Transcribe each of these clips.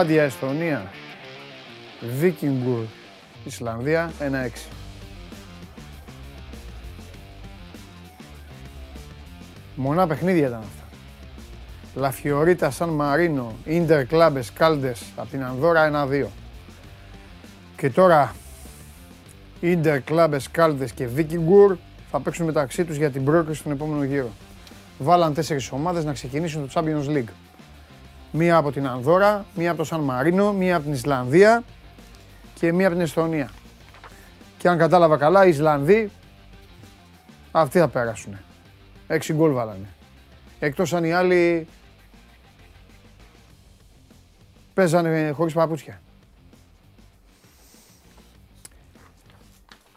Λεβάντια Εσθονία. Βίκινγκουρ Ισλανδία 1-6. Μονά παιχνίδια ήταν αυτά. Λα Φιορίτα Σαν Μαρίνο, Ίντερ Κλουμπ Εσκάλντες από την Ανδώρα 1-2. Και τώρα Ίντερ Κλουμπ Εσκάλντες και Βίκινγκουρ θα παίξουν μεταξύ τους για την πρόκριση στον επόμενο γύρο. Βάλαν τέσσερις ομάδες να ξεκινήσουν το Champions League. Μία από την Ανδώρα, μία από το Σαν Μαρίνο, μία από την Ισλανδία και μία από την Εστονία. Και αν κατάλαβα καλά, οι Ισλανδοί αυτοί θα πέρασουν. Έξι γκολ βάλανε. Εκτός αν οι άλλοι παίζανε χωρίς παπούτσια.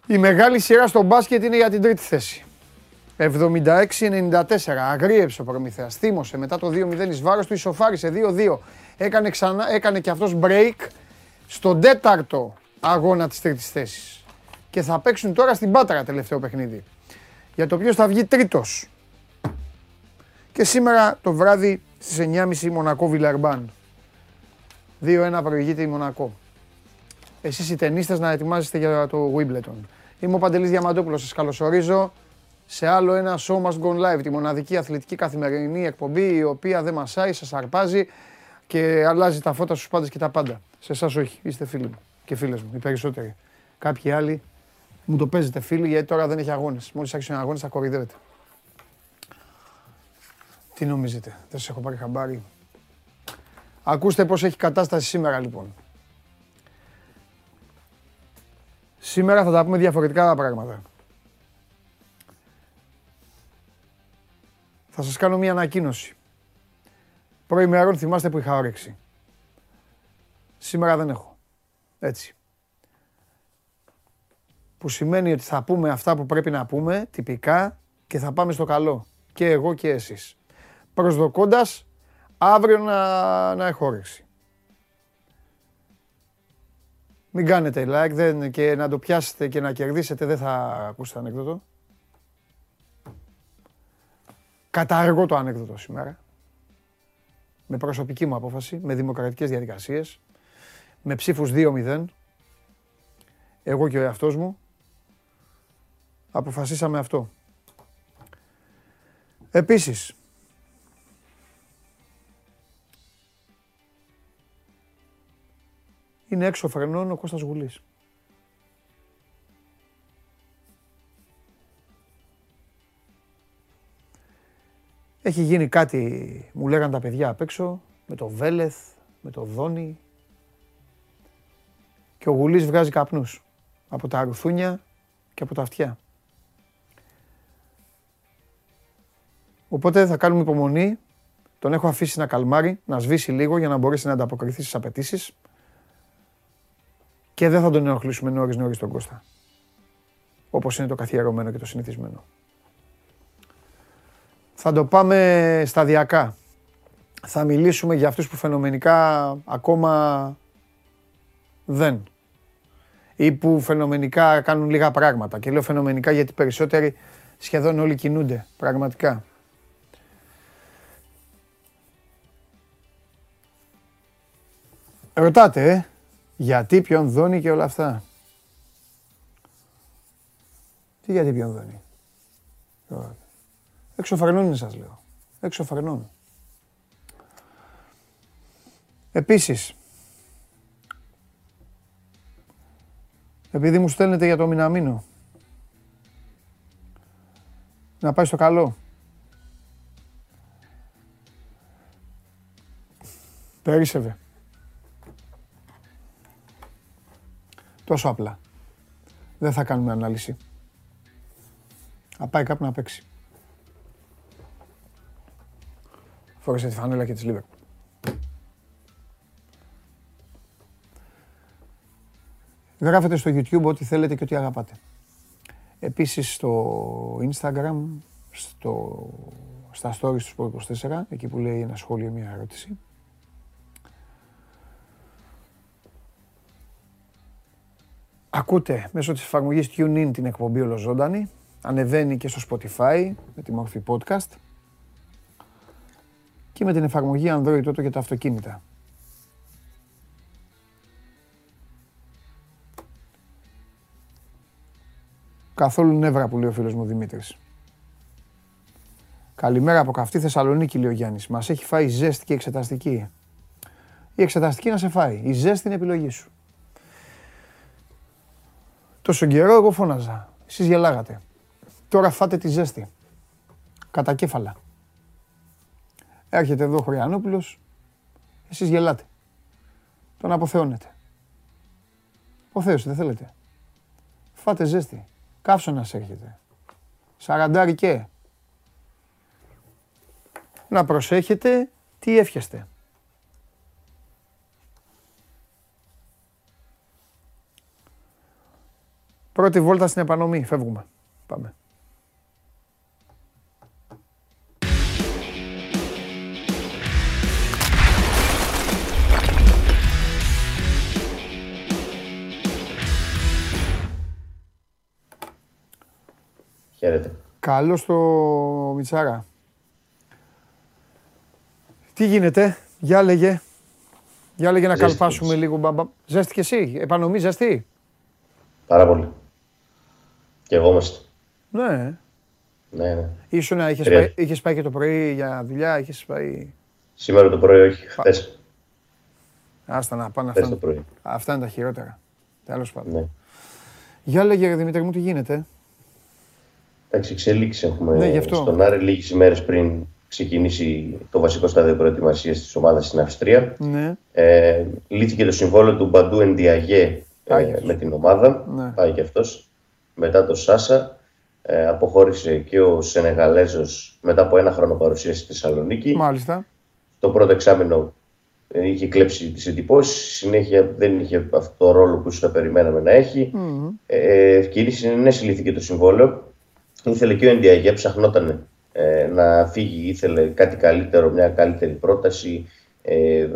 Η μεγάλη σειρά στο μπάσκετ είναι για την τρίτη θέση. 76-94. Αγρίεψε ο Προμηθέας. Θύμωσε μετά το 2-0 εις βάρος του, ισοφάρισε 2-2. Έκανε, ξανά, έκανε και αυτός break στον τέταρτο αγώνα της τρίτης θέσης. Και θα παίξουν τώρα στην Πάτρα τελευταίο παιχνίδι. Για το οποίο θα βγει τρίτος. Και σήμερα το βράδυ στις 9.30 Μονακό Βιλερμπάν. 2-1 προηγείται η Μονακό. Εσείς οι ταινίστες να ετοιμάζεστε για το Wimbledon. Είμαι ο Παντελής Διαμαντόπουλος, σας καλωσορίζω σε άλλο ένα Show Must Go Live, τη μοναδική αθλητική καθημερινή εκπομπή η οποία δεν μασάει, σας αρπάζει και αλλάζει τα φώτα στους πάντες και τα πάντα. Σε εσάς όχι, είστε φίλοι μου και φίλες μου, οι περισσότεροι. Κάποιοι άλλοι μου το παίζετε φίλοι γιατί τώρα δεν έχει αγώνες. Μόλις άρχισαν αγώνες θα κορυδεύετε. Τι νομίζετε, δεν σας έχω πάρει χαμπάρι. Ακούστε πώς έχει κατάσταση σήμερα λοιπόν. Σήμερα θα τα πούμε διαφορετικά πράγματα. Θα σας κάνω μία ανακοίνωση. Προημερών θυμάστε που είχα όρεξη. Σήμερα δεν έχω. Έτσι. Που σημαίνει ότι θα πούμε αυτά που πρέπει να πούμε τυπικά και θα πάμε στο καλό. Και εγώ και εσείς. Προσδοκώντας αύριο να, να έχω όρεξη. Μην κάνετε like δεν, και να το πιάσετε και να κερδίσετε δεν θα ακούσετε ανέκδοτο. Καταργώ το ανέκδοτο σήμερα. Με προσωπική μου απόφαση, με δημοκρατικές διαδικασίες, με ψήφους 2-0. Εγώ και ο εαυτός μου αποφασίσαμε αυτό. Επίσης, είναι έξω φρενών ο Κώστας Γουλής. Έχει γίνει κάτι, μου λέγαν τα παιδιά απ' έξω, με το Βέλεθ, με το Δόνι. Και ο Γουλής βγάζει καπνούς από τα αρουθούνια και από τα αυτιά. Οπότε θα κάνουμε υπομονή. Τον έχω αφήσει να καλμάρει, να σβήσει λίγο για να μπορέσει να ανταποκριθεί στις απαιτήσεις. Και δεν θα τον ενοχλήσουμε νωρίς νωρίς τον Κώστα. Όπως είναι το καθιερωμένο και το συνηθισμένο. Θα το πάμε σταδιακά. Θα μιλήσουμε για αυτούς που φαινομενικά ακόμα δεν. Ή που φαινομενικά κάνουν λίγα πράγματα. Και λέω φαινομενικά γιατί περισσότεροι σχεδόν όλοι κινούνται πραγματικά. Ρωτάτε, ε, γιατί ποιον δώνει και όλα αυτά. Τι γιατί ποιον δώνει. Έξω φρενών σας λέω. Έξω φρενών. Επίσης, επειδή μου στέλνετε για το μηναμίνο, να πάει στο καλό. Περίσευε. Τόσο απλά. Δεν θα κάνουμε ανάλυση. Θα πάει κάπου να παίξει. Φόρεσε τη φανέλα και της Λίβερ. Γράφετε στο YouTube ό,τι θέλετε και ό,τι αγαπάτε. Επίσης στο Instagram, στο, στα stories του Sport 24, εκεί που λέει ένα σχόλιο, μια ερώτηση. Ακούτε μέσω της εφαρμογής TuneIn την εκπομπή ολοζώντανη. Ανεβαίνει και στο Spotify με τη μορφή podcast και με την εφαρμογή Android τότε για τα αυτοκίνητα. Καθόλου νεύρα που λέει ο φίλος μου Δημήτρης. Καλημέρα από καυτή Θεσσαλονίκη, λέει ο Γιάννης. Μας έχει φάει ζέστη και εξεταστική. Η εξεταστική να σε φάει. Η ζέστη είναι επιλογή σου. Τόσο καιρό εγώ φώναζα. Εσείς γελάγατε. Τώρα φάτε τη ζέστη. Κατά κέφαλα. Έρχεται εδώ ο Χωριανόπουλος. Εσείς γελάτε. Τον αποθεώνετε. Αποθέωση δεν θέλετε. Φάτε ζέστη. Καύσωνας έρχεται. Σαραντάρι και. Να προσέχετε τι εύχεστε. Πρώτη βόλτα στην επανομή. Φεύγουμε. Πάμε. Χαίρετε. Καλώς το Μιτσάρα. Τι γίνεται, για λέγε. Για λέγε να Ζέστηκες. καλπάσουμε λίγο μπαμπα. Ζέστη και εσύ, επανομή ζεστή. Πάρα πολύ. Και εγώ είμαστε. Ναι. Ναι, ναι. Ήσουν, είχες Τρία. πάει, είχες πάει και το πρωί για δουλειά, είχες πάει... Σήμερα το πρωί, όχι. Χθες. Άστα να πάνε Χθες αυτά. το πρωί. Αυτά είναι τα χειρότερα. Τέλος πάντων. Ναι. Για λέγε ρε Δημήτρη μου τι γίνεται; Εντάξει, εξελίξεις έχουμε Ναι, γι' αυτό. στον Άρη λίγες ημέρες πριν ξεκινήσει το βασικό στάδιο προετοιμασίας της ομάδας στην Αυστρία. Ναι. Ε, λύθηκε το συμβόλαιο του Μπαντού Εντιαγέ Πάει ε, και αυτός. με την ομάδα. Ναι. Πάει και αυτός. Μετά το Σάσα ε, αποχώρησε και ο Σενεγαλέζος μετά από ένα χρόνο παρουσίας στη Θεσσαλονίκη. Μάλιστα. Το πρώτο εξάμεινο ε, είχε κλέψει τις εντυπώσεις, συνέχεια δεν είχε αυτό το ρόλο που ίσως θα περιμέναμε να έχει. Μμμ. Ε, ευκαιρίες είναι ναι, συλλήθηκε το συμβόλαιο. Ήθελε και ο Ενδιαγέ, ψαχνόταν ε, να φύγει, ήθελε κάτι καλύτερο, μια καλύτερη πρόταση, ε, ε,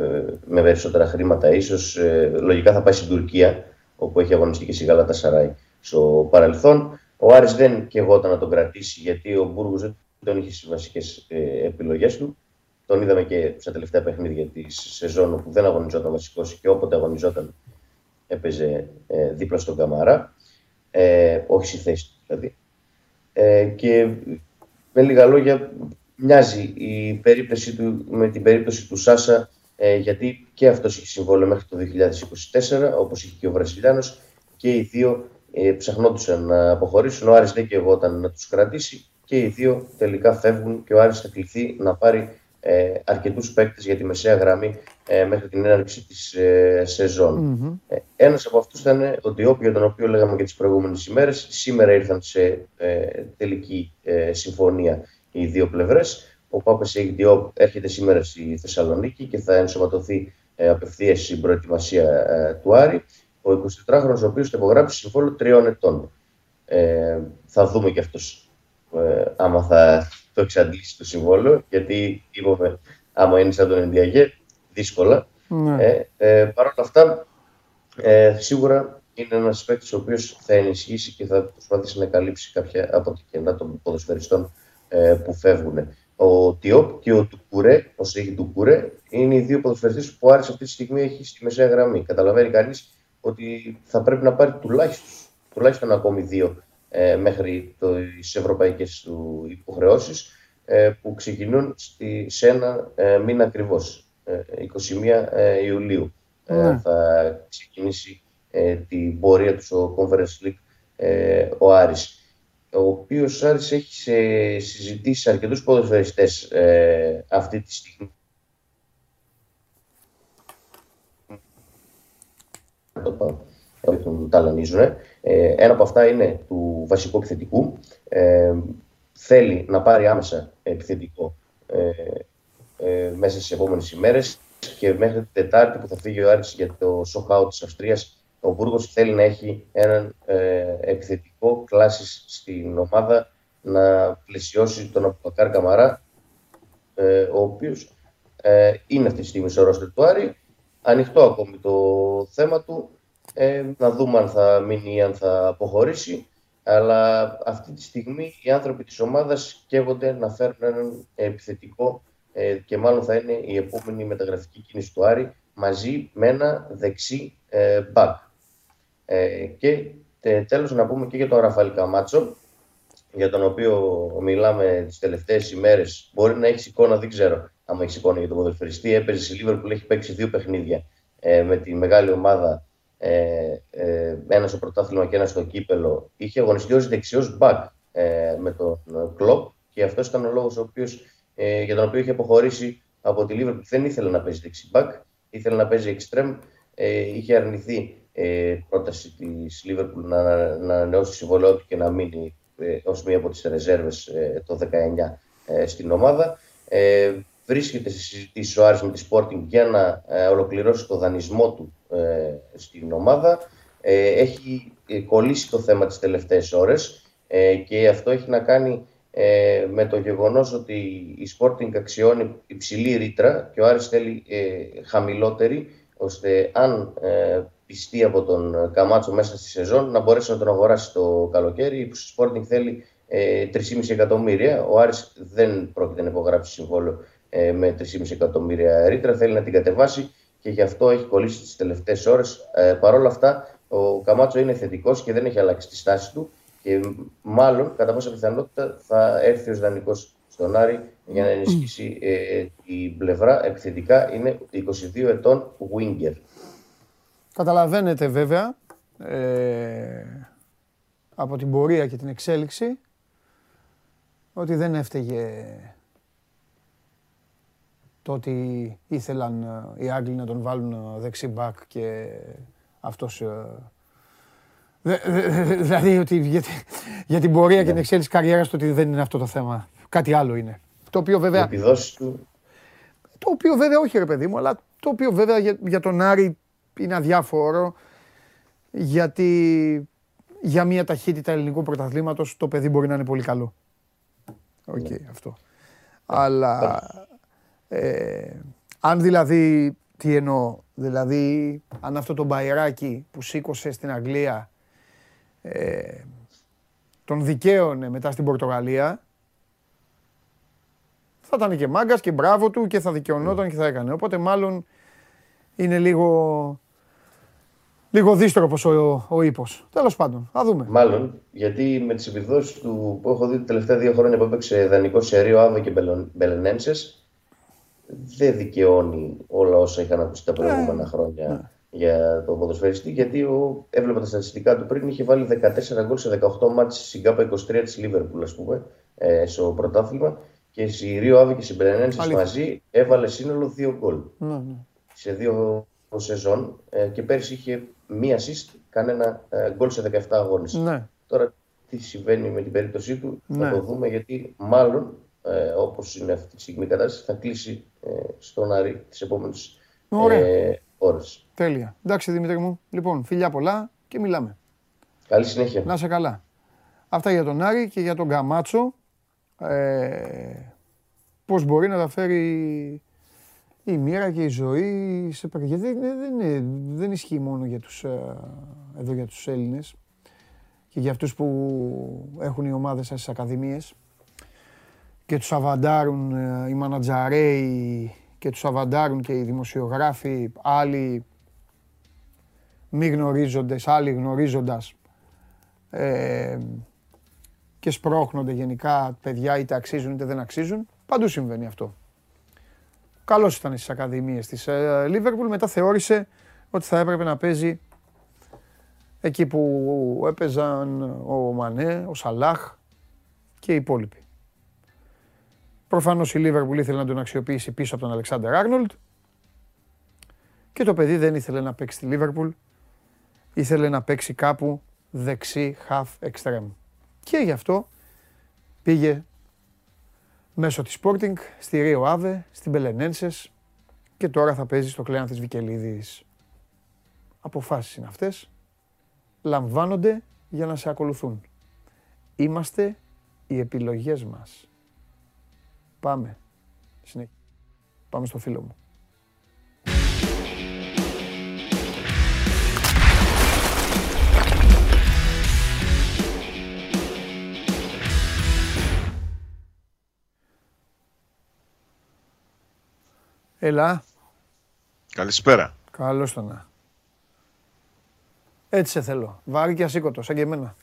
με περισσότερα χρήματα ίσως. Ε, λογικά θα πάει στην Τουρκία, όπου έχει αγωνιστεί και στη Γαλάτα Σαράι στο παρελθόν. Ο Άρης δεν και εγώ να τον κρατήσει, γιατί ο Μπούργος δεν τον είχε στις βασικές ε, επιλογές του. Τον είδαμε και στα τελευταία παιχνίδια της σεζόν που δεν αγωνιζόταν βασικός και όποτε αγωνιζόταν έπαιζε ε, δίπλα στον Καμαρά. Ε, όχι στη θέση του δηλαδή. Ε, και με λίγα λόγια μοιάζει η περίπτωση του με την περίπτωση του Σάσα ε, γιατί και αυτός έχει συμβόλαιο μέχρι το 2024 όπως είχε και ο Βραζιλιάνος και οι δύο ε, ψαχνόντουσαν να αποχωρήσουν. Ο Άρης δεν και εγώ όταν να τους κρατήσει και οι δύο τελικά φεύγουν και ο Άρης θα κληθεί να πάρει ε, αρκετούς παίκτες για τη μεσαία γραμμή ε, μέχρι την έναρξη της ε, σεζόν. Μμμ. Ε, Ένας από αυτούς ήταν ο Διόπ, για τον οποίο λέγαμε και τις προηγούμενες ημέρες. Σήμερα ήρθαν σε ε, τελική ε, συμφωνία οι δύο πλευρές. Ο Πάπε Σέικ Διόπ έρχεται σήμερα στη Θεσσαλονίκη και θα ενσωματωθεί ε, απευθείας στην προετοιμασία ε, του Άρη. Ο 24χρονος, ο οποίος θα υπογράψει συμβόλαιο τριών ετών. Ε, θα δούμε και αυτός ε, άμα θα το εξαντλήσει το συμβόλαιο, γιατί είπαμε άμα είναι σαν τον Ενδιαγέ, δύσκολα. Ναι. Ε, ε, Παρ' όλα αυτά, ε, σίγουρα είναι ένας παίκτης ο οποίος θα ενισχύσει και θα προσπαθήσει να καλύψει κάποια από τα κενά των ποδοσφαιριστών ε, που φεύγουν. Ο Τιόπ και ο Τουκουρέ, ο Σίγη Τουκουρέ, είναι οι δύο ποδοσφαιριστές που ο Άρης αυτή τη στιγμή έχει στη μεσαία γραμμή. Καταλαβαίνει κανείς ότι θα πρέπει να πάρει τουλάχιστον, τουλάχιστον ακόμη δύο ε, μέχρι τις ευρωπαϊκές του υποχρεώσεις ε, που ξεκινούν στη, σε ένα ε, μήνα ακριβώς. 21 ε, Ιουλίου ε, Ναι. θα ξεκινήσει ε, την πορεία τους στο Conference League ε, ο Άρης ο οποίος Άρης έχει σε συζητήσει αρκετούς ποδοσφαιριστές ε, αυτή τη στιγμή το πάω. Ε, τον ταλανίζουν. Ε, ένα από αυτά είναι του βασικού επιθετικού. Ε, θέλει να πάρει άμεσα επιθετικό ε, ε, μέσα στις επόμενες ημέρες και μέχρι την Τετάρτη που θα φύγει ο Άρης για το σοκάου της Αυστρίας ο Μπούργος θέλει να έχει έναν ε, επιθετικό κλάσης στην ομάδα να πλαισιώσει τον Αποκακάρ Καμαρά ε, ο οποίος ε, είναι αυτή τη στιγμή στο ρόστερ του Άρη ανοιχτό ακόμη το θέμα του ε, να δούμε αν θα μείνει ή αν θα αποχωρήσει αλλά αυτή τη στιγμή οι άνθρωποι της ομάδας σκέφτονται να φέρουν έναν επιθετικό ε, και μάλλον θα είναι η επόμενη μεταγραφική κίνηση του Άρη μαζί με ένα δεξί ε, back. Ε, και τέλος να πούμε και για τον Ραφαήλ Καμάτσο, για τον οποίο μιλάμε τις τελευταίες ημέρες. Μπορεί να έχει εικόνα, δεν ξέρω αν έχει εικόνα για τον ποδοσφαιριστή. Έπαιζε στη Λίβερπουλ, έχει παίξει δύο παιχνίδια ε, με τη μεγάλη ομάδα. Ε, ε, ένας στο πρωτάθλημα και ένας στο κύπελο. Είχε αγωνιστεί ως δεξιός μπακ ε, με τον Κλοπ και αυτός ήταν ο λόγος ε, για τον οποίο είχε αποχωρήσει από τη Λίβερπουλ. Δεν ήθελε να παίζει δεξιμπακ, ήθελε να παίζει εξτρέμ. Ε, είχε αρνηθεί ε, πρόταση της Λίβερπουλ να, να ανανεώσει συμβολό του και να μείνει ε, ως μία από τις ρεζέρβες ε, το 19 ε, στην ομάδα. Ε, βρίσκεται σε συζητήσεις ο Άρης με τη Sporting για να ε, ολοκληρώσει το δανεισμό του ε, στην ομάδα. Ε, έχει κολλήσει το θέμα τις τελευταίες ώρες και αυτό έχει να κάνει με το γεγονός ότι η Sporting αξιώνει υψηλή ρήτρα και ο Άρης θέλει χαμηλότερη ώστε αν πιστεί από τον Καμάτσο μέσα στη σεζόν να μπορέσει να τον αγοράσει το καλοκαίρι. Η Sporting θέλει 3,5 εκατομμύρια. Ο Άρης δεν πρόκειται να υπογράψει συμβόλαιο ε, με 3,5 εκατομμύρια ρήτρα. Θέλει να την κατεβάσει και γι' αυτό έχει κολλήσει τις τελευταίες ώρες. Ε, Παρ' όλα αυτά, ο Καμάτσο είναι θετικός και δεν έχει αλλάξει τη στάση του και μάλλον, κατά πάσα πιθανότητα, θα έρθει ως δανεικός στον Άρη για να ενισχύσει ε, την πλευρά. Επιθετικά είναι 22 ετών Winger. Καταλαβαίνετε βέβαια ε, από την πορεία και την εξέλιξη ότι δεν έφταιγε το ότι ήθελαν ε, οι Άγγλοι να τον βάλουν ε, δεξί μπακ και αυτός... Ε, δηλαδή ότι για την πορεία και την ναι. εξέλιξη καριέρας του ότι δεν είναι αυτό το θέμα. Κάτι άλλο είναι. Το οποίο βέβαια... του. Το οποίο βέβαια όχι ρε παιδί μου, αλλά το οποίο βέβαια για, τον Άρη είναι αδιάφορο γιατί για μια ταχύτητα ελληνικού πρωταθλήματος το παιδί μπορεί να είναι πολύ καλό. Οκ, ναι. αυτό. Αλλά ε, αν δηλαδή, τι εννοώ, δηλαδή αν αυτό το μπαϊράκι που σήκωσε στην Αγγλία ε, τον δικαίωνε μετά στην Πορτογαλία, θα ήταν και μάγκας και μπράβο του και θα δικαιωνόταν και θα έκανε. Οπότε μάλλον είναι λίγο, λίγο δύστροπος ο, ο ύπος. Τέλος πάντων, θα δούμε. Μάλλον, γιατί με τις επιδόσεις του που έχω δει τα τελευταία δύο χρόνια που έπαιξε δανεικό σε Ρίο Άβε και Μπελενένσες, δεν δικαιώνει όλα όσα είχαν ακούσει τα προηγούμενα ναι. χρόνια ναι. για τον ποδοσφαιριστή, γιατί ο, έβλεπα τα στατιστικά του πριν, είχε βάλει 14 γκολ σε 18 μάτς στη Συγκάπα 23 της Λίβερπουλ, ας πούμε, ε, στο πρωτάθλημα και στη Ρίο Άβη και στην Μπερενένσης μαζί έβαλε σύνολο 2 γκολ ναι, σε δύο σεζόν ε, και πέρσι είχε μία assist, κανένα ε, γκολ σε 17 αγώνες. Τώρα τι συμβαίνει με την περίπτωσή του, θα το δούμε γιατί μάλλον ε, όπως είναι αυτή τη στιγμή η κατάσταση, θα κλείσει ε, στον Άρη τις επόμενες ε, ώρες. Τέλεια. Εντάξει Δημήτρη μου. Λοιπόν, φιλιά πολλά και μιλάμε. Καλή συνέχεια. Να σε καλά. Αυτά για τον Άρη και για τον Καμάτσο. Ε, πώς μπορεί να τα φέρει η μοίρα και η ζωή σε παιδιά. Δεν, δεν, δεν ισχύει μόνο για τους, ε, εδώ για τους Έλληνες και για αυτούς που έχουν οι ομάδες στις ακαδημίες και τους αβαντάρουν ε, οι μανατζαρέοι και τους αβαντάρουν και οι δημοσιογράφοι, άλλοι μη γνωρίζοντες, άλλοι γνωρίζοντας ε, και σπρώχνονται γενικά παιδιά είτε αξίζουν είτε δεν αξίζουν. Παντού συμβαίνει αυτό. Καλός ήταν στις ακαδημίες της ε, Λίβερπουλ, μετά θεώρησε ότι θα έπρεπε να παίζει εκεί που έπαιζαν ο Μανέ, ο Σαλάχ και οι υπόλοιποι. Προφανώς η Λίβερπουλ ήθελε να τον αξιοποιήσει πίσω από τον Αλεξάνδρ Άρνολτ. Και το παιδί δεν ήθελε να παίξει στη Λίβερπουλ. Ήθελε να παίξει κάπου δεξί half extreme. Και γι' αυτό πήγε μέσω της Sporting στη Ρίο Άβε, στην Πελενένσες και τώρα θα παίζει στο κλέον της Βικελίδης. Αποφάσεις είναι αυτές. Λαμβάνονται για να σε ακολουθούν. Είμαστε οι επιλογές μας. Πάμε. Συνέχεια. Πάμε στο φίλο μου. Έλα. Καλησπέρα. Καλώς το να. Έτσι σε θέλω. Βαρύ και ασήκωτο, σαν και εμένα.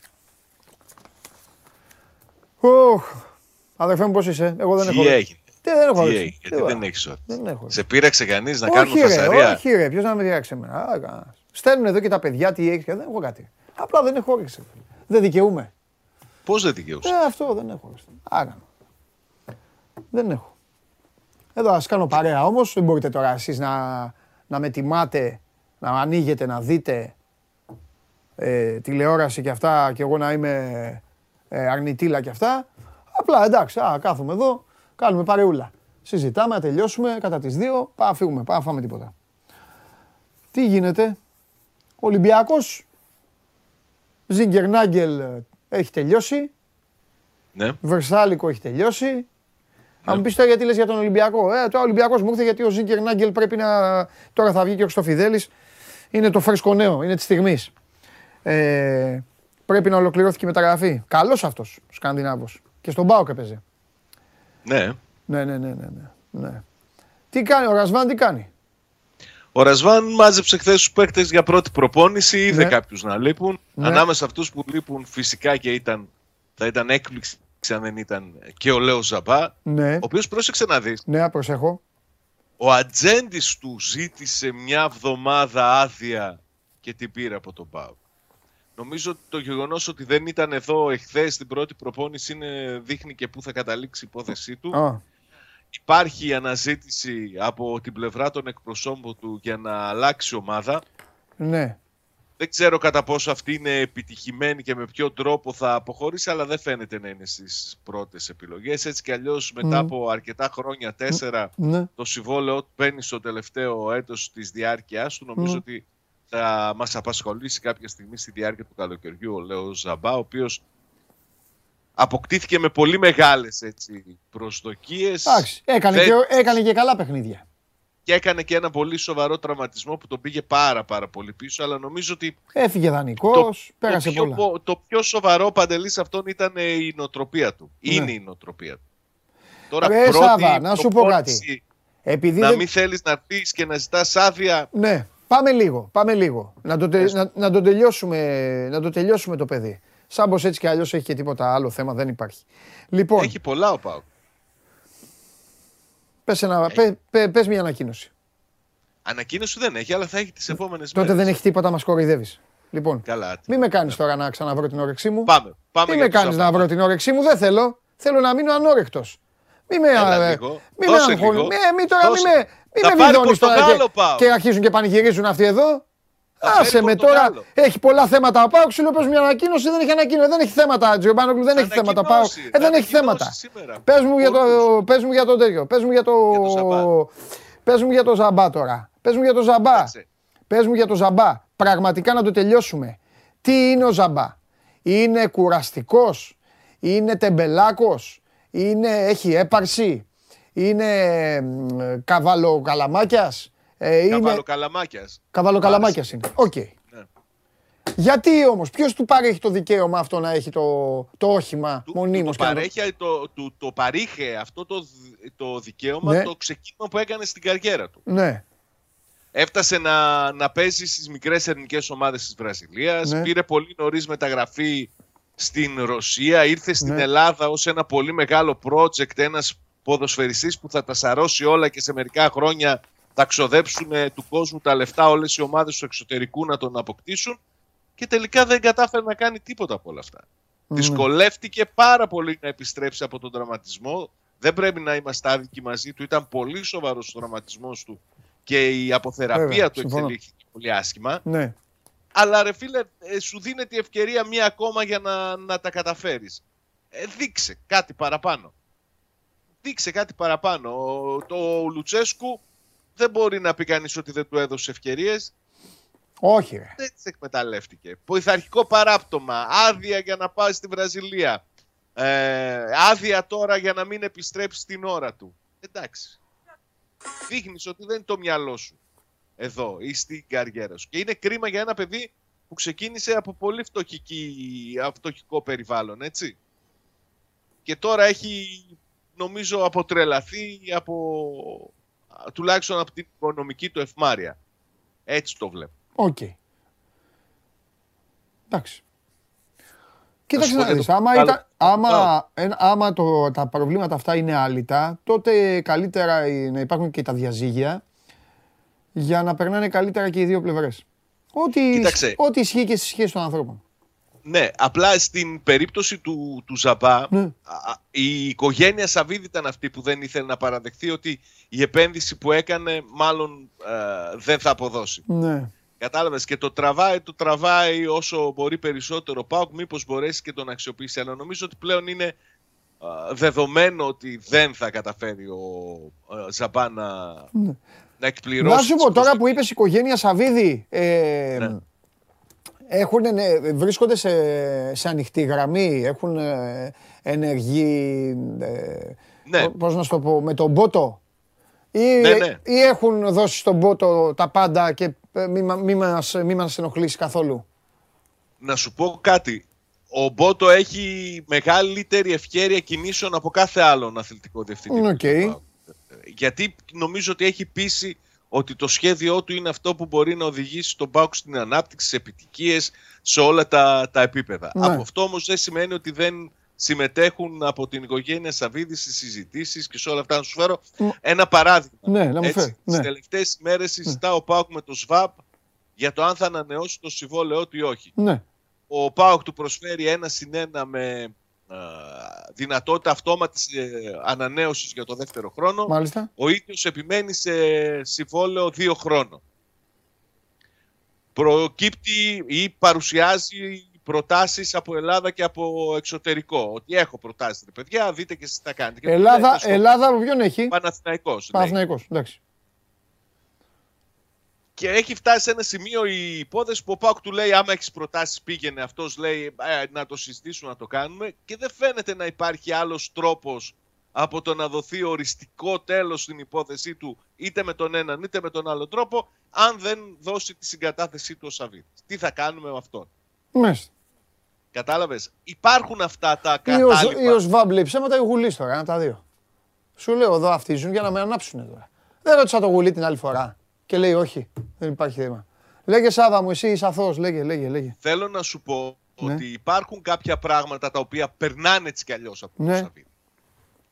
Οχ. Αδερφέ μου πώς είσαι, εγώ δεν Τι έχω. έγινε; Τι δεν έχω Τι ρίξει. έγινε, γιατί Τι δεν βα- έχεις ό,τι. Δεν έχω. Σε πείραξε κανείς να όχι, κάνουμε ρε, φασαρία; όχι ρε, ποιος να με διάξει εμένα; Α, κανένας. Στέλνουν εδώ και τα παιδιά τι έχεις και δεν έχω κάτι. Απλά δεν έχω ρίξει. Δεν δικαιούμαι. Πώς δεν δικαιούσε. Ε, αυτό δεν έχω. ρίξει. Άρα. Δεν έχω. Εδώ ας κάνω παρέα όμως, δεν μπορείτε τώρα εσείς να, να με τιμάτε, να ανοίγετε, να δείτε ε, τηλεόραση και αυτά και εγώ να είμαι ε, αρνητήλα και αυτά. Απλά εντάξει, α, κάθομαι εδώ, κάνουμε παρεούλα. Συζητάμε, να τελειώσουμε κατά τις δύο, πάμε να φύγουμε, πάμε να φάμε τίποτα. Τι γίνεται, ο Ολυμπιακός, Ζιγκερνάγκελ ε, έχει τελειώσει, Ναι. Βερσάλικο έχει τελειώσει. Αν μου πεις τώρα γιατί λες για τον Ολυμπιακό. Ε, τώρα ο Ολυμπιακός μου ήρθε γιατί ο Ζίγκερ Νάγκελ πρέπει να. Τώρα θα βγει και ο Χρυστοφιδέλης. Είναι το φρέσκο νέο, είναι της στιγμής. Ε, πρέπει να ολοκληρώθηκε η μεταγραφή. Καλός αυτός ο Σκανδινάβος. Και στον Πάοκ έπαιζε. ναι. Ναι, ναι, ναι, ναι, ναι, ναι. Τι κάνει, ο Ρασβάν τι κάνει; Ο Ρασβάν μάζεψε χθες τους παίκτες για πρώτη προπόνηση. Είδε Ναι. κάποιους να λείπουν. Ναι. Ανάμεσα αυτούς που λείπουν φυσικά και ήταν, θα ήταν έκπληξη αν δεν ήταν και ο Λέος Ζαμπά. Ναι, Ο οποίος πρόσεξε να δεις. ναι, προσέχω. Ο ατζέντης του ζήτησε μια εβδομάδα άδεια και την πήρε από τον Πάου. Νομίζω ότι το γεγονός ότι δεν ήταν εδώ εχθές στην πρώτη προπόνηση είναι, δείχνει και πού θα καταλήξει η υπόθεσή του. Α, Υπάρχει αναζήτηση από την πλευρά των εκπροσώπων του για να αλλάξει ομάδα. ναι. Δεν ξέρω κατά πόσο αυτή είναι επιτυχημένη και με ποιο τρόπο θα αποχωρήσει, αλλά δεν φαίνεται να είναι στις πρώτες επιλογές. Έτσι κι αλλιώς μετά Μμ. από αρκετά χρόνια, τέσσερα, Ναι. το συμβόλαιο του μπαίνει στο τελευταίο έτος της διάρκειάς του. Νομίζω Μμ. ότι θα μας απασχολήσει κάποια στιγμή στη διάρκεια του καλοκαιριού ο Λέος Ζαμπά, ο οποίος αποκτήθηκε με πολύ μεγάλες έτσι, προσδοκίες Εντάξει, έκανε, Δεν- και, έκανε και καλά παιχνίδια. και έκανε και ένα πολύ σοβαρό τραυματισμό που τον πήγε πάρα πάρα πολύ πίσω, αλλά νομίζω ότι Έφυγε δανεικός, πέρασε το, πιο, πολλά. πο- το πιο σοβαρό παντελής σε αυτόν ήταν ε, η νοοτροπία του. Είναι Ναι. η νοοτροπία του. Τώρα Ρε, πρώτη Σάβα, να σου πω προπόνηση, Επειδή Να δεν- μην θέλεις να έρθεις και να ζητάς άδεια. Ναι, πάμε λίγο, πάμε λίγο. Να το, τε- να, να το, τελειώσουμε, να το τελειώσουμε το παιδί. Σάμπος έτσι κι αλλιώς έχει και τίποτα άλλο θέμα, δεν υπάρχει. Λοιπόν, Έχει πολλά ο Πάου. πες, ένα, πέ- πέ- πες μια ανακοίνωση. Ανακοίνωση δεν έχει, αλλά θα έχει τις επόμενες Τότε μέρες. δεν έχει τίποτα, μας κοροϊδεύεις. Λοιπόν, Καλά. μην με κάνεις τώρα να ξαναβρω την όρεξή μου. Πάμε. πάμε Μην για με τους κάνεις να Ζαμπά. βρω την όρεξή μου, δεν θέλω. Θέλω να μείνω ανόρεκτος. Μην με, Έλα ε, λίγο. μην με Δώσε αγχώνεις. λίγο. Μη, μη τώρα, Δώσε. μην με, μη Θα με πάρει βιδώνεις τώρα Πορτογάλο, και, πάω. και αρχίζουν και πανηγυρίζουν αυτοί εδώ. Θα φέρει Άσε με τώρα, Πορτογάλο. έχει πολλά θέματα ο Πάουκ, σου λέω πες μια ανακοίνωση, δεν έχει ανακοίνωση, δεν έχει θέματα, Τζιομπάνογλου, δεν έχει θέματα ο Πάουκ. Ανακοινώσει, Ε, δεν έχει ανακοινώσει θέματα. σήμερα. Πες μου για το, Πολλούς. πες μου για το τέτοιο, πες μου για το, Για το Ζαμπά. πες μου για το Ζαμπά τώρα. Πες μου για το Ζαμπά. Κάτσε. Πες μου για το Ζαμπά. Πραγματικά να το τελειώσουμε. Τι είναι ο Ζαμπά; Είναι κουραστικός; Είναι τεμπελάκος; Είναι, έχει έπαρση; Είναι μ, καβαλοκαλαμάκιας; Ε, είναι... Καβαλοκαλαμάκιας. Καβαλοκαλαμάκιας είναι. Οκ. Ναι. Γιατί όμως, ποιος του παρέχει το δικαίωμα αυτό να έχει το, το όχημα Του- μονίμως. του και το, να το- παρέχει, το, του, το παρήχε αυτό το, δ- το δικαίωμα Ναι. το ξεκίνημα που έκανε στην καριέρα του. Ναι, Έφτασε να, να παίζει στις μικρές εθνικές ομάδες της Βραζιλίας. Ναι. Πήρε πολύ νωρίς μεταγραφή στην Ρωσία. Ήρθε στην Ναι. Ελλάδα ως ένα πολύ μεγάλο project. Ένας ποδοσφαιριστής που θα τα σαρώσει όλα και σε μερικά χρόνια θα ξοδέψουν ε, του κόσμου τα λεφτά όλες οι ομάδες του εξωτερικού να τον αποκτήσουν. Και τελικά δεν κατάφερε να κάνει τίποτα από όλα αυτά. Ναι. Δυσκολεύτηκε πάρα πολύ να επιστρέψει από τον τραυματισμό. Δεν πρέπει να είμαστε άδικοι μαζί του. Ήταν πολύ σοβαρός ο τραυματισμός του και η αποθεραπεία Βέβαια, του συμφωνώ. εξελίχθηκε πολύ άσχημα. ναι. Αλλά ρε φίλε, ε, σου δίνεται η ευκαιρία μία ακόμα για να, να τα καταφέρεις. Ε, δείξε κάτι παραπάνω. Δείξε κάτι παραπάνω. Ο- Το Λουτσέσκου δεν μπορεί να πει κανείς ότι δεν του έδωσε ευκαιρίες. Όχι ρε. Δεν τις εκμεταλλεύτηκε. Πειθαρχικό παράπτωμα. Άδεια για να πάει στη Βραζιλία. Ε, άδεια τώρα για να μην επιστρέψει στην ώρα του. Εντάξει. Δείχνεις ότι δεν είναι το μυαλό σου εδώ ή στην καριέρα σου. Και είναι κρίμα για ένα παιδί που ξεκίνησε από πολύ φτωχική, φτωχικό περιβάλλον, έτσι. Και τώρα έχει, νομίζω, αποτρελαθεί από, τουλάχιστον από την οικονομική του ευμάρεια. Έτσι το βλέπω. Οκ. Εντάξει. Κοίταξε σου πω να και δεις, το άμα, άλλο- ήταν, άμα, άλλο. ένα- άμα το, τα προβλήματα αυτά είναι άλυτα, τότε καλύτερα ε, να υπάρχουν και τα διαζύγια για να περνάνε καλύτερα και οι δύο πλευρές. Ό,τι, Κοίταξε. ό,τι ισχύει και στις σχέσεις των ανθρώπων. Ναι, απλά στην περίπτωση του, του Ζαμπά, Ναι. α, α, η οικογένεια Σαββίδη ήταν αυτή που δεν ήθελε να παραδεχθεί ότι η επένδυση που έκανε μάλλον ε, δεν θα αποδώσει. Ναι. Κατάλαβες και το τραβάει, το τραβάει όσο μπορεί περισσότερο ο Πάουκ, μήπως μπορέσει και τον αξιοποιήσει. Αλλά νομίζω ότι πλέον είναι α, δεδομένο ότι δεν θα καταφέρει ο α, Ζαμπά να, να εκπληρώσει. Να σου τις πω τώρα προσδοκίες. που είπες οικογένεια Σαββίδη, ε, Ναι. Έχουνε, ναι, βρίσκονται σε, σε ανοιχτή γραμμή, έχουν ε, ενεργή, ε, Ναι. πο- πώς να σου το πω, με τον Μπότο ή, Ναι, ναι. ή έχουν δώσει στον Μπότο τα πάντα και ε, μη, μα- μη, μας, μη μας ενοχλήσει καθόλου; να σου πω κάτι. Ο Μπότο έχει μεγαλύτερη ευκαιρία κινήσεων από κάθε άλλον αθλητικό διευθυντή. Οκ. του ΠΑΟΚ. Γιατί νομίζω ότι έχει πείσει ότι το σχέδιό του είναι αυτό που μπορεί να οδηγήσει τον ΠΑΟΚ στην ανάπτυξη, σε επιτυχίες, σε όλα τα, τα επίπεδα. Ναι. Από αυτό όμως δεν σημαίνει ότι δεν συμμετέχουν από την οικογένεια Σαββίδης στις συζητήσεις και σε όλα αυτά. Να σου φέρω ένα παράδειγμα. Ναι, να μου Έτσι, φέρει. Τις Ναι. τελευταίες ημέρες συζητά ο ΠΑΟΚ με το ΣΒΑΠ για το αν θα ανανεώσει το συμβόλαιό του ή όχι ναι. ο ΠΑΟΚ του προσφέρει ένα συν ένα με α, δυνατότητα αυτόματης ε, ανανέωσης για το δεύτερο χρόνο. Μάλιστα. Ο ίδιος επιμένει σε συμβόλαιο δύο χρόνων. Προκύπτει ή παρουσιάζει προτάσεις από Ελλάδα και από εξωτερικό. Ότι έχω προτάσεις, ρε παιδιά, δείτε και εσείς τι θα κάνετε. Και του Ελλάδα, λέει, «Στο Ελλάδα από ποιον έχει; Παναθηναϊκός, λέει. Παναθηναϊκός, εντάξει. Και έχει φτάσει σε ένα σημείο η υπόθεση που ο Πάουκ του λέει: Άμα έχεις προτάσεις, πήγαινε. Αυτός λέει: «Ε, Να το συζητήσουμε, να το κάνουμε. Και δεν φαίνεται να υπάρχει άλλος τρόπος από το να δοθεί οριστικό τέλος στην υπόθεσή του είτε με τον έναν είτε με τον άλλο τρόπο αν δεν δώσει τη συγκατάθεσή του ο Σαββίδης. Τι θα κάνουμε με αυτόν; Μάλιστα. Κατάλαβες; Υπάρχουν αυτά τα Ή ο, Ζ- κατάλοιπα. ή ο Σβάμπ λέει ψέματα ή ο Γουλής τώρα, ένα από τα δύο. Σου λέω εδώ αυτίζουν για να με ανάψουν τώρα. Δεν ρώτησα το Γουλή την άλλη φορά και λέει όχι, δεν υπάρχει θέμα. Λέγε Σάβα μου, εσύ είσαι αθώος, λέγε, λέγε, λέγε. Θέλω να σου πω Ναι. ότι υπάρχουν κάποια πράγματα τα οποία περνάνε έτσι κι αλλιώς από τον Ναι. Σαββίδη.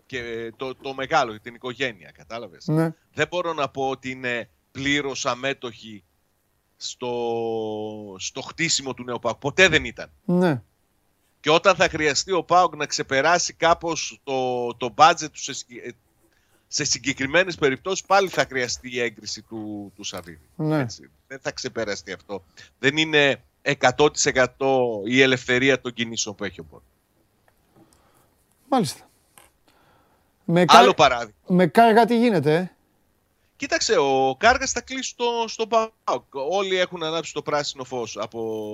Και ε, το, το μεγάλο, την οικογένεια, κατάλαβες. Ναι. Δεν μπορώ να πω ότι είναι πλήρως αμέτωχοι στο, στο χτίσιμο του νέου ΠΑΟΚ. Ποτέ δεν ήταν. Ναι. Και όταν θα χρειαστεί ο ΠΑΟΚ να ξεπεράσει κάπως το, το budget του σε, συγκε- ε, σε συγκεκριμένες περιπτώσεις πάλι θα χρειαστεί η έγκριση του, του Σαββίδη. Ναι. Έτσι. Δεν θα ξεπεραστεί αυτό. Δεν είναι 100% η ελευθερία των κινήσεων που έχει ο Μπότο. Μάλιστα. Με, Άλλο κα... παράδειγμα. με κάργα τι γίνεται, ε; Κοίταξε, ο Κάργας θα κλείσει στο, στο ΠΑΟΚ. Όλοι έχουν ανάψει το πράσινο φως από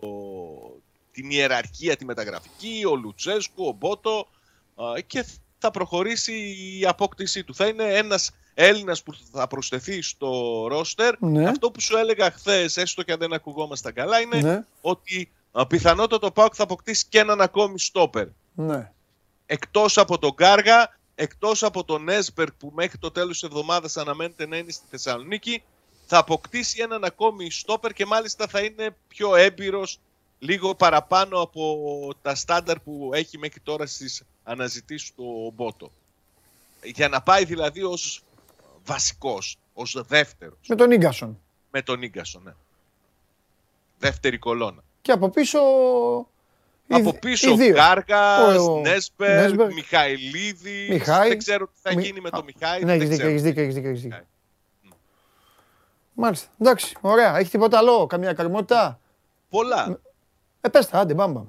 την ιεραρχία τη μεταγραφική, ο Λουτσέσκου, ο Μπότο α, και θα προχωρήσει η απόκτησή του. Θα είναι ένας Έλληνας που θα προσθεθεί στο ρόστερ. Ναι. Αυτό που σου έλεγα χθες, έστω και αν δεν ακουγόμασταν καλά, είναι Ναι. ότι α, πιθανότατα το ΠΑΟΚ θα αποκτήσει και έναν ακόμη στόπερ. Ναι. Εκτός από τον Κάργα, εκτός από τον Έσμπερκ που μέχρι το τέλος της εβδομάδας αναμένεται να είναι στη Θεσσαλονίκη, θα αποκτήσει έναν ακόμη στόπερ και μάλιστα θα είναι πιο έμπειρος λίγο παραπάνω από τα στάνταρ που έχει μέχρι τώρα στις αναζητήσεις του Μπότο. Για να πάει δηλαδή ως βασικός, ως δεύτερος Με τον Ίγκασον. με τον Ίγκασον. Ναι. Δεύτερη κολόνα. Και από πίσω... οι Από δ- πίσω οι δύο. Κάργας, Ο- ο Νέσπερ, Νέσμπεργκ. Μιχαηλίδης. Μιχάη. Δεν ξέρω τι θα Μι- γίνει με Α, το Μιχάη. Ναι, δεν έχεις δίκιο, ξέρω. έχεις δίκιο, έχεις δίκιο, έχεις δίκιο. Μιχάη. Μάλιστα. Εντάξει, ωραία. Έχει τίποτα άλλο, καμία καρμότητα; Πολλά. Ε, πες τα, άντε, μπαμ, μπαμ.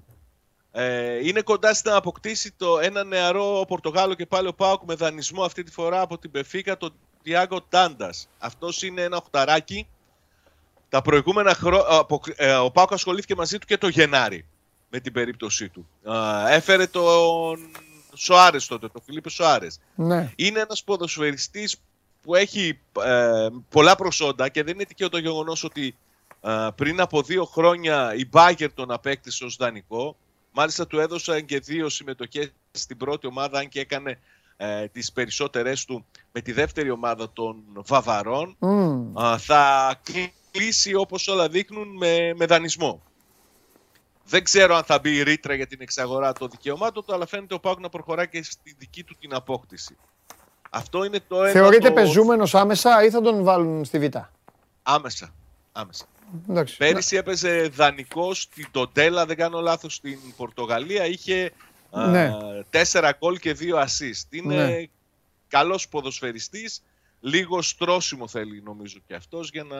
Ε, είναι κοντά στην να αποκτήσει το ένα νεαρό Πορτογάλο και πάλι ο Πάοκ με δανεισμό αυτή τη φορά από την Πεφίκα, τον Τιάγκο Τάντα. Αυτός είναι ένα οχταράκι. Τα προηγούμενα χρόνια ο Πάοκ ασχολήθηκε μαζί του και το Γενάρη με την περίπτωσή του. Α, έφερε τον Σοάρες τότε, τον Φιλίππε Σοάρες. Ναι. είναι ένας ποδοσφαιριστής που έχει ε, πολλά προσόντα και δεν είναι τυχαίο το γεγονός ότι ε, πριν από δύο χρόνια η Μπάγκερ τον απέκτησε ως δανεικό. Μάλιστα του έδωσαν και δύο συμμετοχές στην πρώτη ομάδα, αν και έκανε ε, τις περισσότερες του με τη δεύτερη ομάδα των Βαβαρών. Μμμ. Α, θα κλείσει όπως όλα δείχνουν με, με δανεισμό. Δεν ξέρω αν θα μπει η ρήτρα για την εξαγορά των δικαιωμάτων του, αλλά φαίνεται ο Πάουκ να προχωράει και στη δική του την απόκτηση. Αυτό είναι το ένα. Θεωρείται το... πεζούμενος άμεσα ή θα τον βάλουν στη Β; Άμεσα. άμεσα. Εντάξει. Πέρυσι έπαιζε δανεικό στην Τοντέλα, δεν κάνω λάθος, στην Πορτογαλία. Είχε Ναι. α, τέσσερα γκολ και δύο assist. Είναι Ναι. καλός ποδοσφαιριστής. Λίγος στρώσιμο θέλει νομίζω και αυτός για να,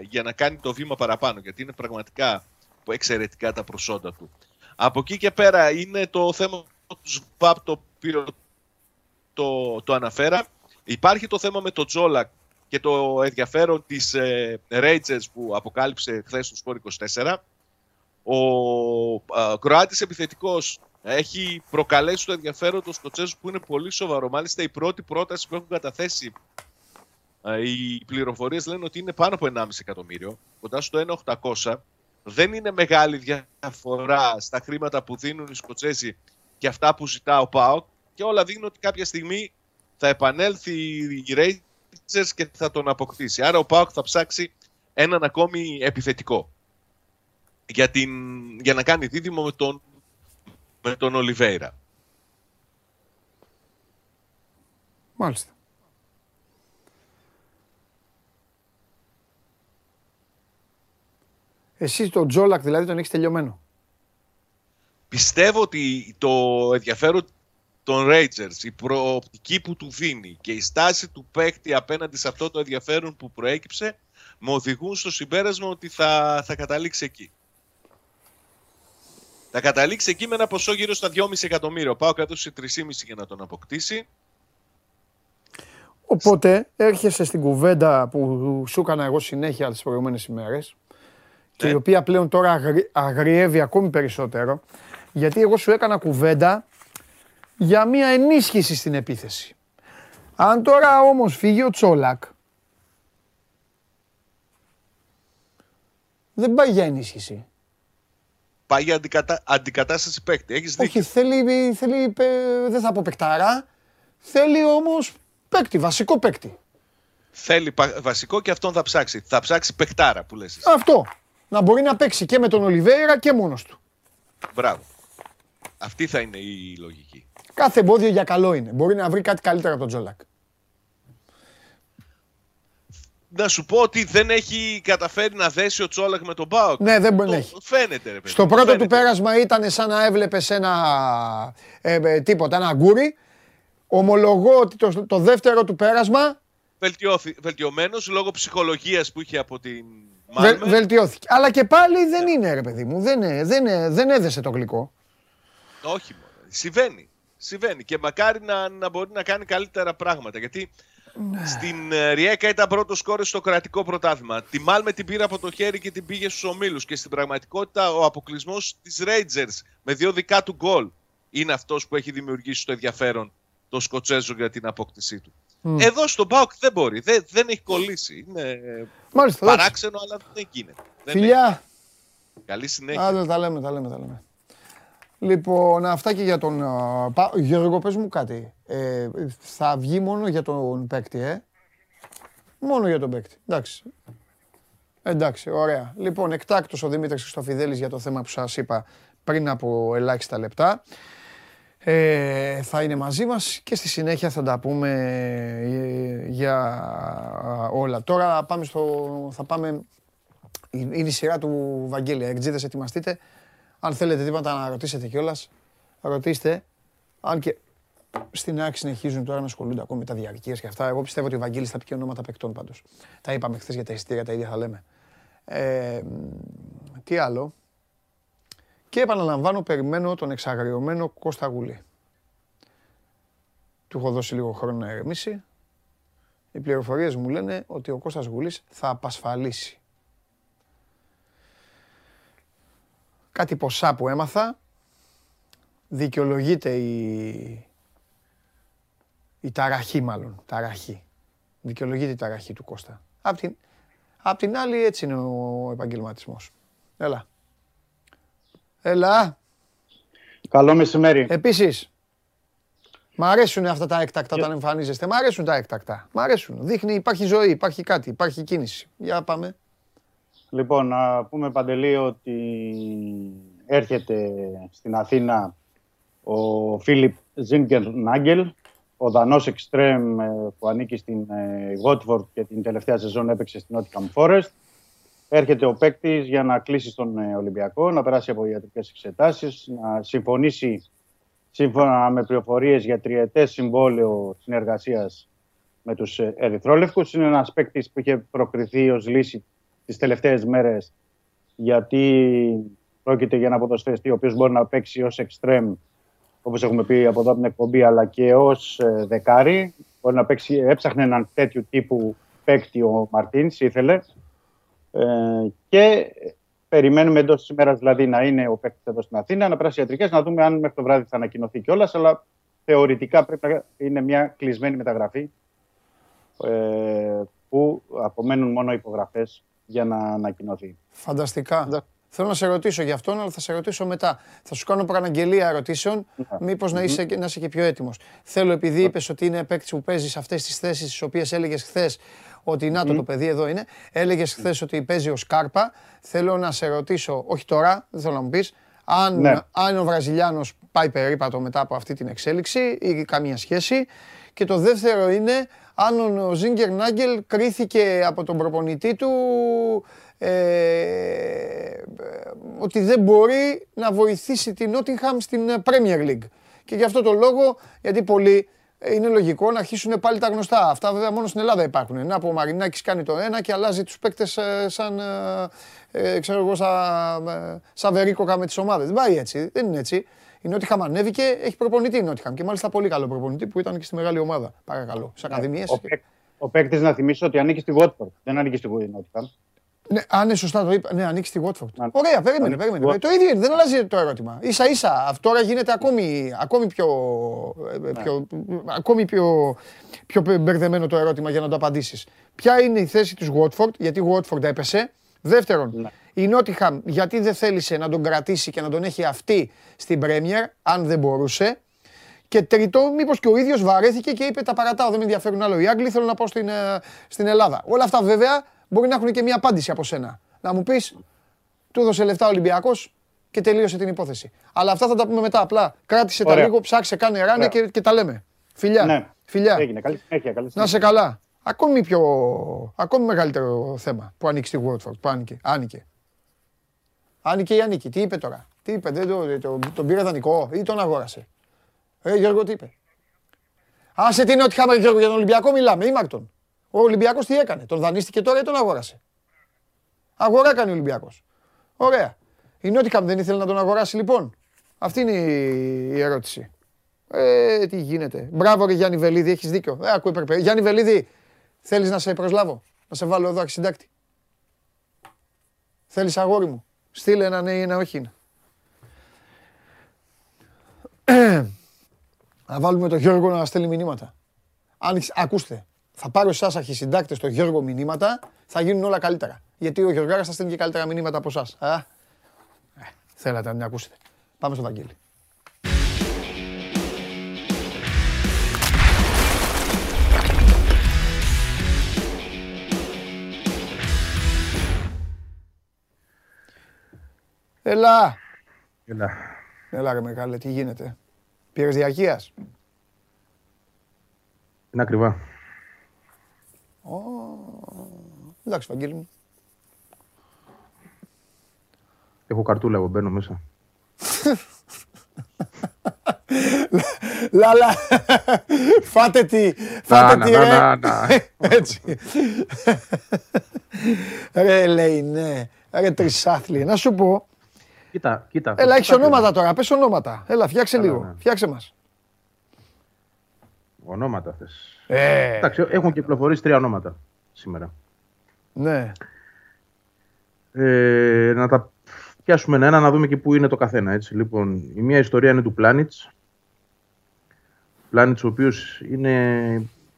για να κάνει το βήμα παραπάνω. Γιατί είναι πραγματικά εξαιρετικά τα προσόντα του. Από εκεί και πέρα είναι το θέμα του ΣΒΑΠ το οποίο το, το αναφέρα. Υπάρχει το θέμα με το Τζόλακ και το ενδιαφέρον της ε, Rangers που αποκάλυψε χθες στο Σπόρ 24. Ο α, Κροάτης επιθετικός έχει προκαλέσει το ενδιαφέρον των Σκοτσέζους που είναι πολύ σοβαρό. Μάλιστα η πρώτη πρόταση που έχουν καταθέσει α, οι πληροφορίες λένε ότι είναι πάνω από 1,5 εκατομμύριο, κοντά στο 1,800. Δεν είναι μεγάλη διαφορά στα χρήματα που δίνουν οι Σκοτσέζοι και αυτά που ζητά ο ΠΑΟΚ και όλα δείχνουν ότι κάποια στιγμή θα επανέλθει η Rangers και θα τον αποκτήσει. Άρα ο ΠΑΟΚ θα ψάξει έναν ακόμη επιθετικό για, την, για να κάνει δίδυμο με τον, με τον Ολιβέηρα. Μάλιστα. Εσύ τον Τζόλακ δηλαδή τον έχεις τελειωμένο. Πιστεύω ότι το ενδιαφέρον των Rangers, η προοπτική που του δίνει και η στάση του παίκτη απέναντι σε αυτό το ενδιαφέρον που προέκυψε, με οδηγούν στο συμπέρασμα ότι θα, θα καταλήξει εκεί. Θα καταλήξει εκεί με ένα ποσό γύρω στα 2,5 εκατομμύρια. Ο Πάο κρατούσε 3,5 για να τον αποκτήσει. Οπότε έρχεσαι στην κουβέντα που σου έκανα εγώ συνέχεια τις προηγούμενες ημέρες και Ναι. η οποία πλέον τώρα αγρι- αγριεύει ακόμη περισσότερο γιατί εγώ σου έκανα κουβέντα για μια ενίσχυση στην επίθεση. Αν τώρα όμως φύγει ο Τσόλακ δεν πάει για ενίσχυση. Πάει για αντικατα... αντικατάσταση παίκτη. Έχεις δίκιο. Όχι, θέλει, θέλει, ε, δεν θα πω παικτάρα, θέλει όμως παίκτη, βασικό παίκτη. Θέλει πα- βασικό και αυτόν θα ψάξει. Θα ψάξει παικτάρα που λες. εσύ. Αυτό. Να μπορεί να παίξει και με τον Ολιβέηρα και μόνος του. Μπράβο. Αυτή θα είναι η λογική. Κάθε εμπόδιο για καλό είναι. Μπορεί να βρει κάτι καλύτερο από τον Τζόλακ. Να σου πω ότι δεν έχει καταφέρει να δέσει ο Τσόλακ με τον Μπάουκ. Ναι, δεν μπορεί Το- να έχει. Φαίνεται, ρε παιδί. Στο πρώτο του φαίνεται. πέρασμα ήταν σαν να έβλεπε ένα. Ε, ε, τίποτα, ένα γκούρι. Ομολογώ ότι το, το δεύτερο του πέρασμα Βελτιώθη, βελτιωμένος λόγω ψυχολογίας που είχε από την βε, Μάλμε. βελτιώθηκε. Αλλά και πάλι δεν είναι, ρε παιδί μου. Δεν, ε, δεν, ε, δεν έδεσε το γλυκό. Όχι μόνο. Συμβαίνει. Συμβαίνει. Και μακάρι να, να μπορεί να κάνει καλύτερα πράγματα. Γιατί Ναι. στην ε, Ριέκα ήταν πρώτος σκόρερ στο κρατικό πρωτάθλημα. Τη Μάλμε την πήρε από το χέρι και την πήγε στους ομίλους. Και στην πραγματικότητα ο αποκλεισμός της Rangers με δύο δικά του γκολ είναι αυτός που έχει δημιουργήσει το ενδιαφέρον το Σκοτσέζο για την απόκτησή του. Εδώ στον Μπάουκ δεν μπορεί. Δεν, δεν έχει κολλήσει. Είναι ε, Μάλιστα. εντάξει. παράξενο, αλλά δεν γίνεται. Δεν Φιλιά. έχει. Καλή συνέχεια. Άντε, τα λέμε, τα λέμε, τα λέμε. Λοιπόν, αυτά και για τον... α, Πα- Γιώργο, πες μου κάτι. Ε, θα βγει μόνο για τον παίκτη, ε; Μόνο για τον παίκτη. Εντάξει. Εντάξει, ωραία. Λοιπόν, εκτάκτος ο Δημήτρης Χριστοφιδέλης για το θέμα που σας είπα πριν από ελάχιστα λεπτά. Ε, θα είναι μαζί μας και στη συνέχεια θα τα πούμε ε, για όλα. Τώρα πάμε στο, θα πάμε είναι η σειρά του Βαγγέλη. Εκτζίδες ετοιμαστείτε. Αν θέλετε τίποτα να ρωτήσετε κιόλας, ρωτήστε. Αν και στην άκρη συνεχίζουν τώρα να ασχολούνται ακόμη με τα διαρκεία και αυτά. Εγώ πιστεύω ότι ο Βαγγέλης θα πει και ονόματα παικτών πάντως. Τα είπαμε χθες για τα εισιτήρια, τα ίδια θα λέμε. Ε, μ, τι άλλο. Και επαναλαμβάνω, περιμένω τον εξαγριωμένο Κώστα Γουλή. Του έχω δώσει λίγο χρόνο να ερεμήσει. Οι πληροφορίες μου λένε ότι ο Κώστας Γουλής θα απασφαλίσει. Κάτι ποσά που έμαθα, δικαιολογείται η, η ταραχή μάλλον, ταραχή. Δικαιολογείται η ταραχή του Κώστα. Απ' την, απ' την άλλη έτσι είναι ο επαγγελματισμός. Έλα. Έλα. Καλό μεσημέρι. Επίσης, μ' αρέσουν αυτά τα έκτακτα όταν εμφανίζεστε. Μ' αρέσουν τα έκτακτα. Μ' αρέσουν. Δείχνει υπάρχει ζωή, υπάρχει κάτι, υπάρχει κίνηση. Για πάμε. Λοιπόν, να πούμε Παντελή ότι έρχεται στην Αθήνα ο Φίλιπ Ζίνκερ Νάγκελ, ο Δανός Εξτρέμ που ανήκει στην Watford και την τελευταία σεζόν έπαιξε στην Nottingham Forest. Έρχεται ο παίκτης για να κλείσει στον Ολυμπιακό, να περάσει από ιατρικές εξετάσεις, να συμφωνήσει σύμφωνα με πληροφορίες για τριετές συμβόλαιο συνεργασίας με τους Ερυθρόλευκους. Είναι ένας παίκτης που είχε προκριθεί ως λύση τις τελευταίες μέρες γιατί πρόκειται για ένα ποδοσφαιριστή ο οποίος μπορεί να παίξει ως εξτρέμ όπως έχουμε πει από εδώ την εκπομπή αλλά και ως ε, δεκάρι. Μπορεί να παίξει, έψαχνε έναν τέτοιου τύπου παίκτη ο Μαρτίνς, ήθελε. Ε, και περιμένουμε εντός της ημέρας δηλαδή να είναι ο παίκτης εδώ στην Αθήνα, να περάσει ιατρικές, να δούμε αν μέχρι το βράδυ θα ανακοινωθεί κιόλας. Αλλά θεωρητικά πρέπει να είναι μια κλεισμένη μεταγραφή ε, που απομένουν μόνο υπογραφές για να ανακοινωθεί. Φανταστικά. Θέλω να σε ρωτήσω για αυτόν, αλλά θα σε ρωτήσω μετά. Θα σου κάνω προαναγγελία ερωτήσεων, ναι. μήπως να, είσαι, να είσαι και πιο έτοιμος. Θέλω, επειδή ναι. είπες ότι είναι παίκτης που παίζει σε αυτές τις θέσεις, τις οποίες έλεγες χθες ότι να το το παιδί εδώ είναι. Έλεγες χθες ότι παίζει ο Σκάρπα. Θέλω να σε ρωτήσω, όχι τώρα, δεν θέλω να μου πεις, αν, ναι. αν ο Βραζιλιάνος πάει περίπατο μετά από αυτή την εξέλιξη ή καμία σχέση. Και το δεύτερο είναι αν ο Ζίγκερ Νάγκελ κρίθηκε από τον προπονητή του ε, ότι δεν μπορεί να βοηθήσει την Νότιγχαμ στην Premier League. Και γι' αυτό το λόγο, γιατί πολλοί ε, είναι λογικό να αρχίσουν πάλι τα γνωστά. Αυτά βέβαια μόνο στην Ελλάδα υπάρχουν. Να που ο Μαρινάκης κάνει το ένα και αλλάζει τους παίκτες ε, σαν, ε, ξέρω εγώ, σαν, σαν βερίκοκα με τις ομάδες. Δεν πάει έτσι, δεν είναι έτσι. Η Νότιχαμ ανέβηκε, έχει προπονητή η Νότιχαμ και μάλιστα πολύ καλό προπονητή που ήταν και στη μεγάλη ομάδα. Παρακαλώ, στι ακαδημίες. Ο, ο παίκτης να θυμίσω ότι ανήκει στη Watford, δεν ανήκει στη Νότιχαμ. Ναι, αν είναι σωστά το είπα. Ναι, ανοίξει τη Watford. Ωραία, περίμενε, περίμενε. Το ίδιο είναι, δεν αλλάζει το ερώτημα. σα ίσα, τώρα γίνεται ακόμη, ακόμη, πιο, ε, ναι. πιο, ακόμη πιο, πιο μπερδεμένο το ερώτημα για να το απαντήσεις. Ποια είναι η θέση της Watford, γιατί η Watford έπεσε. Δεύτερον, ναι. Η Νότιχαμ γιατί δεν θέλησε να τον κρατήσει και να τον έχει αυτή στην Πρέμιερ, αν δεν μπορούσε. Και τρίτο, μήπως και ο ίδιος βαρέθηκε και είπε: Τα παρατάω, δεν με ενδιαφέρουν άλλο οι Άγγλοι, θέλω να πάω στην, ε, στην Ελλάδα. Όλα αυτά βέβαια μπορεί να έχουν και μια απάντηση από σένα. Να μου πεις, του έδωσε λεφτά ο Ολυμπιακός και τελείωσε την υπόθεση. Αλλά αυτά θα τα πούμε μετά. Απλά κράτησε τα λίγο, ψάξε, κάνε ράνε και, και τα λέμε. Φιλιά. Ναι. Φιλιά. Έγινε. Καλή συνέχεια. Καλή Να σε καλά. Ακόμη, πιο, ακόμη μεγαλύτερο θέμα που ανοίξει τη Watford. Που άνοικε. άνοικε. Άνοικε ή ανήκει. Τι είπε τώρα; Τι είπε. Δεν το, το, τον πήρε δανεικό ή τον αγόρασε; Ε, Γιώργο, τι είπε; Άσε τι είναι ότι είχαμε Γιώργο για τον Ολυμπιακό μιλάμε. Ήμαρτον. Ο Ολυμπιακός τι έκανε, τον δανείστηκε τώρα ή τον αγόρασε; Αγορά έκανε ο Ολυμπιακός. Ωραία. Η Νότικαμ δεν ήθελε να τον αγοράσει λοιπόν. Αυτή είναι η ερώτηση. Ε, τι γίνεται; Μπράβο ρε Γιάννη Βελίδη, έχεις δίκιο. Ε, ακούει πρέπει. Γιάννη Βελίδη, θέλεις να σε προσλάβω, να σε βάλω εδώ αξιντάκτη. Θέλεις αγόρι μου; Στείλε ένα ναι ή ένα όχι. Να βάλουμε τον Γιώργο να στέλνει μηνύματα. Αν, ακούστε, θα πάρω εσάς αρχισυντάκτες στο Γιώργο μηνύματα, θα γίνουν όλα καλύτερα. Γιατί ο Γιώργο θα στέλνει και καλύτερα μηνύματα από εσάς. Ε, θέλατε να την ακούσετε. Πάμε στο Βαγγέλη. Έλα. Έλα. Έλα ρε μεγάλε, τι γίνεται; Πήρες διαρκείας; Είναι ακριβά. Εντάξει, Βαγγέλη μου. Έχω καρτούλα εγώ, μπαίνω μέσα. Λάλα, φάτε τι, φάτε τι ρε. Έτσι. Ρε λέει ναι, ρε τρισάθλι. Να σου πω. Κοίτα, κοίτα. Έλα, έχεις ονόματα τώρα, πες ονόματα. Έλα, φτιάξε λίγο, ναι. φτιάξε μας. Ονόματα θες. Ε. Εντάξει, έχουν κυκλοφορήσει τρία ονόματα σήμερα. Ναι. Ε, να τα πιάσουμε ένα, να δούμε και πού είναι το καθένα. Έτσι. Λοιπόν, η μία ιστορία είναι του Planets. Planets ο οποίος είναι,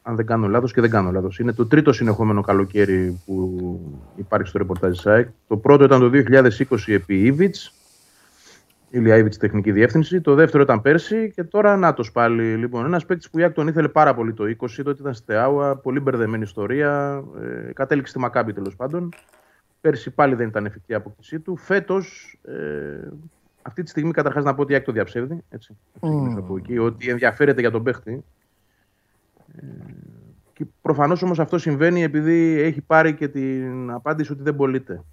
αν δεν κάνω λάθος και δεν κάνω λάθος, είναι το τρίτο συνεχόμενο καλοκαίρι που υπάρχει στο ρεπορτάζ ΣΑΕΚ. Το πρώτο ήταν το 2020 επί Ήβιτς, Ηλιάιβιτ τεχνική διεύθυνση. Το δεύτερο ήταν πέρσι και τώρα να το πάλι. Λοιπόν, ένας παίκτης που η τον ήθελε πάρα πολύ το 20, τότε ήταν στη Θεάουα, πολύ μπερδεμένη ιστορία. Ε, κατέληξε στη Μακάμπη τέλος πάντων. Πέρσι πάλι δεν ήταν εφικτή η αποκτησή του. Φέτος ε, αυτή τη στιγμή καταρχάς να πω ότι η ΑΕΚ το διαψεύδει. Έτσι, Μμμ. από εκεί, ότι ενδιαφέρεται για τον παίχτη. Ε, και προφανώς όμως αυτό συμβαίνει επειδή έχει πάρει και την απάντηση ότι δεν πωλείται.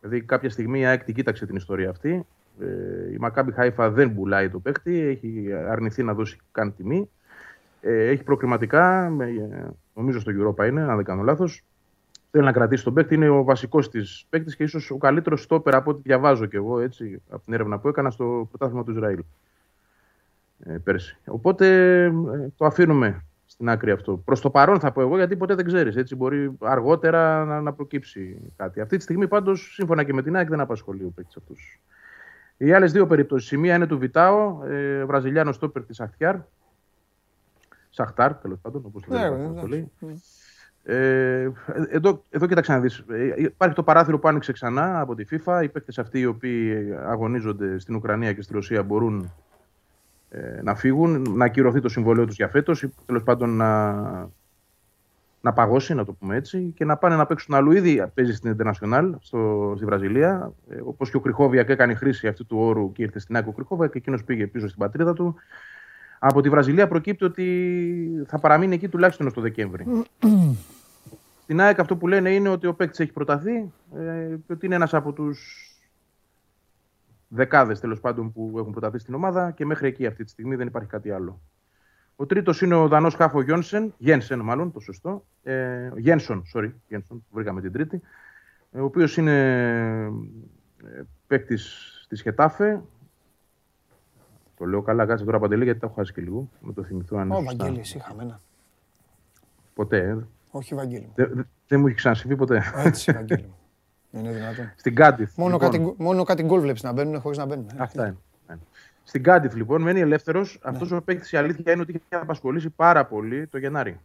Δηλαδή κάποια στιγμή η ΑΕΚ την κοίταξε την ιστορία αυτή. Ε, η Μακάμπι Χάιφα δεν πουλάει το παίχτη, έχει αρνηθεί να δώσει καν τιμή. Ε, έχει προκριματικά, με, ε, νομίζω στο Europa είναι, αν δεν κάνω λάθος. Θέλει να κρατήσει τον παίκτη, είναι ο βασικός της παίκτης και ίσως ο καλύτερος στόπερ από ό,τι διαβάζω κι εγώ έτσι, από την έρευνα που έκανα στο πρωτάθλημα του Ισραήλ. Ε, πέρσι. Οπότε ε, το αφήνουμε στην άκρη αυτό. Προς το παρόν θα πω εγώ, γιατί ποτέ δεν ξέρεις. Έτσι μπορεί αργότερα να, να προκύψει κάτι. Αυτή τη στιγμή πάντως, σύμφωνα και με την ΑΕΚ, δεν απασχολεί ο παίκτης αυτός. Οι άλλες δύο περιπτώσεις. Η μία είναι του Βιτάο, ε, Βραζιλιάνος στόπερ της Αχτιάρ. Σαχτάρ, τέλος πάντων, όπως Ναι, λέει. ρε, η εντάξει. αποστολή. Ε, εδώ, εδώ κοίταξε να δεις. Ε, Υπάρχει το παράθυρο που άνοιξε ξανά από τη FIFA. Οι παίκτες αυτοί οι οποίοι αγωνίζονται στην Ουκρανία και στη Ρωσία μπορούν ε, να φύγουν, να ακυρωθεί το συμβολέο τους για φέτος ή τέλος πάντων να, να παγώσει, να το πούμε έτσι, και να πάνε να παίξουν αλλού. Ήδη παίζει στην International στο, στη Βραζιλία. Ε, Όπως και ο Κριχόβιακ έκανε χρήση αυτού του όρου και ήρθε στην Άκη ο Κριχόβιακ και εκείνος πήγε πίσω στην πατρίδα του. Από τη Βραζιλία προκύπτει ότι θα παραμείνει εκεί τουλάχιστον ως το Δεκέμβρη. Στην ΑΕΚ αυτό που λένε είναι ότι ο παίκτης έχει προταθεί ε, και ότι είναι ένας από τους δεκάδες τέλος πάντων που έχουν προταθεί στην ομάδα και μέχρι εκεί αυτή τη στιγμή δεν υπάρχει κάτι άλλο. Ο τρίτος είναι ο Δανός Χάφο Γιόνσεν, Γένσεν μάλλον, το σωστό. Ε, Γένσον, sorry, Γένσον, βρήκαμε την τρίτη. Ε, ο οποίος είναι ε, παίκτης της Χετάφε. Το λέω καλά, κάτσε τώρα παντελή γιατί τα έχω χάσει και λίγο. Να το θυμηθώ αν Ω, είναι σωστά. Βαγγέλης, είχαμε ένα. Ποτέ. ε. Όχι, Βαγγέλη μου. Δεν δεν- δεν μου έχει ξανασυμβεί ποτέ. Έτσι, Βαγγέλη μου. Είναι δυνατόν. Στην Κάντιθ. Μόνο, λοιπόν. κάτι, μόνο κάτι γκολ βλέπεις να μπαίνουν χωρίς να μπαίνουν. ε. Αυτά είναι. Ναι. Στην Κάντιθ λοιπόν μένει ελεύθερος. Αυτός ο παίκτης η αλήθεια είναι ότι είχε απασχολήσει πάρα πολύ το Γενάρη.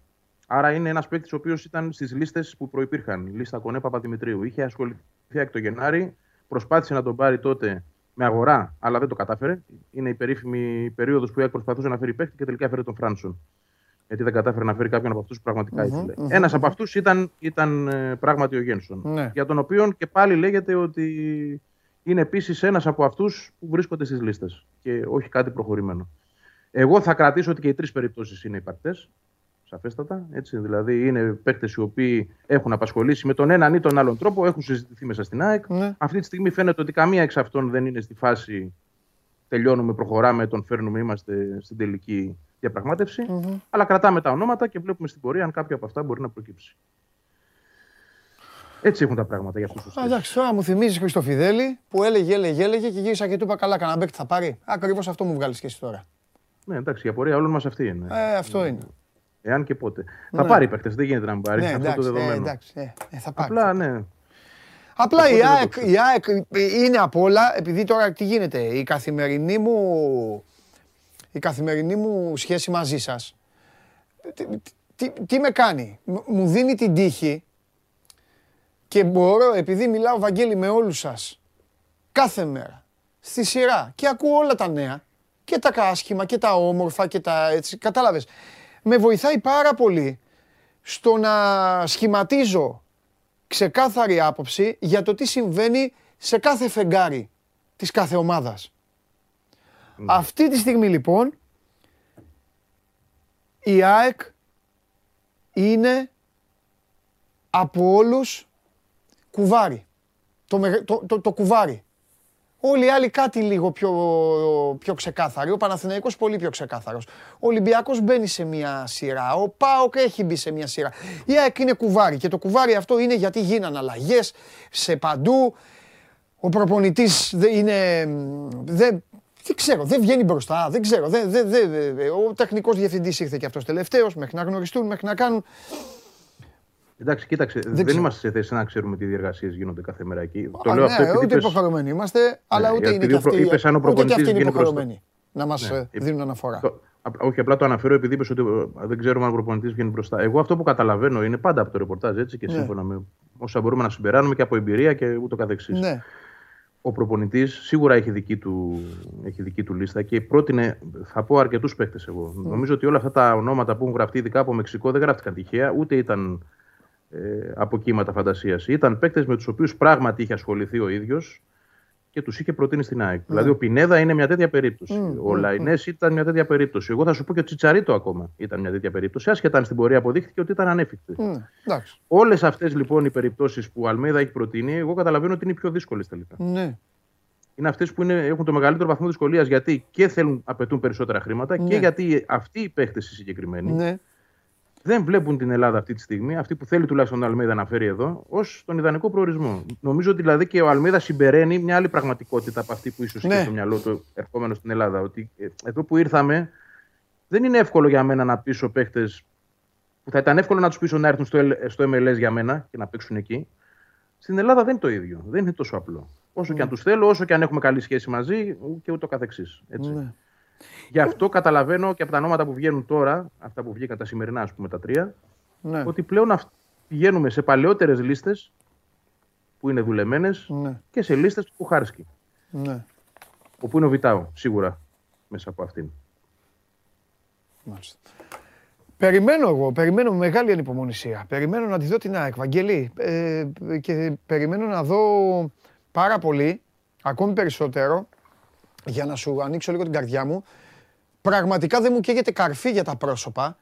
Άρα είναι ένας παίκτης ο οποίος ήταν στις λίστες που προπήρχαν. Η λίστα Κονέ Παπαδημητρίου. Είχε ασχοληθεί εκ το Γενάρη. Προσπάθησε να τον πάρει τότε με αγορά, αλλά δεν το κατάφερε. Είναι η περίφημη περίοδος που η ΑΕΚ προσπαθούσε να φέρει παίκτη και τελικά φέρει τον Φράνσον. Γιατί δεν κατάφερε να φέρει κάποιον από αυτούς που πραγματικά Μμμ, ήθελε. μμμ, Ένας μμμ. από αυτούς ήταν, ήταν ε, πράγματι ο Γένσον. Ναι. Για τον οποίο και πάλι λέγεται ότι είναι επίσης ένας από αυτούς που βρίσκονται στις λίστες και όχι κάτι προχωρημένο. Εγώ θα κρατήσω ότι και οι τρεις περιπτώσεις είναι υπαρκτές. Σαφέστατα. Έτσι, δηλαδή είναι παίκτες οι οποίοι έχουν απασχολήσει με τον έναν ή τον άλλον τρόπο, έχουν συζητηθεί μέσα στην ΑΕΚ. Ναι. Αυτή τη στιγμή φαίνεται ότι καμία εξ αυτών δεν είναι στη φάση τελειώνουμε, προχωράμε, τον φέρνουμε, είμαστε στην τελική διαπραγμάτευση. Μμμ. Αλλά κρατάμε τα ονόματα και βλέπουμε στην πορεία αν κάποιο από αυτά μπορεί να προκύψει. Έτσι έχουν τα πράγματα για αυτούς τους Α, εντάξει, τώρα μου θυμίζεις Χριστοφιδέλη που έλεγε, έλεγε, έλεγε και γύρισα και του είπα καλά, κανένα παίκτη θα πάρει. Ακριβώς αυτό μου βγάλεις και εσύ τώρα. Ναι, εντάξει, η απορία όλων μας αυτή είναι. Ε, αυτό είναι. Εάν και πότε. Ναι. Θα πάρει παίκτες, δεν γίνεται να μην πάρει. Ναι, αυτό το εντάξει, ε, δεδομένο. εντάξει, ε, ε, θα πάρει. Απλά ναι. Απλά η Οπότε δεν το ΑΕΚ, ξέρω. η ΑΕΚ είναι απ' όλα, επειδή τώρα τι γίνεται, η καθημερινή μου, η καθημερινή μου σχέση μαζί σας, τι, τι, τι με κάνει, Μου- μου δίνει την τύχη και μπορώ, επειδή μιλάω Βαγγέλη με όλους σας, κάθε μέρα, στη σειρά και ακούω όλα τα νέα, και τα άσχημα και τα όμορφα και τα έτσι, κατάλαβες. Με βοηθάει πάρα πολύ στο να σχηματίζω ξεκάθαρη άποψη για το τι συμβαίνει σε κάθε φεγγάρι της κάθε ομάδας. Αυτή τη στιγμή λοιπόν η ΑΕΚ είναι από όλους κουβάρι. Το, μεγε- το, το, το κουβάρι. Όλοι οι άλλοι κάτι λίγο πιο, πιο ξεκάθαροι. Ο Παναθηναϊκός πολύ πιο ξεκάθαρος. Ο Ολυμπιακός μπαίνει σε μια σειρά. Ο ΠΑΟΚ έχει μπει σε μια σειρά. Η ΑΕΚ είναι κουβάρι και το κουβάρι αυτό είναι γιατί γίνανε αλλαγές σε παντού. Ο προπονητής δεν είναι... Δεν, δεν ξέρω, δεν βγαίνει μπροστά, δεν ξέρω. Δεν, δεν, δεν, δεν- ο τεχνικός διευθυντής ήρθε και αυτός τελευταίος, μέχρι να γνωριστούν, μέχρι να κάνουν. Εντάξει, κοίταξε, δεν, ξέρω. είμαστε σε θέση να ξέρουμε τι διεργασίες γίνονται κάθε μέρα εκεί. Το Α, λέω ναι, αυτό επειδή ούτε είπες- υποχρεωμένοι είμαστε, αλλά ούτε γιατί είναι και δύο προ- αυτοί, είπες αν ο ούτε και προπονητής αυτοί είναι βγαίνει μπροστά. υποχρεωμένοι να μας Ναι, ε, ε, δίνουν αναφορά. Το- α- όχι, απλά το αναφέρω επειδή είπες ότι ε, δεν ξέρουμε αν ο προπονητής βγαίνει μπροστά. Εγώ αυτό που καταλαβαίνω είναι πάντα από το ρεπορτάζ έτσι και Ναι. σύμφωνα με όσα μπορούμε να συμπεράνουμε και από εμπειρία και ούτω καθεξής. Ναι, Ο προπονητής σίγουρα έχει δική, του, έχει δική του λίστα και πρότεινε, θα πω, αρκετούς παίκτες εγώ. Νομίζω ότι όλα αυτά τα ονόματα που έχουν γραφτεί, ειδικά από Μεξικό, δεν γράφτηκαν τυχαία, ούτε ήταν ε, από κύματα φαντασίας. Ήταν παίκτες με τους οποίους πράγματι είχε ασχοληθεί ο ίδιος και τους είχε προτείνει στην ΑΕΚ. Δηλαδή ο Πινέδα είναι μια τέτοια περίπτωση. Μμ, ο μμ, Λαϊνές ήταν μια τέτοια περίπτωση. Εγώ θα σου πω και ο Τσιτσαρίτο ακόμα ήταν μια τέτοια περίπτωση. Άσχετα αν στην πορεία αποδείχθηκε ότι ήταν ανέφικτης. Ναι, εντάξει. Όλες αυτές λοιπόν οι περιπτώσεις που ο Αλμέδα έχει προτείνει, εγώ καταλαβαίνω ότι είναι οι πιο δύσκολες τελικά. Ναι. Είναι αυτές που είναι, έχουν το μεγαλύτερο βαθμό δυσκολίας γιατί και θέλουν, απαιτούν περισσότερα χρήματα Ναι. και γιατί αυτοί οι παίχτε οι συγκεκριμένοι Ναι. Δεν βλέπουν την Ελλάδα αυτή τη στιγμή, αυτή που θέλει τουλάχιστον ο Αλμίδα να φέρει εδώ, ως τον ιδανικό προορισμό. Νομίζω ότι δηλαδή και ο Αλμίδα συμπεραίνει μια άλλη πραγματικότητα από αυτή που ίσως Ναι. είχε στο μυαλό του ερχόμενος στην Ελλάδα. Ότι ε, εδώ που ήρθαμε, δεν είναι εύκολο για μένα να πείσω παίχτε που θα ήταν εύκολο να τους πείσω να έρθουν στο, L- στο MLS για μένα και να παίξουν εκεί. Στην Ελλάδα δεν είναι το ίδιο. Δεν είναι τόσο απλό. Όσο και αν τους θέλω, όσο και αν έχουμε καλή σχέση μαζί και ούτω καθεξής. Έτσι. Ναι. Γι' αυτό καταλαβαίνω και από τα ονόματα που βγαίνουν τώρα, αυτά που βγήκαν τα σημερινά, ας πούμε, τα τρία, Ναι. ότι πλέον αυ- πηγαίνουμε σε παλαιότερες λίστες που είναι δουλεμένες Ναι. και σε λίστες του Κουχάρσκι. Ναι. Όπου είναι ο Βιτάου, σίγουρα μέσα από αυτήν. Μάλιστα. Περιμένω εγώ, περιμένω με μεγάλη ανυπομονησία. Περιμένω να τη δω την ΑΕΚ, Βαγγέλη. Ε, και περιμένω να δω πάρα πολύ, ακόμη περισσότερο, για να σου ανοίξω λίγο την καρδιά μου. Πραγματικά δεν μου καίγεται καρφί για τα πρόσωπα.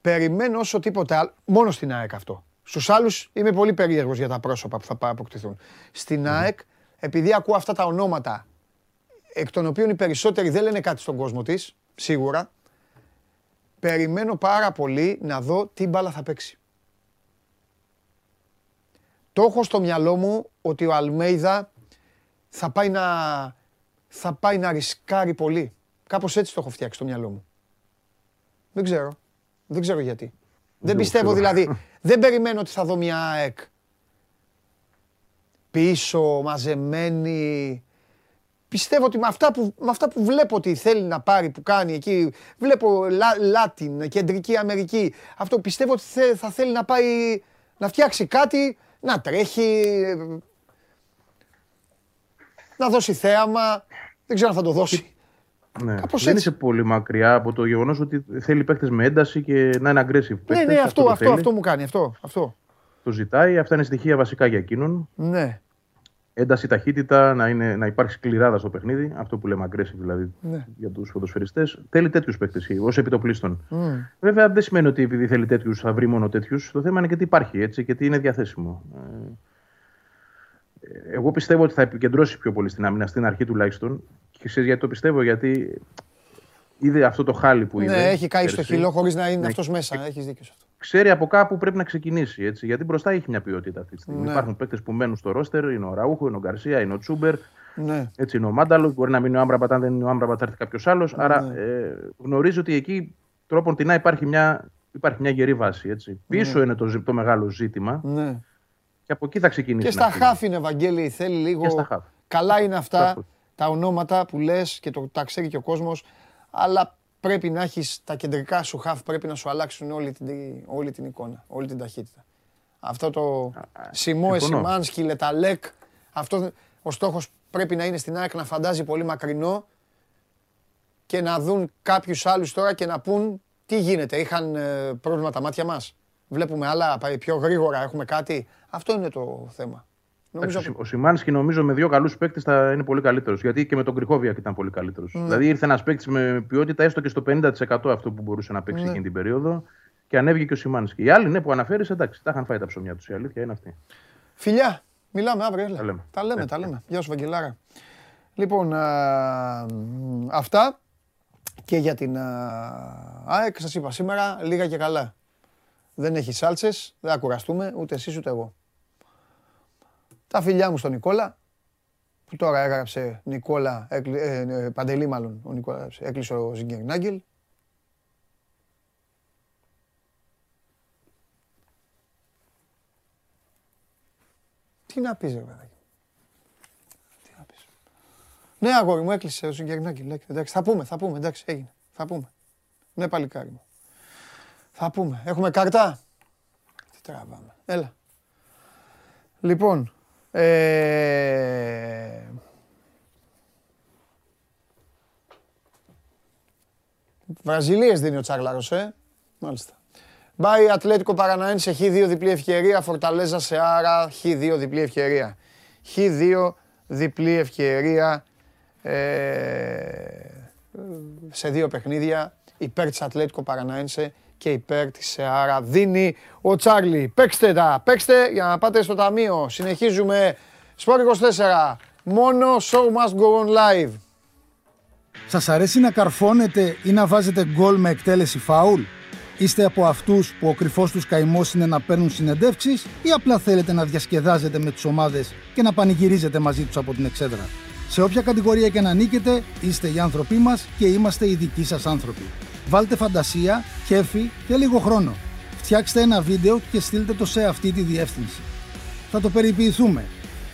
Περιμένω όσο τίποτε άλλο. Μόνο στην ΑΕΚ αυτό. Στους άλλους είμαι πολύ περίεργος για τα πρόσωπα που θα πά- αποκτηθούν. Στην ΑΕΚ, επειδή ακούω αυτά τα ονόματα, εκ των οποίων οι περισσότεροι δεν λένε κάτι στον κόσμο της, σίγουρα, περιμένω πάρα πολύ να δω τι μπάλα θα παίξει. Το έχω στο μυαλό μου ότι ο Αλμέιδα θα πάει να, θα πάει να ρισκάρει πολύ. Κάπως έτσι το έχω φτιάξει στο μυαλό μου. Δεν ξέρω. Δεν ξέρω γιατί. Δεν το πιστεύω ξέρω. δηλαδή. Δεν περιμένω ότι θα δω μια ΑΕΚ πίσω, μαζεμένη. Πιστεύω ότι με αυτά, που, με αυτά που βλέπω ότι θέλει να πάρει, που κάνει εκεί, βλέπω Λα, Λάτιν, Κεντρική Αμερική, αυτό πιστεύω ότι θε- θα θέλει να πάει να φτιάξει κάτι, να τρέχει, να δώσει θέαμα, δεν ξέρω αν θα το δώσει. Ναι. Κάπως δεν έτσι. είσαι πολύ μακριά από το γεγονός ότι θέλει παίχτε με ένταση και να είναι aggressive. Ναι, παίκτες. ναι, αυτό, το αυτό, θέλει. αυτό μου κάνει, αυτό, αυτό. Το ζητάει. Αυτά είναι στοιχεία βασικά για εκείνον. Ναι, Ένταση, ταχύτητα, να, είναι, να υπάρχει σκληράδα στο παιχνίδι. Αυτό που λέμε aggressive δηλαδή ναι. για τους ποδοσφαιριστέ. Θέλει τέτοιους παίκτες ως επιτοπλίστων. Μμ. Βέβαια δεν σημαίνει ότι επειδή θέλει τέτοιους θα βρει μόνο τέτοιους. Το θέμα είναι και τι υπάρχει έτσι, και τι είναι διαθέσιμο. Ε, Εγώ πιστεύω ότι θα επικεντρώσει πιο πολύ στην άμυνα, στην αρχή τουλάχιστον. Και ξέρεις γιατί το πιστεύω, γιατί είδε αυτό το χάλι που είδε. Ναι, έχει καεί στο πέρσι. χειλό χωρίς να είναι Ναι. αυτός μέσα. Έχεις δίκιο σε αυτό. Ξέρει από κάπου πρέπει να ξεκινήσει. Έτσι, γιατί μπροστά έχει μια ποιότητα αυτή τη στιγμή. Ναι. Υπάρχουν παίκτες που μένουν στο ρόστερ, είναι ο Ραούχο, είναι ο Γκαρσία, είναι ο Τσούμπερ, Ναι. έτσι είναι ο Μάνταλο. Μπορεί να μείνει ο Άμπραμπατ, αν δεν είναι ο Άμπραμπατ, θα έρθει κάποιος άλλος. Άρα Ναι. ε, γνωρίζει ότι εκεί τρόπον την υπάρχει μια, υπάρχει μια γερή βάση. Έτσι. Πίσω είναι το, ζη- το μεγάλο ζήτημα ναι. Και από εκεί θα ξεκινήσει. Και να στα φύγει. χάφη είναι, Βαγγέλη, θέλει λίγο. Και στα χαφ. Καλά είναι αυτά Σαφώς. τα ονόματα που λες και το, τα ξέρει και ο κόσμος, αλλά πρέπει να έχεις τα κεντρικά σου χαφ, πρέπει να σου αλλάξουν όλη την, όλη την εικόνα, όλη την ταχύτητα. Αυτό το Σιμόε, συμφωνώ. Σιμάνσκι, Λεταλέκ, αυτό ο στόχος πρέπει να είναι στην ΑΕΚ να φαντάζει πολύ μακρινό και να δουν κάποιους άλλους τώρα και να πούν τι γίνεται, είχαν ε, πρόβλημα τα μάτια μας. Βλέπουμε άλλα, πάει πιο γρήγορα, έχουμε κάτι. Αυτό είναι το θέμα. Νομίζω Εντάξει, Ο Σιμάνσκι νομίζω με δύο καλούς παίκτες θα είναι πολύ καλύτερος. Γιατί και με τον Κρυχόβιακ ήταν πολύ καλύτερος. Ναι. Δηλαδή ήρθε ένας παίκτης με ποιότητα έστω και στο 50% αυτό που μπορούσε να παίξει Ναι. εκείνη την περίοδο και ανέβηκε και ο Σιμάνσκι. Οι άλλοι ναι, που αναφέρεις, εντάξει, τα είχαν φάει τα ψωμιά τους. Η αλήθεια είναι αυτή. Φιλιά, μιλάμε αύριο. Έλα. Τα λέμε. Τα λέμε, Ε, τα λέμε. Γεια σου, Βαγγελάρα. Λοιπόν, α, μ, αυτά και για την α, ΑΕΚ. Σας είπα σήμερα λίγα και καλά. Δεν έχει σάλτσες, δεν θα κουραστούμε, ούτε εσείς ούτε εγώ. Τα φιλιά μου στον Νικόλα, που τώρα έγραψε Νικόλα, έκλει- ε, ε, Παντελή μάλλον, ο Νικόλα έγραψε, έκλεισε ο Ζιγκερνάγκελ. Τι να πεις ρε παιδάκι. Τι να πεις. Ναι αγόρι μου έκλεισε ο Ζιγκερνάγκελ. Εντάξει θα πούμε, θα πούμε, εντάξει έγινε. Θα πούμε. Ναι παλικάρι μου. Θα πούμε. Έχουμε καρτά. Τι τραβάμε. Έλα. Λοιπόν, ε... Βραζιλίες δίνει ο Τσάγλαρος, ε. Μάλιστα. Μπάι Ατλέτικο Παραναέν σε Χ2 διπλή ευκαιρία, Φορταλέζα σε Άρα Χ2 διπλή ευκαιρία. Χ2 διπλή ευκαιρία ε, σε δύο παιχνίδια υπέρ της Ατλέτικο Παρανάινσε και υπέρ της Σεάρα. Δίνει ο Τσάρλι. Παίξτε τα, παίξτε για να πάτε στο ταμείο. Συνεχίζουμε. Σπορ 24. Μόνο show must go on live. Σας αρέσει να καρφώνετε ή να βάζετε γκολ με εκτέλεση φάουλ; Είστε από αυτούς που ο κρυφός τους καημός είναι να παίρνουν συνεντεύξεις ή απλά θέλετε να διασκεδάζετε με τις ομάδες και να πανηγυρίζετε μαζί τους από την εξέδρα; Σε όποια κατηγορία και να νίκετε, είστε οι άνθρωποι μας και είμαστε οι δικοί σας άνθρωποι. Βάλτε φαντασία, κέφι και λίγο χρόνο. Φτιάξτε ένα βίντεο και στείλτε το σε αυτή τη διεύθυνση. Θα το περιποιηθούμε.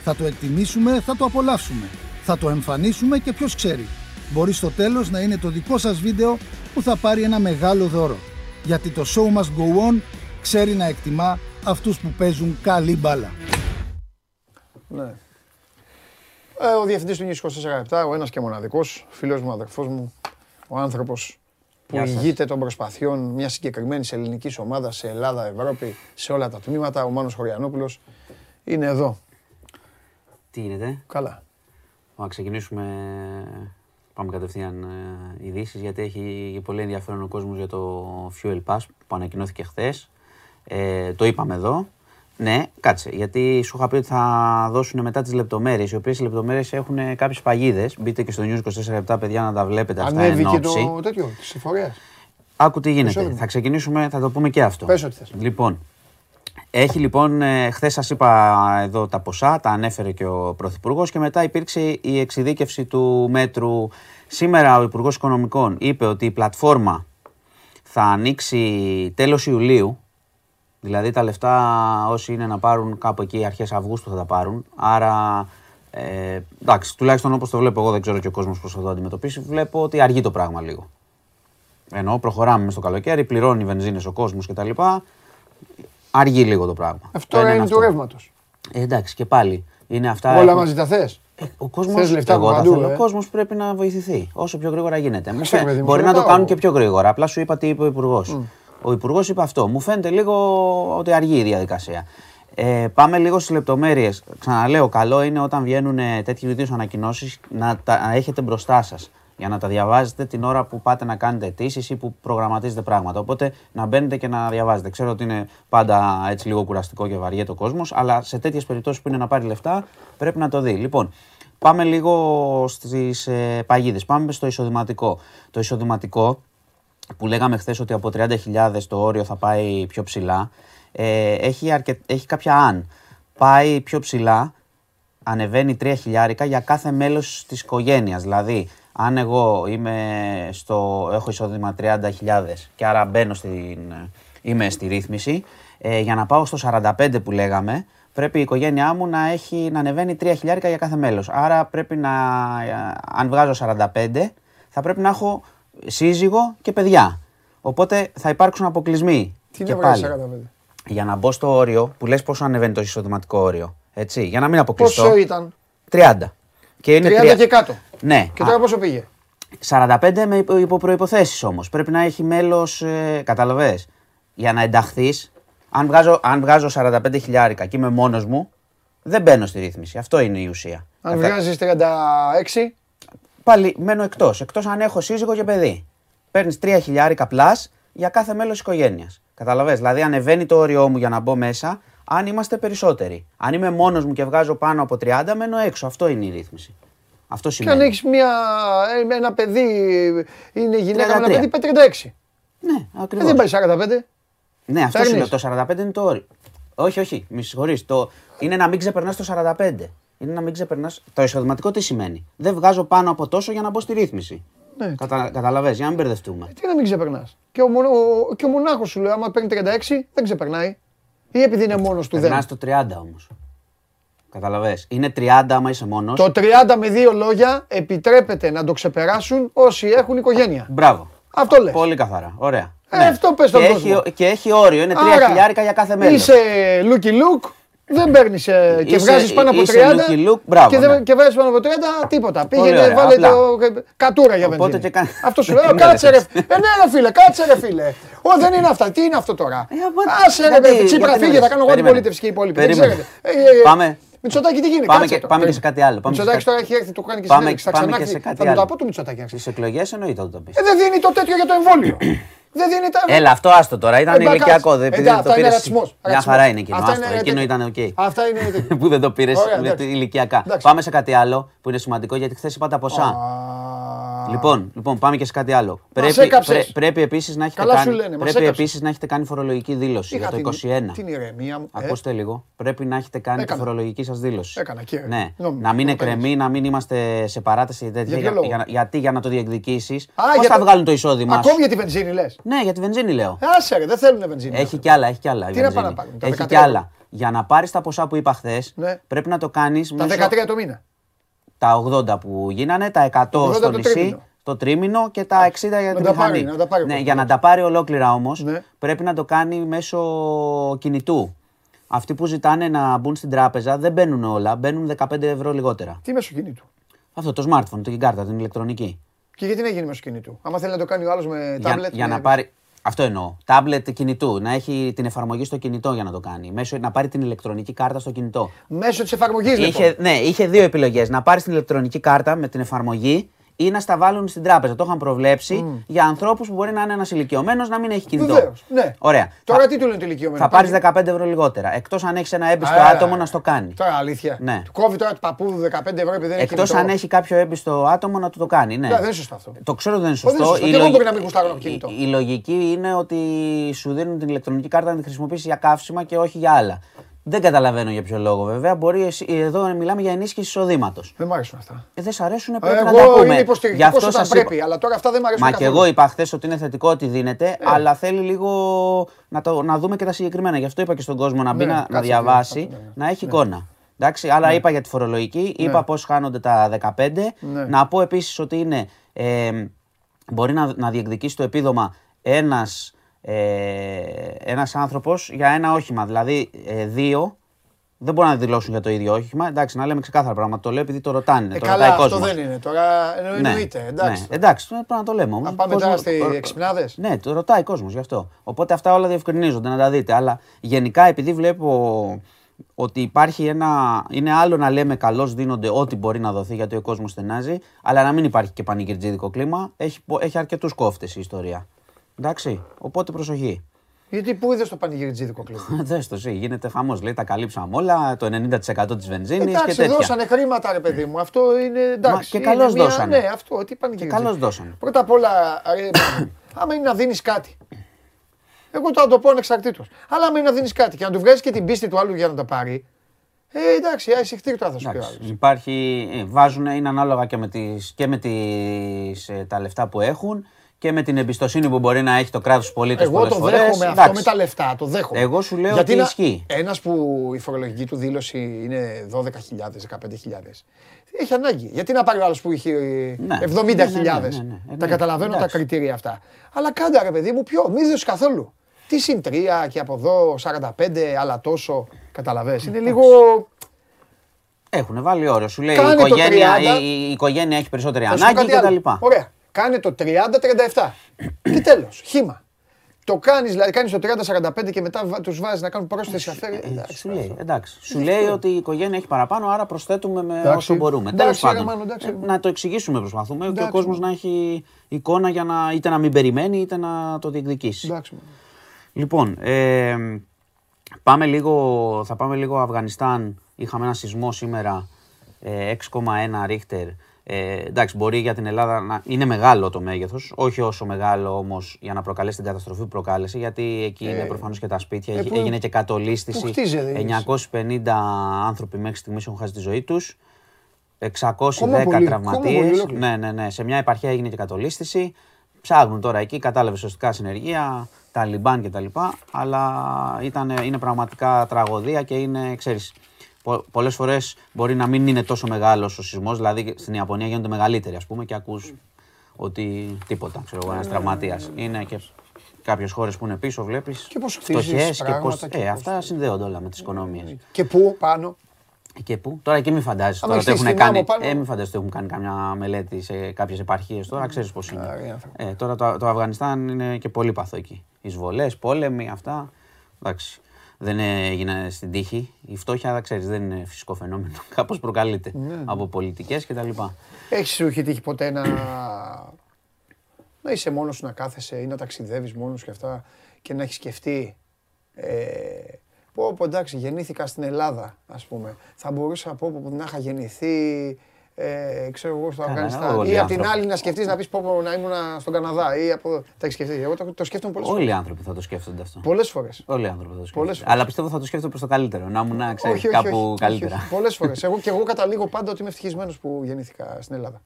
Θα το εκτιμήσουμε, θα το απολαύσουμε. Θα το εμφανίσουμε και ποιος ξέρει. Μπορεί στο τέλος να είναι το δικό σας βίντεο που θα πάρει ένα μεγάλο δώρο. Γιατί το show must go on ξέρει να εκτιμά αυτούς που παίζουν καλή μπάλα. Ναι. Ε, ο διευθυντής του Νίους 24 ο ένας και μοναδικός, φίλος μου, αδερφός μου, ο άνθρωπος που Γεια σας. ηγείται των προσπαθειών μιας συγκεκριμένης ελληνικής ομάδας σε Ελλάδα, Ευρώπη, σε όλα τα τμήματα, ο Μάνος Χωριανόπουλος, είναι εδώ. Τι γίνεται, Καλά. να ξεκινήσουμε. Πάμε κατευθείαν ε, ειδήσεις γιατί έχει πολύ ενδιαφέρον ο κόσμος για το Fuel Pass που ανακοινώθηκε χθες. Ε, το είπαμε εδώ. Ναι, κάτσε. Γιατί σου είχα πει ότι θα δώσουν μετά τις λεπτομέρειες, οι οποίες οι λεπτομέρειες έχουν κάποιες παγίδες. Μπείτε και στο News 24 παιδιά να τα βλέπετε αυτά εν Ανέβηκε ώψη. το τέτοιο, της εφορίας. Άκου τι γίνεται. Εισόδημα. Θα ξεκινήσουμε, θα το πούμε και αυτό. Πες ό,τι θες. Λοιπόν, έχει λοιπόν, ε, χθες σας είπα εδώ τα ποσά, τα ανέφερε και ο Πρωθυπουργός και μετά υπήρξε η εξειδίκευση του μέτρου. Σήμερα ο Υπουργός Οικονομικών είπε ότι η πλατφόρμα θα ανοίξει τέλος Ιουλίου. Δηλαδή τα λεφτά όσοι είναι να πάρουν κάπου εκεί αρχές Αυγούστου θα τα πάρουν. Άρα, ε, εντάξει, τουλάχιστον όπως το βλέπω εγώ δεν ξέρω και ο κόσμος πώς θα το αντιμετωπίσει. Βλέπω ότι αργεί το πράγμα λίγο. Ενώ προχωράμε μες στο καλοκαίρι, πληρώνει βενζίνες ο κόσμος κτλ. Αργεί λίγο το πράγμα. Αυτό Το ένα είναι αυτό. του ρεύματος. Ε, εντάξει, και πάλι. Είναι αυτά. Όλα έχουν- μαζί τα θες. ε, ο κόσμο. Θες λεφτά από εγώ τα παντού, θέλω. ε. Ο κόσμος πρέπει να βοηθηθεί όσο πιο γρήγορα γίνεται. Μου Ξέρω, φαίνεται- παιδί μου, μπορεί σε να το ρωτάω κάνουν εγώ. και πιο γρήγορα. Απλά σου είπα τι είπε ο Υπουργός. Ο Υπουργός είπε αυτό. Μου φαίνεται λίγο ότι αργεί η διαδικασία. Ε, πάμε λίγο στις λεπτομέρειες. Ξαναλέω, καλό είναι όταν βγαίνουν ε, τέτοιου είδους ανακοινώσεις να τα να έχετε μπροστά σας. Για να τα διαβάζετε την ώρα που πάτε να κάνετε αιτήσεις ή που προγραμματίζετε πράγματα. Οπότε να μπαίνετε και να διαβάζετε. Ξέρω ότι είναι πάντα έτσι λίγο κουραστικό και βαριέται ο κόσμος, αλλά σε τέτοιες περιπτώσεις που είναι να πάρει λεφτά πρέπει να το δει. Λοιπόν, πάμε λίγο στις ε, παγίδες. Πάμε στο εισοδηματικό. Το εισοδηματικό που λέγαμε χθες ότι από 30.000 το όριο θα πάει πιο ψηλά, ε, έχει, αρκε... έχει κάποια αν. Πάει πιο ψηλά, ανεβαίνει 3 χιλιάρικα για κάθε μέλος της οικογένειας. Δηλαδή, αν εγώ είμαι στο, έχω εισόδημα 30.000 και άρα μπαίνω στην, είμαι στη ρύθμιση, ε, για να πάω στο 45 που λέγαμε, πρέπει η οικογένειά μου να, έχει, να ανεβαίνει 3 χιλιάρικα για κάθε μέλος. Άρα πρέπει να, ε, αν βγάζω 45, θα πρέπει να έχω σύζυγο και παιδιά. Οπότε θα υπάρξουν αποκλεισμοί. Τι και είναι βγάζει πάλι. 45. Για να μπω στο όριο, που λες πόσο ανεβαίνει το εισοδηματικό όριο. Έτσι, για να μην αποκλειστώ. Πόσο ήταν; 30. Και είναι 30 τρία- και κάτω. Ναι. Και τώρα πόσο πήγε; 45 με υπο, υπό προϋποθέσεις όμως. Πρέπει να έχει μέλος, ε, καταλαβες, για να ενταχθείς. Αν βγάζω, αν βγάζω 45 χιλιάρικα και είμαι μόνος μου, δεν μπαίνω στη ρύθμιση. Αυτό είναι η ουσία. Αν Κατα- βγάζεις 36, Πάλι μένω εκτός. Εκτός αν έχω σύζυγο και παιδί. Παίρνεις 3 χιλιάρικα πλάς για κάθε μέλος της οικογένειας. Καταλαβες, δηλαδή ανεβαίνει το όριό μου για να μπω μέσα, αν είμαστε περισσότεροι. Αν είμαι μόνος μου και βγάζω πάνω από 30, μένω έξω. Αυτό είναι η ρύθμιση. Αυτό και σημαίνει. αν έχεις μια, ε, ένα παιδί, είναι γυναίκα με ένα 33. παιδί, πάει 36. Ναι, Ε, ακριβώς. δεν πάει 45. Ναι, αυτό σου Παίρνεις. λέω. Το 45 είναι το όριο. Όχι, όχι, με συγχωρείς. Το... Είναι να μην ξεπερνάς το 45. Είναι να μην ξεπερνάς. Το εισοδηματικό τι σημαίνει; Δεν βγάζω πάνω από τόσο για να μπω στη ρύθμιση. Ναι. Κατα... Καταλαβες, για να μην μπερδευτούμε. Τι να μην ξεπερνάς; Και ο, μονο, ο, και ο μονάχος σου λέει, άμα παίρνει 36, δεν ξεπερνάει. Ή επειδή είναι μόνος του Περνάς δεν. το 30 όμως. Καταλαβες. Είναι 30 άμα είσαι μόνος. Το 30 με δύο λόγια επιτρέπεται να το ξεπεράσουν όσοι έχουν οικογένεια. Μπράβο. Αυτό λες. Πολύ καθαρά. Ωραία. Ε, αυτό πες στον και κόσμο. έχει, και έχει όριο. Είναι 3 Άρα, χιλιάρικα για κάθε μέλος. Είσαι Lucky Luke, δεν παίρνεις και Είσαι- βγάζεις πάνω από 30. είσαι Lucky Luke, μπράβο, και, δεν- ναι. και βγάζει πάνω από 30, τίποτα. Πήγαινε, ωραία, βάλε απλά. το. Κατούρα για Οπότε βενζίνη. και κα- Αυτό σου λέω, Ναι, κάτσε ρε, ρε. Ε, ναι, ρε φίλε, κάτσε ρε φίλε. Ω, δεν είναι αυτά. Τι είναι αυτό τώρα; Ε, από- Άσε ρε, γιατί- παιδί, Τσίπρα, γιατί φύγε, δεν θα κάνω εγώ την Περίμενε. πολίτευση και οι υπόλοιποι. Δεν Περίμενε. ξέρετε. Ε, ε, ε, Πάμε. Μητσοτάκη τι γίνεται, Πάμε κάτσε και- το. πάμε και Περίμενε. σε κάτι άλλο, πάμε και σε Μητσοτάκης κάτι- τώρα έχει έρθει, το κάνει και Πάμε- συνέντευξη. Θα πάμε ξανάρθει. και σε κάτι Θα του το άλλο. πω του Μητσοτάκη. να ξέρεις. Στι εκλογές εννοείται ότι το πεις; Ε, δεν δίνει το τέτοιο για το εμβόλιο. δεν δίνει τα. Έλα, αυτό άστο τώρα. Ήταν Ε, μπα, ηλικιακό. κάτσε. Δεν Ε, επειδή αυτά το είναι πήρες. ρατσισμός, Μια ρατσισμός. χαρά είναι εκείνο. Αυτά Άστο. είναι Εκείνο τέτοιο. ήταν οκ. Αυτά είναι τέτοιο. Που δεν το πήρες Ωραία, εντάξει. ηλικιακά. Εντάξει. Πάμε σε κάτι άλλο που είναι σημαντικό γιατί χθες είπα τα ποσά. Α, Λοιπόν, λοιπόν, πάμε και σε κάτι άλλο. Μας Πρέπει, έκαψες. πρέπει επίσης να έχετε Καλά σου κάνει, λένε, μας πρέπει έκαψες. επίσης να έχετε κάνει φορολογική δήλωση είχα για το την- 21. Την ηρεμία μου. Ε, Ακούστε λίγο. Πρέπει να έχετε κάνει Έκανα. τη φορολογική σας δήλωση. Έκανα, κύριε. Ναι. Νόμιμα, να μην το εκκρεμεί, να μην είμαστε σε παράταση ή τέτοια. Για ποιο λόγο; να- γιατί για να το διεκδικήσεις. Α, Πώς για θα το- βγάλουν το εισόδημά σου. Ακόμη για τη βενζίνη λες. Ναι, για τη βενζίνη λέω. Άσε ρε, δεν θέλουν βενζίνη. Έχει κι άλλα, έχει κι άλλα. η Τι να βενζίνη. πάνε να πάρουν, τα Έχει 13 κι άλλα. Για να πάρεις τα ποσά που είπα χθες, Ναι. πρέπει να το κάνεις Τα 13 το μήνα. τα 80 που γίνανε, τα 100 80 στο το νησί, τρίμηνο. το τρίμηνο και τα 60 για Να την τα πάρει, μηχανή. να τα πάρει ο ναι, κόσμος. για να τα πάρει ολόκληρα όμως, Ναι. πρέπει να το κάνει μέσω κινητού. Αυτοί που ζητάνε να μπουν στην τράπεζα δεν μπαίνουν όλα, μπαίνουν 15 ευρώ λιγότερα. Τι μέσω κινήτου. Αυτό το smartphone, την κάρτα, την ηλεκτρονική. Και γιατί να γίνει μέσω κινήτου. Άμα θέλει να το κάνει ο άλλος με Για, τάμπλετ. για με- να πάρει. Αυτό εννοώ. Τάμπλετ κινητού. Να έχει την εφαρμογή στο κινητό για να το κάνει. Μέσω, να πάρει την ηλεκτρονική κάρτα στο κινητό. Μέσω της εφαρμογής λοιπόν. Είχε, ναι, είχε δύο επιλογές. Να πάρει την ηλεκτρονική κάρτα με την εφαρμογή ή να στα βάλουν στην τράπεζα. Το είχαν προβλέψει για ανθρώπους που μπορεί να είναι ένας ηλικιωμένος να μην έχει κινητό. Βεβαίως, ναι. Ωραία. Τώρα θα, τι του λένε το ηλικιωμένο. θα πάρεις Πάλι- 15 ευρώ λιγότερα. Εκτός αν έχεις ένα έμπιστο Α, άτομο να στο κάνει. Τώρα αλήθεια. Ναι. Του κόβει τώρα του παππούδου 15 ευρώ επειδή δεν έχει Εκτός κινητό. αν έχει κάποιο έμπιστο άτομο να του το κάνει. Ναι. Ναι, δεν είναι σωστό αυτό. Το ξέρω ότι δεν είναι δεν είναι σωστό. σωστό. Και εγώ μπορεί να μην γουστάρω να έχω η, κινητό. η λογική είναι ότι σου δίνουν την ηλεκτρονική κάρτα να τη χρησιμοποιήσεις για καύσιμα και όχι για άλλα. Δεν καταλαβαίνω για ποιο λόγο βέβαια. Μπορεί εσύ, εδώ μιλάμε για ενίσχυση εισοδήματος. Δεν μ' αρέσουν αυτά. Ε, δεν σ' αρέσουν, Ε, πρέπει να τα Εγώ πούμε. είμαι Γι' υποστηρικτικό αυτό όταν σας πρέπει, είπα- αλλά τώρα αυτά δεν μ' αρέσουν Μα και καθόλου. εγώ είπα χθες ότι είναι θετικό ότι δίνεται, Ε. αλλά θέλει λίγο να, το, να δούμε και τα συγκεκριμένα. Γι' αυτό είπα και στον κόσμο να μπει Ναι, να, κάτσε να τι διαβάσει, είναι αυτό, ναι, να έχει εικόνα. Εντάξει, άλλα είπα για τη φορολογική, είπα πώς χάνονται τα 15. Ναι. Να πω επίσης ότι είναι, ε, μπορεί να, να διεκδικήσει το επίδομα ένας, ε, ένας άνθρωπος για ένα όχημα. Δηλαδή ε, δύο δεν μπορούν να δηλώσουν για το ίδιο όχημα. Εντάξει, να λέμε ξεκάθαρα πράγματα. Το λέω επειδή το ρωτάνε. Ε, το καλά, ρωτάει αυτό κόσμος. δεν είναι. Τώρα εννοείται. Εντάξει. Ναι, εντάξει, πρέπει να το λέμε όμως. Να πάμε Κόσμος- τώρα στις ο- εξυπνάδες. Ναι, το ρωτάει ο κόσμος γι' αυτό. Οπότε αυτά όλα διευκρινίζονται, να τα δείτε. Αλλά γενικά, επειδή βλέπω ότι υπάρχει ένα. Είναι άλλο να λέμε καλώς δίνονται ό,τι μπορεί να δοθεί γιατί ο κόσμος στενάζει, αλλά να μην υπάρχει και πανηγυρτζίδικο κλίμα. Έχει, πο- έχει αρκετούς κόφτες η ιστορία. Εντάξει. Οπότε προσοχή. Γιατί πού είδες το πανηγυριτζίδικο κλίμα. Δες το εσύ, γίνεται χαμό. Λέει τα καλύψαμε όλα, το 90% της βενζίνης και Εντάξει, τέτοια. δώσανε χρήματα, ρε παιδί μου. Αυτό είναι εντάξει. και είναι καλώς μια- δώσανε. Ναι, αυτό. Τι πανηγυριτζίδικο. καλώς δώσανε. Πρώτα απ' όλα, ρε, άμα είναι να δίνεις κάτι. Εγώ τώρα το πω ανεξαρτήτως. Αλλά άμα είναι να δίνεις κάτι και να του βγάζεις και την πίστη του άλλου για να τα πάρει. Ε, εντάξει, άισιχτήρ τώρα θα σου πει ο Εντάξει, άλλος. υπάρχει, ε, βάζουν, είναι ανάλογα και με, τις, και με τις, ε, τα λεφτά που έχουν και με την εμπιστοσύνη που μπορεί να έχει το κράτος στους πολίτες Εγώ πολλές το φορές. δέχομαι αυτό Εντάξει. με τα λεφτά. Το δέχομαι. Εγώ σου λέω Γιατί ότι να- ισχύει. Ένας που η φορολογική του δήλωση είναι 12.000, 15.000. Έχει ανάγκη. Γιατί να πάρει ο άλλος που έχει Ναι. 70.000. Ναι, ναι, ναι, ναι. Ε, Τα ναι. καταλαβαίνω τα Εντάξει. κριτήρια αυτά. Αλλά κάντε ρε παιδί μου πιο, μη δώσει καθόλου. Τι συν τρία και από εδώ 45, αλλά τόσο. Καταλαβες. Είναι λίγο. Έχουν βάλει όριο. Σου λέει η Κάνε το οικογένεια, 30. η, η οικογένεια έχει περισσότερη Θα σου πω ανάγκη κάτι άλλο. κτλ. Ωραία. Κάνε το 30-37. και τέλος. Χήμα. Το κάνεις, δηλαδή κάνεις το 30-45 και μετά τους βάζεις να κάνουν πρόσθεση αφαίρεση. Ε, Εντάξει, Σου λέει, εντάξει. Σου λέει ότι η οικογένεια έχει παραπάνω, άρα προσθέτουμε με Εντάξει. όσο μπορούμε. Εντάξει, Τέλος ρε, πάντων, Μάνο, εντάξει, ε, ρε. να το εξηγήσουμε προσπαθούμε και ο Εντάξει, κόσμος Μάνο. να έχει εικόνα για να είτε να μην περιμένει είτε να το διεκδικήσει. Εντάξει. Λοιπόν, ε, πάμε λίγο, θα πάμε λίγο Αφγανιστάν. Είχαμε ένα σεισμό σήμερα, ε, 6,1 ρίχτερ. Ε, εντάξει, μπορεί για την Ελλάδα να είναι μεγάλο το μέγεθος, όχι όσο μεγάλο όμως για να προκαλέσει την καταστροφή που προκάλεσε, γιατί εκεί είναι προφανώς και τα σπίτια. ε, Εγι- που- Έγινε και κατολίσθηση. που χτίζεται, είδες. 950 άνθρωποι μέχρι στιγμής έχουν χάσει τη ζωή τους. 610 Κομμόπολη, Κομμόπολη τραυματίες. ολόκληρη. Ναι, ναι, ναι. Σε μια επαρχία έγινε και κατολίσθηση. Ψάχνουν τώρα εκεί, κατάλαβε σωστικά συνεργεία, Ταλιμπάν κτλ. Αλλά ήταν, είναι πραγματικά τραγωδία και είναι, ξέρεις, πο, πολλές φορές μπορεί να μην είναι τόσο μεγάλος ο σεισμός, δηλαδή στην Ιαπωνία γίνονται μεγαλύτεροι ας πούμε και ακούς ότι τίποτα, ξέρω εγώ, ένας τραυματίας. Είναι και κάποιες χώρες που είναι πίσω, βλέπεις, Και πώς χτίζεις φτωχές και πράγματα πώς... και Ε, πώς- αυτά συνδέονται όλα με τις οικονομίες. Και πού πάνω; Και πού, τώρα και μην φαντάζεσαι Άμα τώρα ότι έχεις έχουν στη κάνει. Μάμο πάνω. Ε, μην φαντάζεσαι ότι έχουν κάνει καμιά μελέτη σε κάποιες επαρχίες τώρα, ξέρεις πώς είναι. Άρη άνθρωποι. Ε, τώρα το, το Αφγανιστάν είναι και πολύ παθό εκεί. Εισβολές, πόλεμοι, αυτά. Εντάξει. Δεν έγινε στην τύχη. Η φτώχεια, ξέρεις, δεν είναι φυσικό φαινόμενο. Κάπως προκαλείται Ναι, από πολιτικές κτλ. Έχεις σου έχει τύχει ποτέ να. να είσαι μόνος σου να κάθεσαι ή να ταξιδεύεις μόνος και αυτά και να έχεις σκεφτεί. Ε, πω, πω, εντάξει, γεννήθηκα στην Ελλάδα, ας πούμε. Θα μπορούσα πω, πω, να είχα γεννηθεί. Ε, ξέρω εγώ στο Καλά, Αφγανιστάν. όλοι Ή οι απ' την άνθρωποι. άλλη να σκεφτείς να πεις πω, πω, να ήμουν στον Καναδά. Ή από... Τα έχεις σκεφτεί. Εγώ το, το σκέφτομαι πολλές Όλοι φορές. οι άνθρωποι θα το σκέφτονται αυτό. Πολλές φορές. Όλοι οι άνθρωποι θα το Πολλές σκέφτονται. φορές. Αλλά πιστεύω θα το σκέφτομαι προς το καλύτερο. Να ήμουν ξέρεις, κάπου καλύτερα. Πολλές φορές. Εγώ και εγώ καταλήγω πάντα ότι είμαι ευτυχισμένος που γεννήθηκα στην Ελλάδα.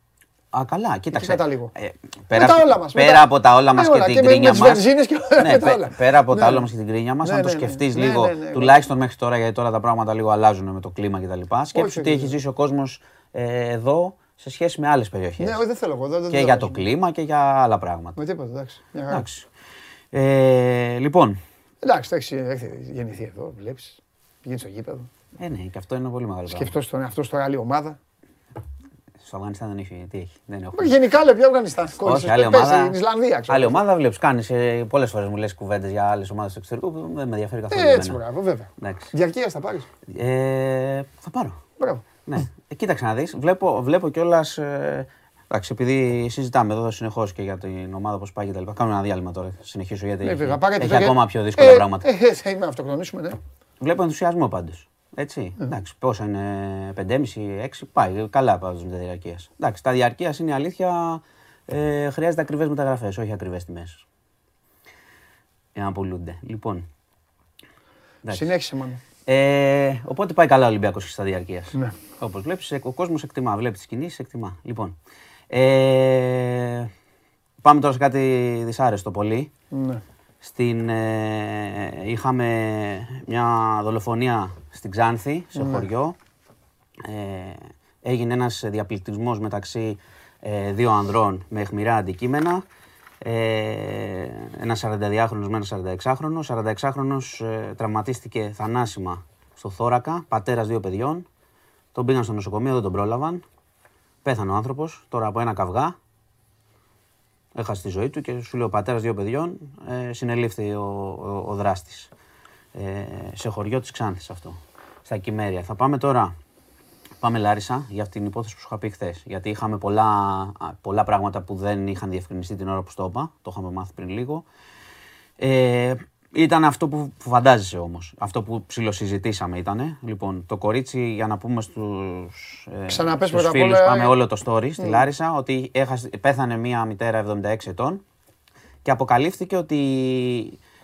Α, καλά, κοίταξε. καταλήγω. Ε, Με τα όλα μας, με πέρα τα- από τα όλα με μας όλα, και και την με- με κρίνια τις μας. βενζίνες και με ναι, τα πε- όλα. πέρα από Ναι, τα όλα ναι. μας και την κρίνια μας, Ναι, αν το ναι, ναι. σκεφτείς Ναι, λίγο, ναι, ναι, τουλάχιστον μέχρι τώρα, γιατί τώρα τα πράγματα λίγο αλλάζουν με το κλίμα κτλ. Σκέψου όχι, τι όχι. έχει ζήσει ο κόσμος εδώ σε σχέση με άλλες περιοχές. Ναι, όχι, δεν θέλω εγώ. δεν- δεν Και θέλω για να το σου- κλίμα και για άλλα πράγματα. Με τίποτα, εντάξει. Μια χαρά. Εντάξει. Ε, λοιπόν, Εντάξει, θα έχεις έχεις γεννηθεί εδώ, βλέπεις. Πηγαίνει στο γήπεδο. ε, ναι, και αυτό είναι πολύ μεγάλο πράγμα. Σκεφτό τον εαυτό σου τώρα άλλη ομάδα. Στο Αφγανιστάν δεν έχει. Τι έχει. Δεν έχω. Γενικά λέει ποιο Αφγανιστάν. Όχι, Κόλλησες, άλλη πες, ομάδα. Στην Ισλανδία, ξέρω. Άλλη ομάδα βλέπεις. Κάνεις πολλές φορές μου λες κουβέντες για άλλες ομάδες του εξωτερικού που δεν με ενδιαφέρει καθόλου. Ε, Έτσι, εμένα. μπράβο, βέβαια. Εντάξει. Διαρκείας θα πάρεις. Ε, θα πάρω. Μπράβο. Ναι. Ε, κοίταξε να δεις. Βλέπω, βλέπω κιόλας. Ε, εντάξει, επειδή συζητάμε εδώ συνεχώς και για την ομάδα πώς πάει και τα λοιπά. Κάνουμε ένα διάλειμμα τώρα. Θα συνεχίσω γιατί Ναι, έχει, βέβαια, πάρε έχει το και- ακόμα πιο δύσκολα Ε, πράγματα. Ε, ε, θα είμαι αυτοκτονήσουμε, ναι. Βλέπω ενθουσιασμό πάντως. Έτσι. Εντάξει, πόσα είναι 5,5-6, πάει. Καλά πάντω με τα διαρκείας. Εντάξει, τα διαρκείας είναι η αλήθεια. Ε, χρειάζεται ακριβές μεταγραφές, όχι ακριβές τιμές. Για να πουλούνται. Λοιπόν. Εντάξει. Συνέχισε, μάλλον. Ε, οπότε πάει καλά ο Ολυμπιακός και στα διαρκείας. Ναι. Όπως βλέπεις, ο κόσμος εκτιμά. Βλέπεις τις κινήσεις, εκτιμά. Λοιπόν. Ε, πάμε τώρα σε κάτι δυσάρεστο πολύ. Ναι. Στην, ε, είχαμε μια δολοφονία στην Ξάνθη, σε χωριό. Ε, έγινε ένας διαπληκτισμός μεταξύ ε, δύο ανδρών με αιχμηρά αντικείμενα. Ε, ένας 42χρονος με ένα 46χρονο. 46χρονος ε, τραυματίστηκε θανάσιμα στο θώρακα, πατέρας δύο παιδιών. Τον πήγαν στο νοσοκομείο, δεν τον πρόλαβαν. Πέθανε ο άνθρωπος, τώρα από ένα καυγά. Έχασε τη ζωή του και σου λέει ο πατέρας δύο παιδιών, ε, συνελήφθη ο, ο, ο δράστης. Ε, σε χωριό της Ξάνθης αυτό, στα Κυμέρια. Θα πάμε τώρα Πάμε Λάρισα για αυτή την υπόθεση που σου είχα πει χθες. Γιατί είχαμε πολλά, α, πολλά πράγματα που δεν είχαν διευκρινιστεί την ώρα που στο είπα. Το είχαμε μάθει πριν λίγο. Ε, ήταν αυτό που που φαντάζεσαι όμως. Αυτό που ψιλοσυζητήσαμε ήταν. Λοιπόν, το κορίτσι, για να πούμε στους ε, Ξαναπες στους πρώτα απ' φίλους, όλα, πάμε ε. όλο το story στη Λάρισα, ότι έχασε, πέθανε μία μητέρα 76 ετών και αποκαλύφθηκε ότι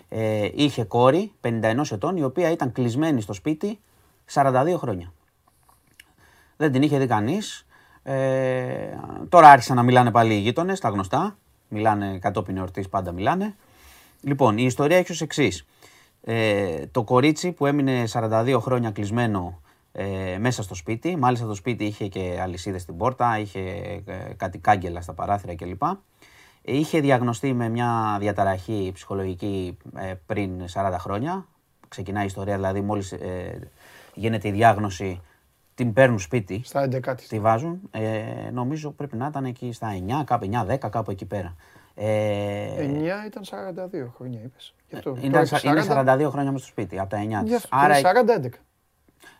ε, είχε κόρη 51 ετών, η οποία ήταν κλεισμένη στο σπίτι 42 χρόνια. Δεν την είχε δει κανείς. Ε, τώρα άρχισαν να μιλάνε πάλι οι γείτονες, τα γνωστά. Μιλάνε κατόπιν εορτής, πάντα μιλάνε. Λοιπόν, η ιστορία έχει ως εξής. Ε, το κορίτσι που έμεινε 42 χρόνια κλεισμένο ε, μέσα στο σπίτι, μάλιστα το σπίτι είχε και αλυσίδες στην πόρτα, είχε ε, κάτι κάγκελα στα παράθυρα κλπ. Ε, Είχε διαγνωστεί με μια διαταραχή ψυχολογική ε, πριν 40 χρόνια. Ξεκινάει η ιστορία, δηλαδή μόλις ε, γίνεται η διάγνωση, την παίρνουν σπίτι, Στα 11 της βάζουν. Ε, νομίζω πρέπει να ήταν εκεί στα 9, κάπου 9, 10, κάπου εκεί πέρα. Ε, 9 ήταν 42 χρόνια, είπες. Γι' αυτό. είναι, Τώρα σα- είπε είναι 40. 42 χρόνια μέσα στο σπίτι, από τα 9 Γι' της. αυτό. Άρα, είναι 40-11.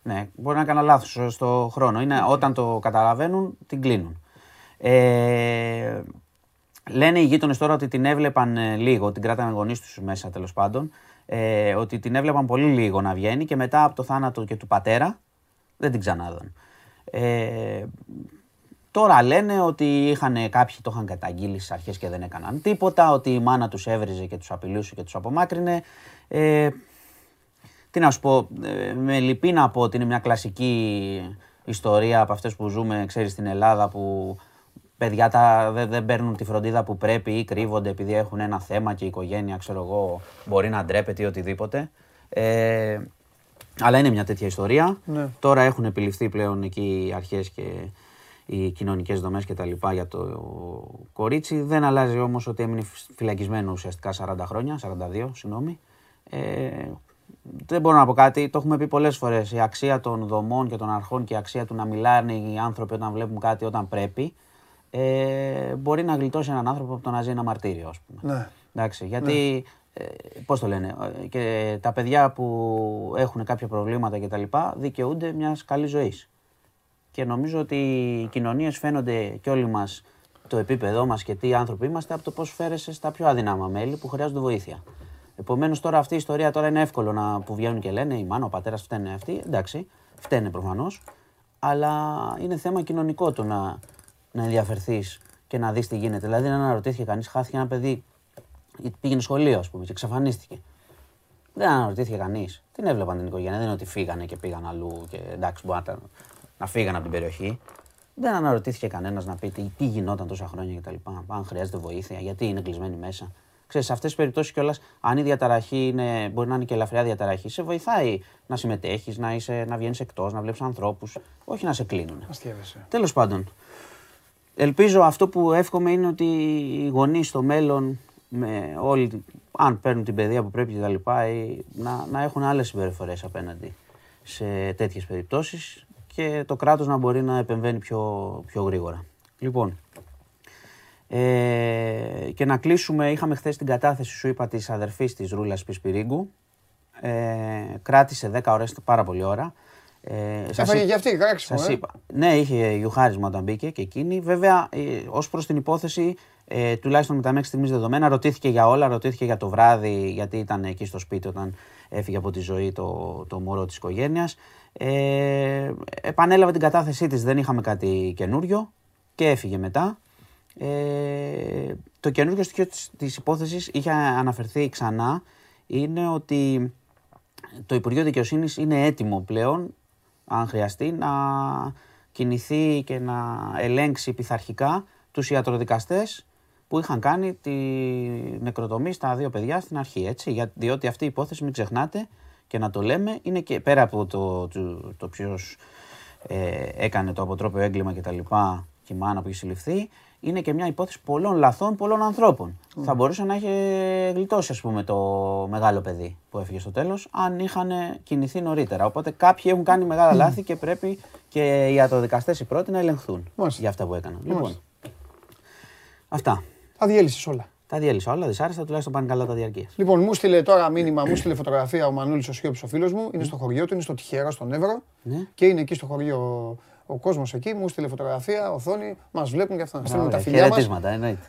ναι, μπορεί να έκανα λάθος στο χρόνο. Είναι όταν το καταλαβαίνουν, την κλείνουν. Ε, λένε οι γείτονες τώρα ότι την έβλεπαν ε, λίγο, την κράτανε γονεί τους μέσα τέλος πάντων. Ε, ότι την έβλεπαν πολύ λίγο να βγαίνει και μετά από το θάνατο και του πατέρα δεν την ξανάδαν. Ε, Τώρα λένε ότι είχαν, κάποιοι το είχαν καταγγείλει στις αρχές και δεν έκαναν τίποτα, ότι η μάνα τους έβριζε και τους απειλούσε και τους απομάκρυνε. Ε, τι να σου πω, ε, με λυπεί να πω ότι είναι μια κλασική ιστορία από αυτές που ζούμε, ξέρεις, στην Ελλάδα που παιδιά τα, δεν, δεν παίρνουν τη φροντίδα που πρέπει ή κρύβονται επειδή έχουν ένα θέμα και η οικογένεια, ξέρω εγώ, μπορεί να ντρέπεται ή οτιδήποτε. Ε, αλλά είναι μια τέτοια ιστορία. Ναι. Τώρα έχουν επιληφθεί πλέον εκεί οι αρχές και οι κοινωνικές δομές και τα λοιπά για το κορίτσι. Δεν αλλάζει όμως ότι έμεινε φυλακισμένο ουσιαστικά 40 χρόνια, 42, συγγνώμη. Ε, δεν μπορώ να πω κάτι, το έχουμε πει πολλές φορές. Η αξία των δομών και των αρχών και η αξία του να μιλάνε οι άνθρωποι όταν βλέπουν κάτι όταν πρέπει ε, μπορεί να γλιτώσει έναν άνθρωπο από το να ζει ένα μαρτύριο, ας πούμε. Ναι. Εντάξει, γιατί ε, πώς το λένε, ε, και τα παιδιά που έχουν κάποια προβλήματα κτλ. δικαιούνται μιας καλής ζωής. Και νομίζω ότι οι κοινωνίες φαίνονται και όλοι μας το επίπεδό μας και τι άνθρωποι είμαστε από το πώς φέρεσαι στα πιο αδυνάμα μέλη που χρειάζονται βοήθεια. Επομένως, τώρα αυτή η ιστορία τώρα είναι εύκολο να που βγαίνουν και λένε η μάνα, ο πατέρας φταίνε αυτοί. Εντάξει, φταίνε προφανώς. Αλλά είναι θέμα κοινωνικό το να, να ενδιαφερθείς και να δεις τι γίνεται. Δηλαδή, να αναρωτήθηκε κανείς, χάθηκε ένα παιδί, πήγαινε σχολείο, ας πούμε, και εξαφανίστηκε. Δεν αναρωτήθηκε κανείς. Την έβλεπαν την οικογένεια. Δεν είναι ότι φύγανε και πήγαν αλλού και εντάξει, μπορεί να, να φύγαν από την περιοχή. Δεν αναρωτήθηκε κανένας να πει τι, τι γινόταν τόσα χρόνια κτλ. Αν χρειάζεται βοήθεια, γιατί είναι κλεισμένοι μέσα. Ξέρεις, σε αυτές τις περιπτώσεις κιόλας, αν η διαταραχή είναι, μπορεί να είναι και ελαφριά διαταραχή, σε βοηθάει να συμμετέχεις, να, είσαι, να βγαίνεις εκτός, να βλέπεις ανθρώπους. Όχι να σε κλείνουν. Τέλος πάντων. Ελπίζω αυτό που εύχομαι είναι ότι οι γονείς στο μέλλον, με όλοι, αν παίρνουν την παιδεία που πρέπει κτλ., να, να έχουν άλλες συμπεριφορές απέναντι σε τέτοιες περιπτώσεις και το κράτος να μπορεί να επεμβαίνει πιο, πιο γρήγορα. Λοιπόν, ε, και να κλείσουμε, είχαμε χθες την κατάθεση, σου είπα, της αδερφής της Ρούλας Πισπυρίγκου. Ε, κράτησε 10 ώρες, πάρα πολύ ώρα. Ε, Έφαγε και αυτή, κράξιμο, σας ε; είπα. Ναι, είχε γιουχάρισμα όταν μπήκε και εκείνη. Βέβαια, ε, ως προς την υπόθεση, ε, τουλάχιστον με τα μέχρι στιγμής δεδομένα, ρωτήθηκε για όλα, ρωτήθηκε για το βράδυ, γιατί ήταν εκεί στο σπίτι όταν έφυγε από τη ζωή το, το μωρό της οικογένειας. Ε, επανέλαβε την κατάθεσή της, δεν είχαμε κάτι καινούριο και έφυγε μετά. Ε, το καινούργιο στοιχείο της, της υπόθεσης είχε αναφερθεί ξανά είναι ότι το Υπουργείο Δικαιοσύνης είναι έτοιμο πλέον, αν χρειαστεί, να κινηθεί και να ελέγξει πειθαρχικά τους ιατροδικαστές που είχαν κάνει τη νεκροτομή στα δύο παιδιά στην αρχή, έτσι, για, διότι αυτή η υπόθεση, μην ξεχνάτε και να το λέμε, είναι και πέρα από το, το, το ποιος ε, έκανε το αποτρόπαιο έγκλημα κτλ. Και, και η μάνα που έχει συλληφθεί, είναι και μια υπόθεση πολλών λαθών πολλών ανθρώπων. Θα μπορούσε να έχει γλιτώσει, ας πούμε, το μεγάλο παιδί που έφυγε στο τέλος, αν είχαν κινηθεί νωρίτερα. Οπότε κάποιοι έχουν κάνει μεγάλα λάθη και πρέπει και οι ιατροδικαστές οι πρώτοι να ελεγχθούν για αυτά που έκαναν. Λοιπόν, αυτά. Τα διέλυσες όλα. Τα διέλυσα όλα, δυσάρεστα, τουλάχιστον πάνε καλά τα διαρκείας. Λοιπόν, μου στείλε τώρα μήνυμα, μου στείλε φωτογραφία ο Μανούλη ο Σιώπη, ο φίλος μου. Είναι στο χωριό του, είναι στο Τυχαίο, στον Εύρο. Ναι. Και είναι εκεί στο χωριό ο κόσμος εκεί. Μου στείλε φωτογραφία, οθόνη, μας βλέπουν και αυτά. Να στείλουμε τα φιλιά μας.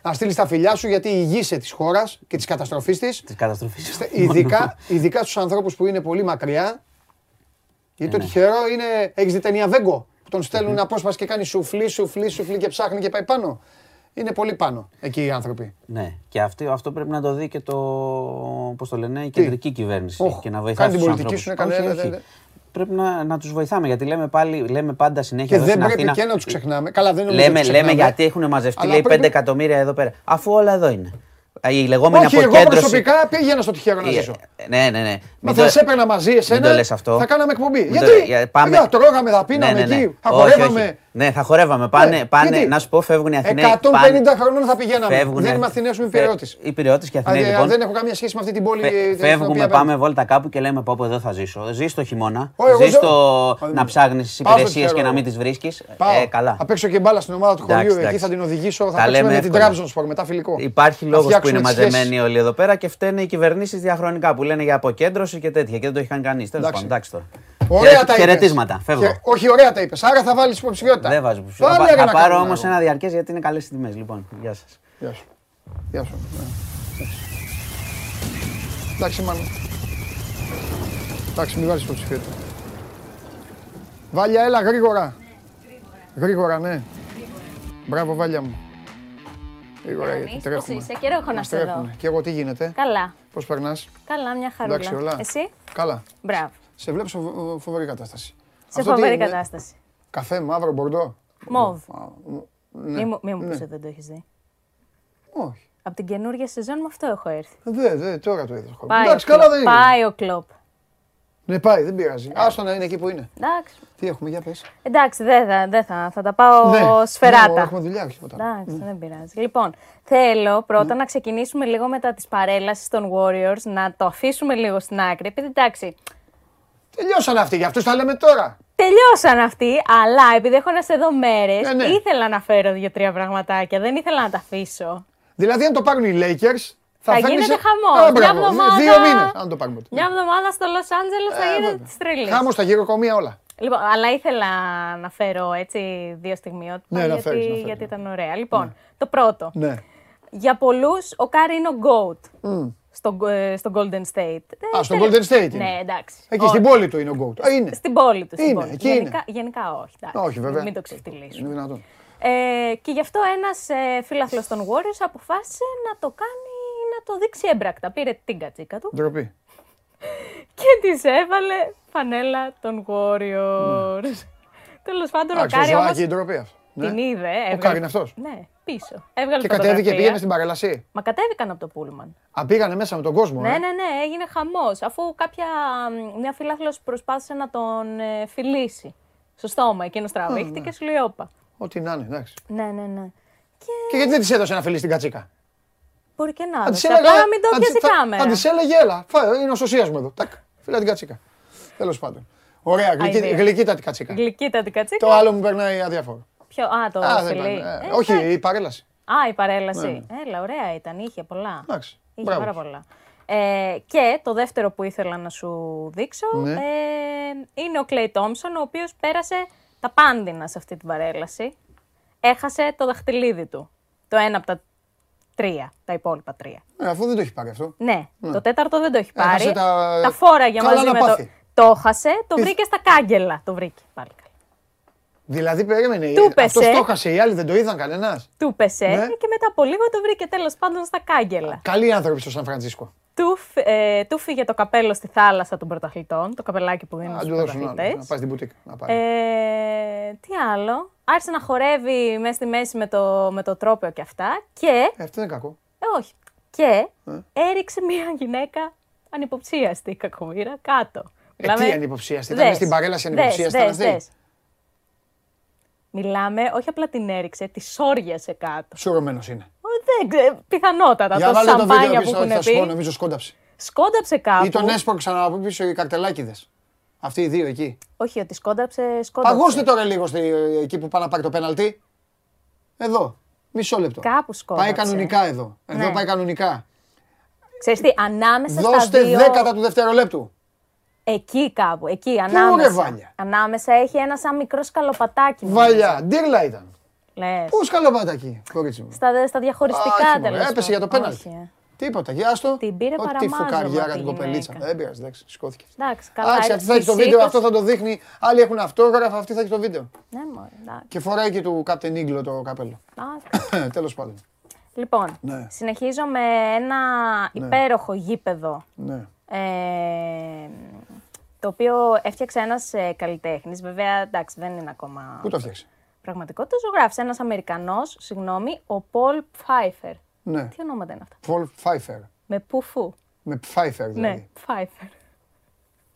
Να στείλεις τα φιλιά σου γιατί ηγείσαι της χώρας και της καταστροφής της. Της καταστροφής. Ειδικά, ειδικά στους ανθρώπους που είναι πολύ μακριά. Γιατί το ναι. τυχερό είναι. Έχεις δει ταινία Βέγκο που τον στέλνουν απόσπαση και κάνει σουφλί, σουφλί, σουφλί και ψάχνει και πάει πάνω είναι πολύ πάνω εκεί οι άνθρωποι. Ναι, και αυτό, αυτό πρέπει να το δει και το, πώς το λένε, η κεντρική κυβέρνηση. Oh, και να βοηθάει κάνει την πολιτική σου, έκανε πρέπει να, να τους βοηθάμε. Γιατί λέμε, πάλι, λέμε πάντα συνέχεια. Και δεν πρέπει Αθήνα, και να τους ξεχνάμε. Καλά, δεν λέμε, λέμε γιατί έχουν μαζευτεί λέει, πρέπει... 5 εκατομμύρια εδώ πέρα. Αφού όλα εδώ είναι η λεγόμενη Όχι, αποκέντρωση. Εγώ προσωπικά πήγαινα στο τυχαίο να ε, ζήσω. Ναι, ναι, ναι. Μα θα σε έπαιρνα μαζί εσένα, θα κάναμε εκπομπή. Γιατί, πάμε... Για, τρώγαμε, θα πίναμε ναι, ναι, ναι. εκεί, θα χορεύαμε. Ναι, θα χορεύαμε. Πάνε, ναι, πάνε να σου πω, φεύγουν οι Αθηναίοι. 150 χρόνων θα πηγαίναμε. Φεύγουν, δεν είμαι Αθηναίο, είμαι Πυραιώτη. Οι Πυραιώτη και Αθηναίοι. Λοιπόν, δεν έχω καμία σχέση με αυτή την πόλη. Φεύγουμε, πάμε βόλτα κάπου και λέμε πω εδώ θα ζήσω. Ζει το χειμώνα. Ζει το να ψάχνεις τι υπηρεσίες και να μην τις βρίσκεις. Ε, καλά. Θα παίξω και μπάλα στην ομάδα του χωριού εκεί, θα την οδηγήσω. Θα παίξουμε με την Trabzonspor μετά φιλικό. Υπάρχει λόγος που είναι μαζεμένοι όλοι εδώ πέρα και φταίνε οι κυβερνήσεις διαχρονικά που λένε για αποκέντρωση και τέτοια και δεν το έχει κάνει κανείς. Τέλος πάντων, εντάξει τώρα. Ωραία τα Χαιρετίσματα. Φεύγω. Όχι, ωραία τα είπες. Άρα θα βάλεις υποψηφιότητα. Δεν βάζω υποψηφιότητα. Θα, θα πάρω όμως ένα διαρκές γιατί είναι καλές τιμές. Λοιπόν, γεια σας. Γεια σου. Γεια σου. Εντάξει, μάλλον. Εντάξει, μην βάλεις υποψηφιότητα. Βάλια, έλα γρήγορα. Γρήγορα, ναι. Μπράβο, Βάλια μου. Γρήγορα, γιατί τρέχουμε. Πώς είσαι, καιρό έχω να σε δω. Και εγώ τι γίνεται. Καλά. Πώς περνάς. Καλά, μια χαρούλα. Εντάξει, όλα. Εσύ; Καλά. Μπράβο. Σε βλέπω σε φοβερή κατάσταση. Σε φοβερή κατάσταση. Καφέ, μαύρο, μπορντό. Μόβ. Ναι. Μη μου πεις ότι δεν το έχεις δει. Όχι. Από την καινούργια σεζόν με αυτό έχω έρθει. Δεν, δεν, τώρα το είδα. Εντάξει, καλά δεν είναι. Πάει ο κλοπ. Ναι, πάει, δεν πειράζει. Άστο να είναι εκεί που είναι. Εντάξει. Τι έχουμε, για πες. Εντάξει, δεν θα, δεν θα, θα τα πάω ναι, σφαιράτα. Ναι, έχουμε δουλειά, όχι ποτέ. Εντάξει, mm. δεν πειράζει. Λοιπόν, θέλω πρώτα mm. να ξεκινήσουμε λίγο μετά τις παρέλασεις των Warriors, να το αφήσουμε λίγο στην άκρη, επειδή εντάξει. Τελειώσαν αυτοί, για αυτούς τα λέμε τώρα. Τελειώσαν αυτοί, αλλά επειδή έχω να σε δω μέρες, ε, ναι. ήθελα να φέρω δύο-τρία πραγματάκια. Δεν ήθελα να τα αφήσω. Δηλαδή, αν το πάρουν οι Lakers, Θα φέρνεις- γίνεται Ε, χαμός. μπράβο, Μια εβδομάδα- Δύο μήνες, αν το πάρουμε. Μια εβδομάδα στο Λος Άντζελες θα Ε, γίνεται βέβαια. τη τρελή. Χαμός στα γηροκομεία όλα. Λοιπόν, αλλά ήθελα να φέρω έτσι δύο στιγμιότυπα Ναι, να γιατί, φέρεις, να φέρεις, γιατί ναι. ήταν ωραία. Λοιπόν, το πρώτο. Ναι. Για πολλούς ο Κάρι είναι ο GOAT στο, ε, στο Golden State. Ε, Α, στο τέλος- Golden State είναι. Ναι, εντάξει. Εκεί Όχι. στην πόλη του είναι ο Goat. Α, είναι. Στην πόλη του. Στην Είναι, πόλη. εκεί γενικά, είναι. γενικά όχι. εντάξει. Όχι, βέβαια. Μην το ξεφτυλίσουμε. Είναι δυνατόν. Ε, και γι' αυτό ένας ε, φίλαθλος των Warriors αποφάσισε να το κάνει, να το δείξει έμπρακτα. Πήρε την κατσίκα του Ντροπή. και της έβαλε φανέλα των Warriors. Τέλος πάντων, ο Εντάξει, το Κάρι όμως ζωάκι η ντροπή αυτός. Ναι. την είδε. έβγαλε- Κάρι είναι αυτός; Ναι, πίσω. Έβγαλε Και κατέβηκε, φωτογραφία. πήγαινε στην παρέλαση. Μα κατέβηκαν από το πούλμαν. Α, πήγανε μέσα με τον κόσμο. Ναι, ε; ναι, ναι, έγινε χαμός. Αφού κάποια, μ, μια φίλαθλος προσπάθησε να τον ε, φιλήσει στο στόμα. Εκείνος τραβήχτηκε και σου λέει όπα. Ό,τι να είναι, εντάξει. Ναι, ναι, ναι. Και Και γιατί δεν της έδωσε ένα φιλί στην κατσίκα; μπορεί και να Θα έδωσε. της έλεγα- Απλά να μην το θα της- πιάσει η θα- κάμερα. Θα της έλεγε, έλα, φάε, είναι ο σωσίας μου εδώ. Τάκ, φίλα την κατσίκα. Τέλος πάντων. Ωραία, γλυκή, Αηδία. γλυκύτατη κατσίκα. Γλυκύτατη κατσίκα. Το άλλο μου περνάει αδιάφορο. Ποιο, α, το Α, δεν φιλί. πάνε, ε, Ε, Όχι, εντάξει. η παρέλαση. Α, η παρέλαση. Ναι. Έλα, ωραία ήταν. Είχε πολλά. Εντάξει, Είχε μπράβο πάρα της. πολλά. Ε, και το δεύτερο που ήθελα να σου δείξω Ναι. ε, είναι ο Κλέι Τόμψον, ο οποίος πέρασε τα πάντινα σε αυτή την παρέλαση. Έχασε το δαχτυλίδι του. Το ένα από τα τρία, τα υπόλοιπα τρία. Ε, αφού δεν το έχει πάρει αυτό. Ναι, το τέταρτο δεν το έχει Έχασε πάρει. τα- Τα φόραγε Καλά μαζί να με το. πάθει. Το χάσε, το Τι- βρήκε στα κάγκελα. Το βρήκε πάλι καλά. Δηλαδή περίμενε. Του Αυτός πέσε. το χάσε, οι άλλοι δεν το είδαν κανένας. Του πεσέ Ναι. και μετά από λίγο το βρήκε τέλος πάντων στα κάγκελα. Καλοί άνθρωποι στο Σαν Φρανσίσκο. Του, φ- ε, του φύγε το καπέλο στη θάλασσα των πρωταθλητών, το καπελάκι που δίνουν Να στους του δώσουν άλλο. Να πρωταθλητές. πάει στην μπουτίκα. Να πάρει. Ε, τι άλλο; Άρχισε να χορεύει μέσα στη μέση με το, με το τρόπαιο και αυτά. Και, Ε, αυτό δεν είναι κακό. ε, όχι, και Ε. έριξε μια γυναίκα ανυποψίαστη κακομήρα κάτω. Ε, τι ανυποψίαστη, ήταν δες, μες στην παρέλαση δες, ανυποψίαστη, δες, ήταν αυτή. δες. Μιλάμε, όχι απλά την έριξε, τη σόριασε κάτω. Σουρωμένο είναι. Ω, Δεν ξέρω, πιθανότατα. Για το βάλε το βίντεο σαμπάνια που πίσω, έχουν θα σου πω, πει. νομίζω σκόνταψε. Σκόνταψε κάπου. Ή τον έσπρωξαν από πίσω οι καρτελάκιδες. Αυτοί οι δύο εκεί. Όχι, ότι σκόνταψε, σκόνταψε. Παγώστε τώρα λίγο στη- εκεί που πάει να πάρει το πέναλτι. Εδώ. Μισό λεπτό. Κάπου σκόνταψε. Πάει κανονικά εδώ. Εδώ Ναι. πάει κανονικά. Ξέρεις τι, ανάμεσα Δώστε στα δύο... δέκατα του δευτερολέπτου. Εκεί κάπου, εκεί, ανάμεσα. ρε, Βάλια; Ανάμεσα έχει ένα σαν μικρό σκαλοπατάκι. νομίζω. Βαλιά, ντύρλα ήταν. Λες. Πού σκαλοπάτακι, κορίτσι μου; Στα, στα διαχωριστικά Όχι, μωρέ, τέλος έπεσε για το πάντων. πέναλτι. Όχι, ε. Τίποτα, γεια στο. Την πήρε Ό,τι παραμάζωμα φουκαριάρα τη την κοπελίτσα. γυναίκα. Δεν πειράζει, εντάξει, σηκώθηκε. Εντάξει, καλά. Εντάξει, ε, αυτή θα έχει το της βίντεο, σήκωσε. αυτό θα το δείχνει. Άλλοι έχουν αυτόγραφα, αυτή θα έχει το βίντεο. Ναι, μωρέ, εντάξει. Και φοράει και του Captain Eagle το καπέλο. Εντάξει. Τέλος πάντων. Λοιπόν, Ναι. συνεχίζω με ένα υπέροχο γήπεδο Ναι. ε, το οποίο έφτιαξε ένας ε, καλλιτέχνης. Βέβαια, εντάξει, δεν είναι ακόμα Πού το φτιάξει. πραγματικότητα. Ζωγράφησε ένας Αμερικανός, συγγνώμη, ο Πολ Pfeiffer. Ναι. Τι ονόματα είναι αυτά; Paul Pfeiffer. Με πουφού. Με Pfeiffer δηλαδή. Ναι, Pfeiffer.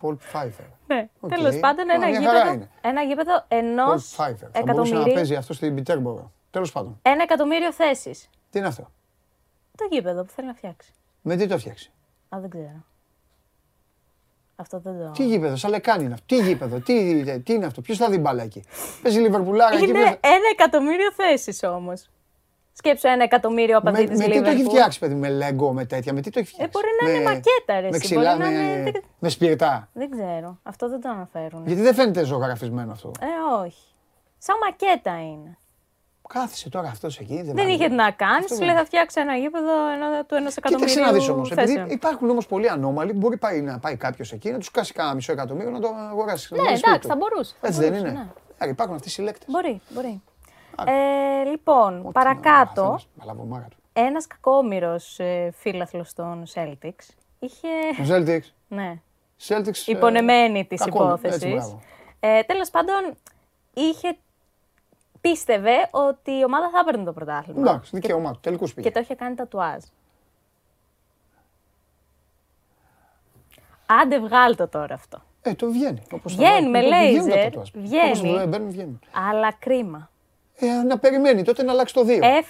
Paul Pfeiffer. Ναι, Οκ. τέλος πάντων ένα Α, μια χαρά γήπεδο, είναι. ένα γήπεδο Paul ενός Pfeiffer. Θα μπορούσε να εκατομμυρίου, παίζει αυτό στην Πιτέρμπορο. Τέλος πάντων. ένα εκατομμύριο θέσεις. Τι είναι αυτό; Το γήπεδο που θέλει να φτιάξει. Με τι το φτιάξει. Α, δεν ξέρω. Αυτό δεν το... Τι γήπεδος, σαν λεκάνη είναι αυτό. Τι γήπεδο, τι, τι είναι αυτό. Ποιος θα δει μπάλα εκεί. Παίζει Λιβερπουλάρα εκεί. Είναι ποιος- ένα εκατομμύριο θέσεις όμως. Σκέψου ένα εκατομμύριο Με, απαντή με της τι το έχει Liverpool. φτιάξει, παιδί, με λέγκο, με τέτοια, με τι το έχει φτιάξει; μπορεί να είναι μακέτα, ρε, Με εσύ, ξυλά, μπορεί να με, είναι- με σπιρτά. Δεν ξέρω. Αυτό δεν το αναφέρουν. Γιατί δεν φαίνεται ζωγραφισμένο αυτό. Ε, όχι. Σαν μακέτα είναι. Κάθισε τώρα αυτός εκεί. Δεν, Δεν βάλε. είχε τι να κάνει. Αυτό Σου δεν- λέει θα φτιάξει ένα γήπεδο ένα, του ενό εκατομμυρίου. Κοίταξε να δεις όμως. Επειδή θέσεων. υπάρχουν όμως πολλοί ανώμαλοι, μπορεί πάει, να πάει κάποιος εκεί να τους κάσει κάνα μισό εκατομμύριο να το αγοράσεις. να Ναι, βάλει σπίτι εντάξει, του. θα μπορούσε. θα Έτσι δεν μπορούσε, είναι. ναι. Άρα υπάρχουν αυτοί οι συλλέκτες. Μπορεί, μπορεί. Ε, λοιπόν, παρακάτω, Μαλαβομάρα του. ένας κακόμοιρος ε, φίλαθλος των Celtics είχε. Ο Celtics. ναι, Celtics. ε, υπονεμένη της κακό, έτσι, υπόθεσης. μπράβο. Ε, Τέλος πάντων, είχε. Πίστευε ότι η ομάδα θα έπαιρνε το πρωτάθλημα. Εντάξει, δικαίωμά του. Τελικού Και πήγε. το είχε κάνει τατουάζ. Άντε βγάλ το τώρα αυτό. Ε, το βγαίνει. Όπως τα Βγαίνει βγάλει. με Όπως βγαίνουν τα λέιζερ, τατουάζ. βγαίνει. Όπως μπαίνουν, βγαίνουν. Αλλά κρίμα. Ε, να περιμένει τότε να αλλάξει το 2. Έφ...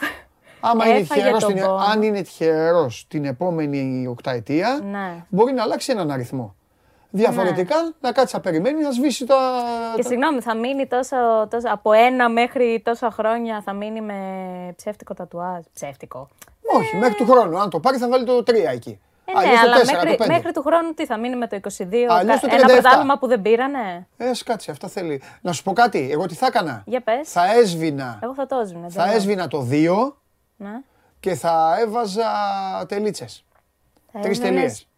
Άμα είναι έφαγε τυχερός τον την, πόνο. αν είναι τυχερός την επόμενη οκταετία, Ναι. μπορεί να αλλάξει έναν αριθμό. Διαφορετικά να κάτσει να περιμένει να σβήσει τα. Και τα- συγγνώμη, θα μείνει τόσο, τόσο, από ένα μέχρι τόσα χρόνια θα μείνει με ψεύτικο τατουάζ. Ψεύτικο. Όχι, μέχρι του χρόνου. Αν το πάρει θα βάλει το 3 εκεί. Ε, Αλλιώς ναι, το αλλά 4, μέχρι, το 5. μέχρι του χρόνου τι θα μείνει με το 22. Αλλιώς το κα- ένα 37. πρωτάθλημα που δεν πήρανε; Ε, ας κάτσει, αυτό θέλει. Να σου πω κάτι, εγώ τι θα έκανα; Για πες. Θα έσβηνα, Εγώ θα το έσβηνα. θα έσβηνα το 2 Ναι. και θα έβαζα τελίτσες. Θα Τρεις έβγαλες- τελείες.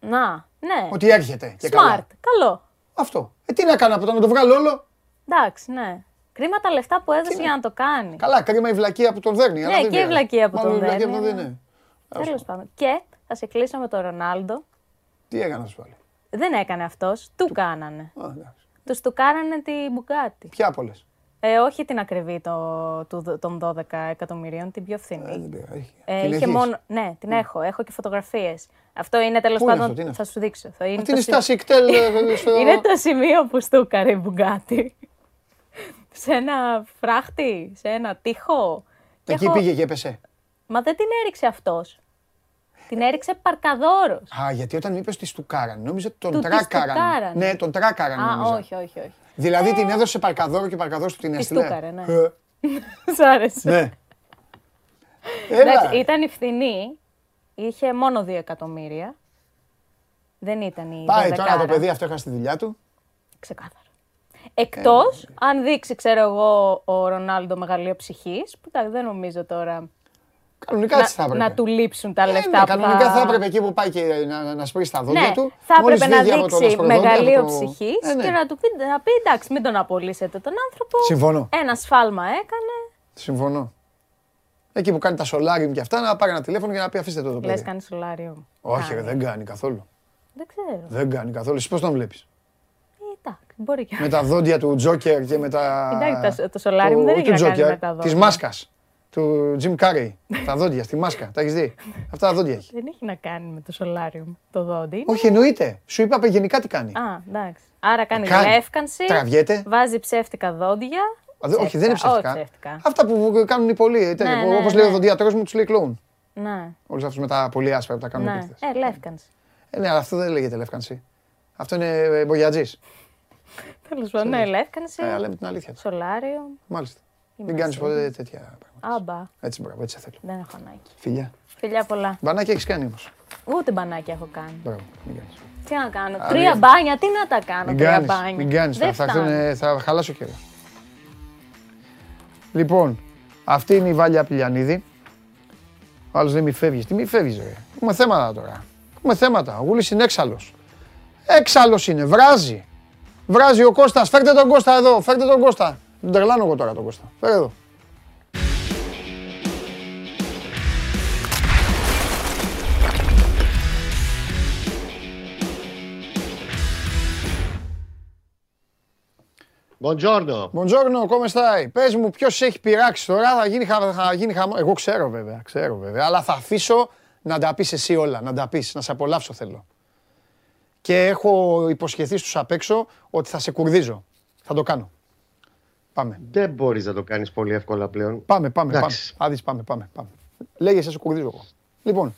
Να, ναι. Ότι έρχεται και Smart. καλά. Καλό. Αυτό. Ε, τι να κάνω από το να το βγάλω όλο; Εντάξει, ναι. Κρίμα τα λεφτά που έδωσε για να το κάνει. Καλά, κρίμα η βλακεία που τον δέρνει. αλλά Ναι, δεν και η πειράζει. βλακεία που Μάλλον τον η βλακεία δέρνει, που τον ναι. δίνει. Τέλος πάντων. Και θα σε κλείσω με τον Ρονάλντο. Τι έκανα σου πάλι; Δεν έκανε αυτός. Του κάνανε. Α, εντάξει. Τους του κάνανε την μπουγκάτη. Ποια από όλες; Ε, όχι την ακριβή το, του, των 12 εκατομμυρίων, την πιο Ε, φθηνή. δεν πειράζει. Ε, Την είχε έχεις; μόνο. Ναι, την έχω. Έχω και φωτογραφίες. Αυτό είναι τέλος Πού είναι πάντων. αυτό, τι είναι θα σου δείξω. Θα είναι, Αυτή το είναι η σημείο- στάση εκτέλ. ε, στο- είναι το σημείο που στούκαρε η μπουγκάτη. σε ένα φράχτη, σε ένα τείχο. Και Εκεί έχω- πήγε και έπεσε. Μα δεν την έριξε αυτός. Την έριξε παρκαδόρος. Α, γιατί όταν είπες ότι στουκάραν, νόμιζα ότι τον Του της τράκαραν. στουκάρανε. Ναι, τον τράκαραν. Α, νόμιζα. όχι, όχι, όχι. Δηλαδή την έδωσε παρκαδόρο και ο παρκαδόρο του την Τη έστειλε. στούκαρε, ναι. Ε, Σ' άρεσε. Ναι. Εντάξει, Έλα. ήταν η φθηνή. Είχε μόνο 2 εκατομμύρια. Δεν ήταν η Πάει τώρα το δωδεκάρα. παιδί αυτό έχασε τη δουλειά του. Ξεκάθαρα. Εκτός αν δείξει, ξέρω εγώ, ο Ρονάλντο μεγαλείο ψυχής, που εντάξει, δεν νομίζω τώρα Κανονικά έτσι θα να, έπρεπε. να του λείψουν τα Ε, λεφτά ναι, που κανονικά θα θα... έπρεπε εκεί που πάει και να, να, να σπρίσει τα δόντια Ναι, του. θα μόλις έπρεπε να βγει από το δείξει λασπροδόντι, μεγαλείο από το- ψυχής Ε, ναι. και να του πει, να πει εντάξει, μην τον απολύσετε τον άνθρωπο. Συμφωνώ. Ένα σφάλμα έκανε. Συμφωνώ. Εκεί που κάνει τα σολάριουμ και αυτά, να πάρει ένα τηλέφωνο και να πει αφήστε το το Λες, παιδί. κάνει σολάριο. Όχι, Κάνει. ρε, δεν κάνει καθόλου. Δεν ξέρω. Δεν κάνει καθόλου. Εσύ πώς τον βλέπεις; Ε, εντάξει, μπορεί και. Με τα δόντια του Τζόκερ και με τα. Εντάξει, τα- το σολάριουμ δεν του- έχει του να κάνει Joker, με τα δόντια. Της μάσκας. Του Jim Carrey. τα δόντια στη μάσκα. Τα έχεις δει; Αυτά τα δόντια έχει. Δεν έχει να κάνει με το σολάριο το δόντι. είναι- Όχι, εννοείται. Σου είπα γενικά τι κάνει. Α, εντάξει. Άρα κάνει Κάνει. λεύκανση. Τραβιέται. Βάζει ψεύτικα δόντια. Α, δε- Όχι, δεν είναι ψεύτικα. Όχι ψεύτικα. Αυτά που κάνουν οι πολλοί. Ναι, ναι, Όπως λέει ο ναι. δοντιατρός μου, τους λέει κλόουν. Ναι, Όλους αυτούς με τα πολύ άσπρα που τα κάνουν οι ναι. πίχτες. Ε, λεύκανση. Ε, ναι, αλλά αυτό δεν λέγεται λεύκανση. Αυτό είναι μπογιατζής. Τέλος πάντων, ναι, λεύκανση. Ε, λέμε την αλήθεια. του. Σολάριο. Μάλιστα. Μην Είμαστε. κάνεις ποτέ τέτοια πράγματα. Άμπα. Έτσι, μπράβο, έτσι σε θέλω. Δεν έχω ανάγκη. Φιλιά. Φιλιά πολλά. Μπανάκι έχεις κάνει όμως. Ούτε μπανάκια έχω κάνει. Μπράβο, μην κάνεις. Τι να κάνω. Α, Τρία μην- μπάνια, τι να τα κάνω. Μην τρία κάνεις, μπάνια. μην κάνεις. Θα, Δεν θα, φτάνω. έρθουνε- θα χαλάσω καιρό. Λοιπόν, αυτή είναι η Βάλια Πηλιανίδη. Ο άλλος δεν μη φεύγεις. Τι μη φεύγεις ρε. Έχουμε θέματα τώρα. Έχουμε θέματα. Ο Γούλης είναι έξαλλος. Έξαλλος είναι. Βράζει. Βράζει ο Κώστας. Φέρτε τον Κώστα εδώ. Φέρτε τον Κώστα. Τον τρελάνω εγώ τώρα τον Κώστα. Φέρε εδώ. Buongiorno. Buongiorno, come stai; Πες μου ποιος σε έχει πειράξει τώρα, θα γίνει, χα- θα γίνει χαμό. Εγώ ξέρω βέβαια, ξέρω βέβαια, αλλά θα αφήσω να τα πεις εσύ όλα, να τα πεις, να σε απολαύσω θέλω. Και έχω υποσχεθεί στους απ' έξω ότι θα σε κουρδίζω. Θα το κάνω. Πάμε, Δεν μπορείς να το κάνεις πολύ εύκολα πλέον. πάμε, πάμε, πάμε. Εντάξει. Άδεις, πάμε, πάμε, πάμε. Λέγε, σε σου κουρδίζω εγώ. Λοιπόν,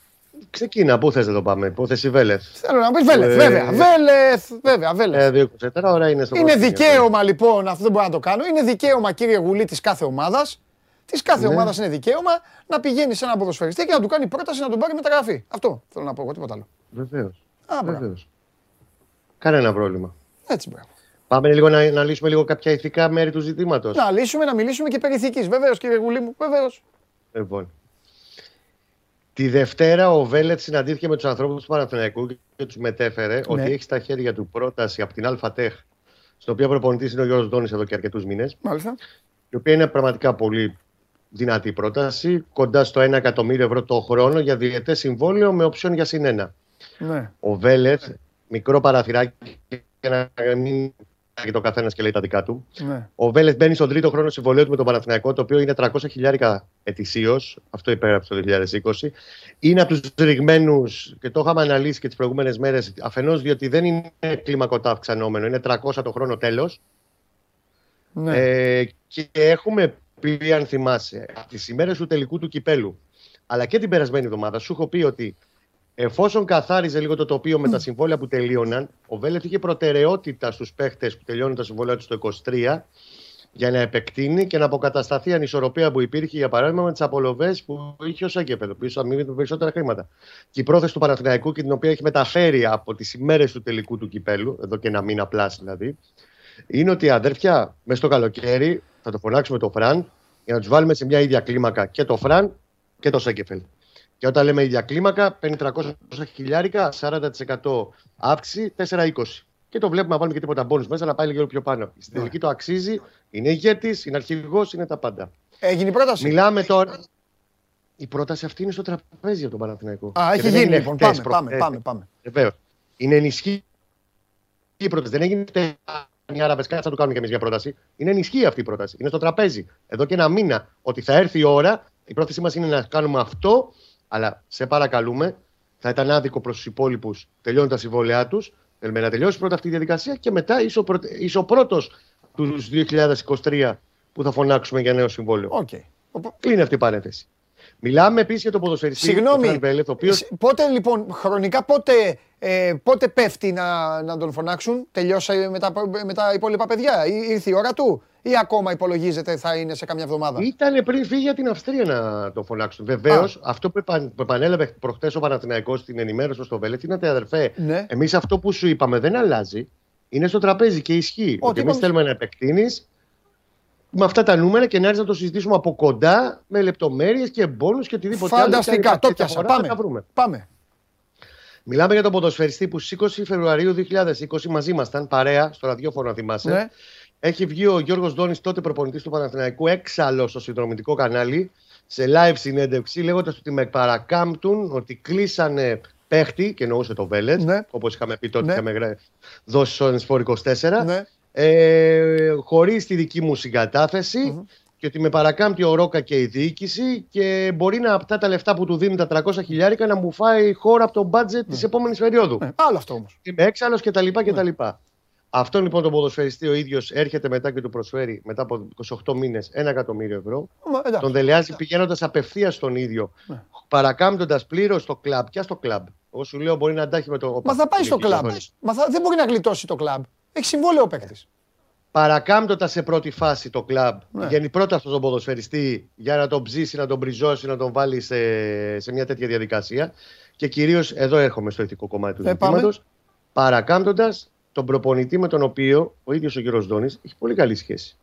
Ξεκίνα, πού θες να το πάμε. Υπόθεση Βέλεθ. θέλω να πεις Βέλεθ, Ε, βέβαια, Βέλεθ, βέβαια, Βέλεθ. Ε, 2-24 ώρα είναι στο Είναι πρωτάθλημα. δικαίωμα λοιπόν, αυτό δεν μπορώ να το κάνω. Είναι δικαίωμα, κύριε Γουλή, της κάθε ομάδας. Της κάθε Ναι. ομάδας είναι δικαίωμα να πηγαίνει σε έναν ποδοσφαιριστή και να του κάνει πρόταση να τον πάρει μεταγραφή. Αυτό θέλω να πω εγώ, τίποτα άλλο. Βεβαίως. Α, μπράβο. Βεβαίως. Κανένα πρόβλημα. Έτσι, μπράβο. Πάμε λίγο να, να λύσουμε λίγο κάποια ηθικά μέρη του ζητήματος. Να λύσουμε, να μιλήσουμε και περί ηθικής. Βεβαίως, κύριε Γουλή μου, βεβαίως. Λοιπόν. Τη Δευτέρα ο Βέλετ συναντήθηκε με τους ανθρώπους του Παναθηναϊκού και τους μετέφερε ότι έχει στα χέρια του πρόταση από την ΑΛΦΑΤΕΧ, στο οποίο προπονητής είναι ο Γιώργος Ντόνης εδώ και αρκετούς μήνες, Μάλιστα. η οποία είναι πραγματικά πολύ δυνατή πρόταση, κοντά στο 1 εκατομμύριο ευρώ το χρόνο για διετέ συμβόλαιο με οψιόν για συνένα. Ναι. Ο Βέλεθ, μικρό παραθυράκι για να μην και το καθένας και λέει τα δικά του. ναι. Ο Βέλεθ μπαίνει στον τρίτο χρόνο συμβολέου του με τον Παναθηναϊκό, το οποίο είναι 300 χιλιάρικα ετησίως. Αυτό υπέγραψε το 2020. Είναι από τους ρηγμένους και το είχαμε αναλύσει και τις προηγούμενες μέρες. Αφενός διότι δεν είναι κλιμακωτά αυξανόμενο, είναι 300 το χρόνο τέλος. ναι. Ε, και έχουμε πει, αν θυμάσαι, από τις ημέρες του τελικού του κυπέλου, αλλά και την περασμένη εβδομάδα, σου έχω πει ότι Εφόσον καθάριζε λίγο το τοπίο με τα συμβόλαια που τελείωναν, ο Βέλετ είχε προτεραιότητα στους παίχτες που τελειώνουν τα συμβόλαια του το 23 για να επεκτείνει και να αποκατασταθεί η ανισορροπία που υπήρχε, για παράδειγμα, με τις απολοβές που είχε ο Σέκεφελ, που ίσω αμήνει με περισσότερα χρήματα. Και η πρόθεση του Παναθηναϊκού και την οποία έχει μεταφέρει από τις ημέρες του τελικού του κυπέλου, εδώ και ένα μήνα απλά δηλαδή, είναι ότι αδέρφια, μέσα στο καλοκαίρι θα το φωνάξουμε τον Φραν για να τους βάλουμε σε μια ίδια κλίμακα και το Φραν και το Σένκεφελντ. Και όταν λέμε ίδια κλίμακα, παίρνει 300 χιλιάρικα, 40% αύξηση, 4,20. Και το βλέπουμε να βάλουμε και τίποτα μπόνους μέσα να πάει λίγο πιο πάνω. Στην τελική το αξίζει, είναι ηγέτης, είναι αρχηγός, είναι τα πάντα. Έγινε η πρόταση. Μιλάμε τώρα. Η πρόταση αυτή είναι στο τραπέζι από τον Παναθηναϊκό. Α, Και έχει δεν γίνει έγινε λοιπόν. χτες, Πάμε, πάμε, προχθές. πάμε, πάμε. Βεβαίως. Είναι ενισχύ η πρόταση. Δεν έγινε χτε οι Άραβες, κάτι θα του κάνουμε κι εμείς μια πρόταση. Είναι ενισχύει αυτή η πρόταση. Είναι στο τραπέζι. Εδώ και ένα μήνα ότι θα έρθει η ώρα. Η πρόθεσή μας είναι να κάνουμε αυτό, αλλά σε παρακαλούμε, θα ήταν άδικο προς τους υπόλοιπους. Τελειώνουν τα συμβόλαιά τους. Θέλουμε να τελειώσει πρώτα αυτή η διαδικασία και μετά είσαι ο, πρωτε- είσαι ο πρώτος του 2023 που θα φωνάξουμε για νέο συμβόλαιο. Οκ. Κλείνει αυτή η παρένθεση. Μιλάμε επίσης για τον ποδοσφαιριστή Συγγνώμη. τον Φραν Βέλεθ, ο οποίος Σ- Πότε λοιπόν, χρονικά πότε, ε, πότε πέφτει να, να τον φωνάξουν, τελειώσε με τα, με τα υπόλοιπα παιδιά, ή, ήρθε η ώρα του; Ή ακόμα υπολογίζεται θα είναι σε καμιά εβδομάδα; Ήταν πριν φύγει για την Αυστρία να το φωνάξουν. Βεβαίως, Α. αυτό που, επαν, που επανέλαβε προχθές ο Παναθηναϊκός στην ενημέρωση του στο Βέλεθ είναι ότι αδερφέ, Ναι. εμείς αυτό που σου είπαμε δεν αλλάζει. Είναι στο τραπέζι και ισχύει. Ό, ότι τι εμείς είπαμε. θέλουμε να επεκτείνεις με αυτά τα νούμερα και να έρθεις να το συζητήσουμε από κοντά με λεπτομέρειες και μπόνους και οτιδήποτε άλλο. Φανταστικά, Και αν το υπάρχει πιάσα. διαφορά, θα Πάμε. τα βρούμε. Πάμε. Μιλάμε για τον ποδοσφαιριστή που στις 20 Φεβρουαρίου 2020 μαζί ήμασταν παρέα στο ραδιόφωνο, να θυμάσαι. Ναι. Έχει βγει ο Γιώργος Ντόνης, τότε προπονητής του Παναθηναϊκού, έξαλλος στο συνδρομητικό κανάλι, σε live συνέντευξη, λέγοντας ότι με παρακάμπτουν ότι κλείσανε παίχτη, και εννοούσε το Βέλετς, Ναι. όπως είχαμε πει τότε, Ναι. είχαμε γρα- δώσει στο Ενσφόρ 24, Ναι. ε, χωρίς τη δική μου συγκαταθεση Και ότι με παρακάμπτει ο Ρόκα και η διοίκηση και μπορεί να αυτά τα λεφτά που του δίνουν τα 300 χιλιάρικα να μου φάει η χώρα από το μπάτζετ της επόμενης περίοδου. Ναι. Άλλο αυτό όμως. Είμαι έξαλλος κτλ. Κτλ. Ναι. Αυτό λοιπόν τον ποδοσφαιριστή ο ίδιος έρχεται μετά και του προσφέρει μετά από 28 μήνες ένα εκατομμύριο ευρώ. Τον δελεάζει πηγαίνοντας απευθείας στον ίδιο. Ναι. Παρακάμπτοντας πλήρως το κλαμπ. Ποια στο κλαμπ; Εγώ σου λέω μπορεί να αντάχει με το. Μα θα πάει στο Νίκη, κλαμπ. συγγνώμη. Μα θα, δεν μπορεί να γλιτώσει το κλαμπ. Έχει συμβόλαιο ο παίκτης. Παρακάμπτοντας σε πρώτη φάση το κλαμπ. Ναι. Βγαίνει πρώτα στον ποδοσφαιριστή για να τον ψήσει, να τον μπριζώσει, να τον βάλει σε, σε μια τέτοια διαδικασία. Και κυρίως εδώ έρχομαι στο ηθικό κομμάτι του Ε, πάμε. ζητήματος. Παρακάμπτοντας τον προπονητή με τον οποίο ο ίδιος ο κύριος Δόνη έχει πολύ καλή σχέση.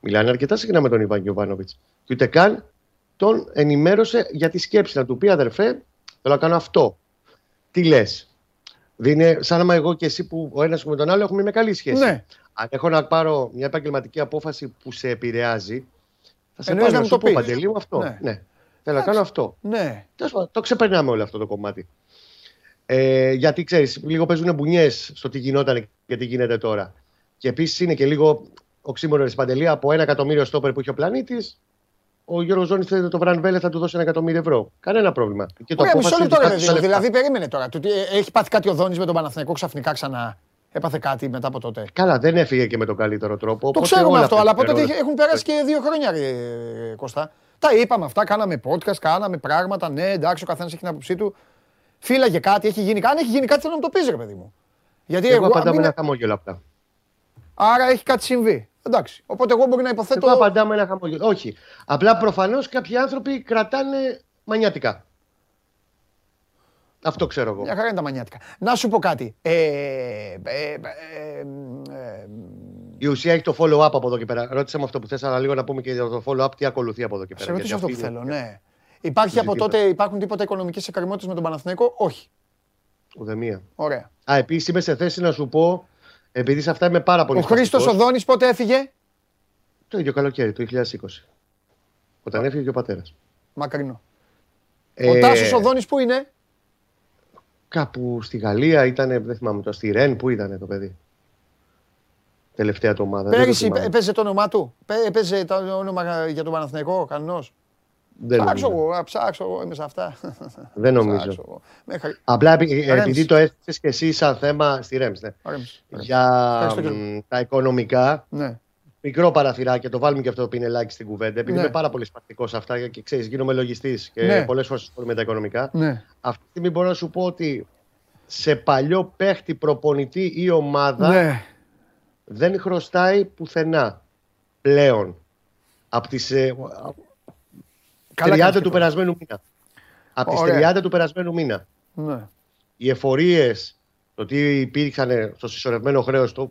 Μιλάνε αρκετά συχνά με τον Ιβάν Γιοβάνοβιτ. Και ούτε καν τον ενημέρωσε για τη σκέψη. Να του πει αδερφέ, θέλω να κάνω αυτό. Τι λες; Είναι σαν να εγώ και εσύ που ο ένας με τον άλλο έχουμε μια καλή σχέση. Ναι. Αν έχω να πάρω μια επαγγελματική απόφαση που σε επηρεάζει, θα σε Εννοείς πάρω να να μου σου το πω πεις. Παντελή μου αυτό. Ναι. Ναι. Θέλω να κάνω αυτό. Ναι. Τέλος πάντων, το ξεπερνάμε όλο αυτό το κομμάτι. Ε, γιατί ξέρεις, λίγο παίζουν μπουνιές στο τι γινόταν και τι γίνεται τώρα. Και επίσης είναι και λίγο οξύμορο τη Παντελή από ένα εκατομμύριο στόπερ που είχε ο πλανήτης. Ο Γιώργος Ζώνης θέλει το Βραν Βέλε θα του δώσει ένα εκατομμύριο ευρώ. Κανένα πρόβλημα. Και το Ωραία, μισό απόφαση λεπτό ότι ρε κάτσε παιδί μου. στα λεφτά. Δηλαδή περίμενε τώρα. Το ότι ε, έχει πάθει κάτι ο Δόνης με τον Παναθηναϊκό ξαφνικά ξανά. Έπαθε κάτι μετά από τότε. Καλά, δεν έφυγε και με τον καλύτερο τρόπο. Το οπότε ξέρουμε όλα αυτό, αυτά αλλά από τότε φέρονται. έχει- έχουν περάσει και δύο χρόνια, ρε, Κώστα. Τα είπαμε αυτά, κάναμε podcast, κάναμε πράγματα. Ναι, εντάξει, ο καθένας έχει την άποψή του. Φύλαγε κάτι, έχει γίνει κάτι. Αν έχει γίνει κάτι, θέλω να μου το πεις, ρε παιδί μου. Γιατί Εγώ εγώ. απαντάω με μην- ένα χαμόγελο απλά. Άρα έχει κάτι συμβεί. Εντάξει. Οπότε εγώ μπορεί να υποθέτω. Εγώ απαντάω με ένα χαμόγελο. Όχι. Απλά προφανώς κάποιοι άνθρωποι κρατάνε μανιάτικα. Αυτό ξέρω εγώ. Μια χαρά είναι τα μανιάτικα. Να σου πω κάτι. Ε, ε, ε, ε, ε, Η ουσία έχει το follow-up από εδώ και πέρα. Ρώτησε με αυτό που θες, αλλά λίγο να πούμε και για το follow-up τι ακολουθεί από εδώ και πέρα. σε ρωτήσω αυτό Γιατί που αυτή θέλω, είναι ναι. Υπάρχει το από ζήτημα. τότε, υπάρχουν τίποτα οικονομικέ εκκρεμότητε με τον Παναθηναϊκό; Όχι. Ουδεμία. Ωραία. Α, επίσης είμαι σε θέση να σου πω, επειδή σε αυτά είμαι πάρα πολύ Ο Χρήστος σπαστικός, Οδόνης πότε έφυγε; Το ίδιο καλοκαίρι, το 2020. Όταν έφυγε και ο πατέρας. Μακρινό. Ε, Ο Τάσος Οδόνης που είναι; Κάπου στη Γαλλία ήταν, δεν θυμάμαι το, στη Ρεν, πού ήταν το παιδί; Τελευταία του ομάδα. δεν το Πέρυσι θυμάμαι. έπαιζε το όνομά του; Πέ- Έπαιζε το όνομα για τον Παναθηναϊκό, κανονός; Δεν Ψάξω νομίζω. εγώ, α, ψάξω εγώ, είμαι σε αυτά. Δεν νομίζω. Ψάξω εγώ. Μέχρι- Απλά επει- Ρέμς. επειδή το έθεσες και εσύ σαν θέμα στη Ρέμς, ναι. Ρέμς, Ρέμς. Για Ευχαριστώ, κύριε. μ, τα οικονομικά, Ναι. μικρό παραθυράκι, το βάλουμε και αυτό το πινελάκι στην κουβέντα. Επειδή Ναι. είμαι πάρα πολύ σπαστικό σε αυτά και ξέρεις, γίνομαι λογιστής και Ναι. πολλές φορές ασχολούμαι με τα οικονομικά. Ναι. Αυτή τη στιγμή μπορώ να σου πω ότι σε παλιό παίχτη, προπονητή ή ομάδα Ναι. δεν χρωστάει πουθενά πλέον από τις ε, Καλά 30 κάνεις του και περασμένου μήνα. Από τις Ωραία. 30 του περασμένου μήνα. Ναι. Οι εφορίες, το τι υπήρχαν στο συσσωρευμένο χρέος, το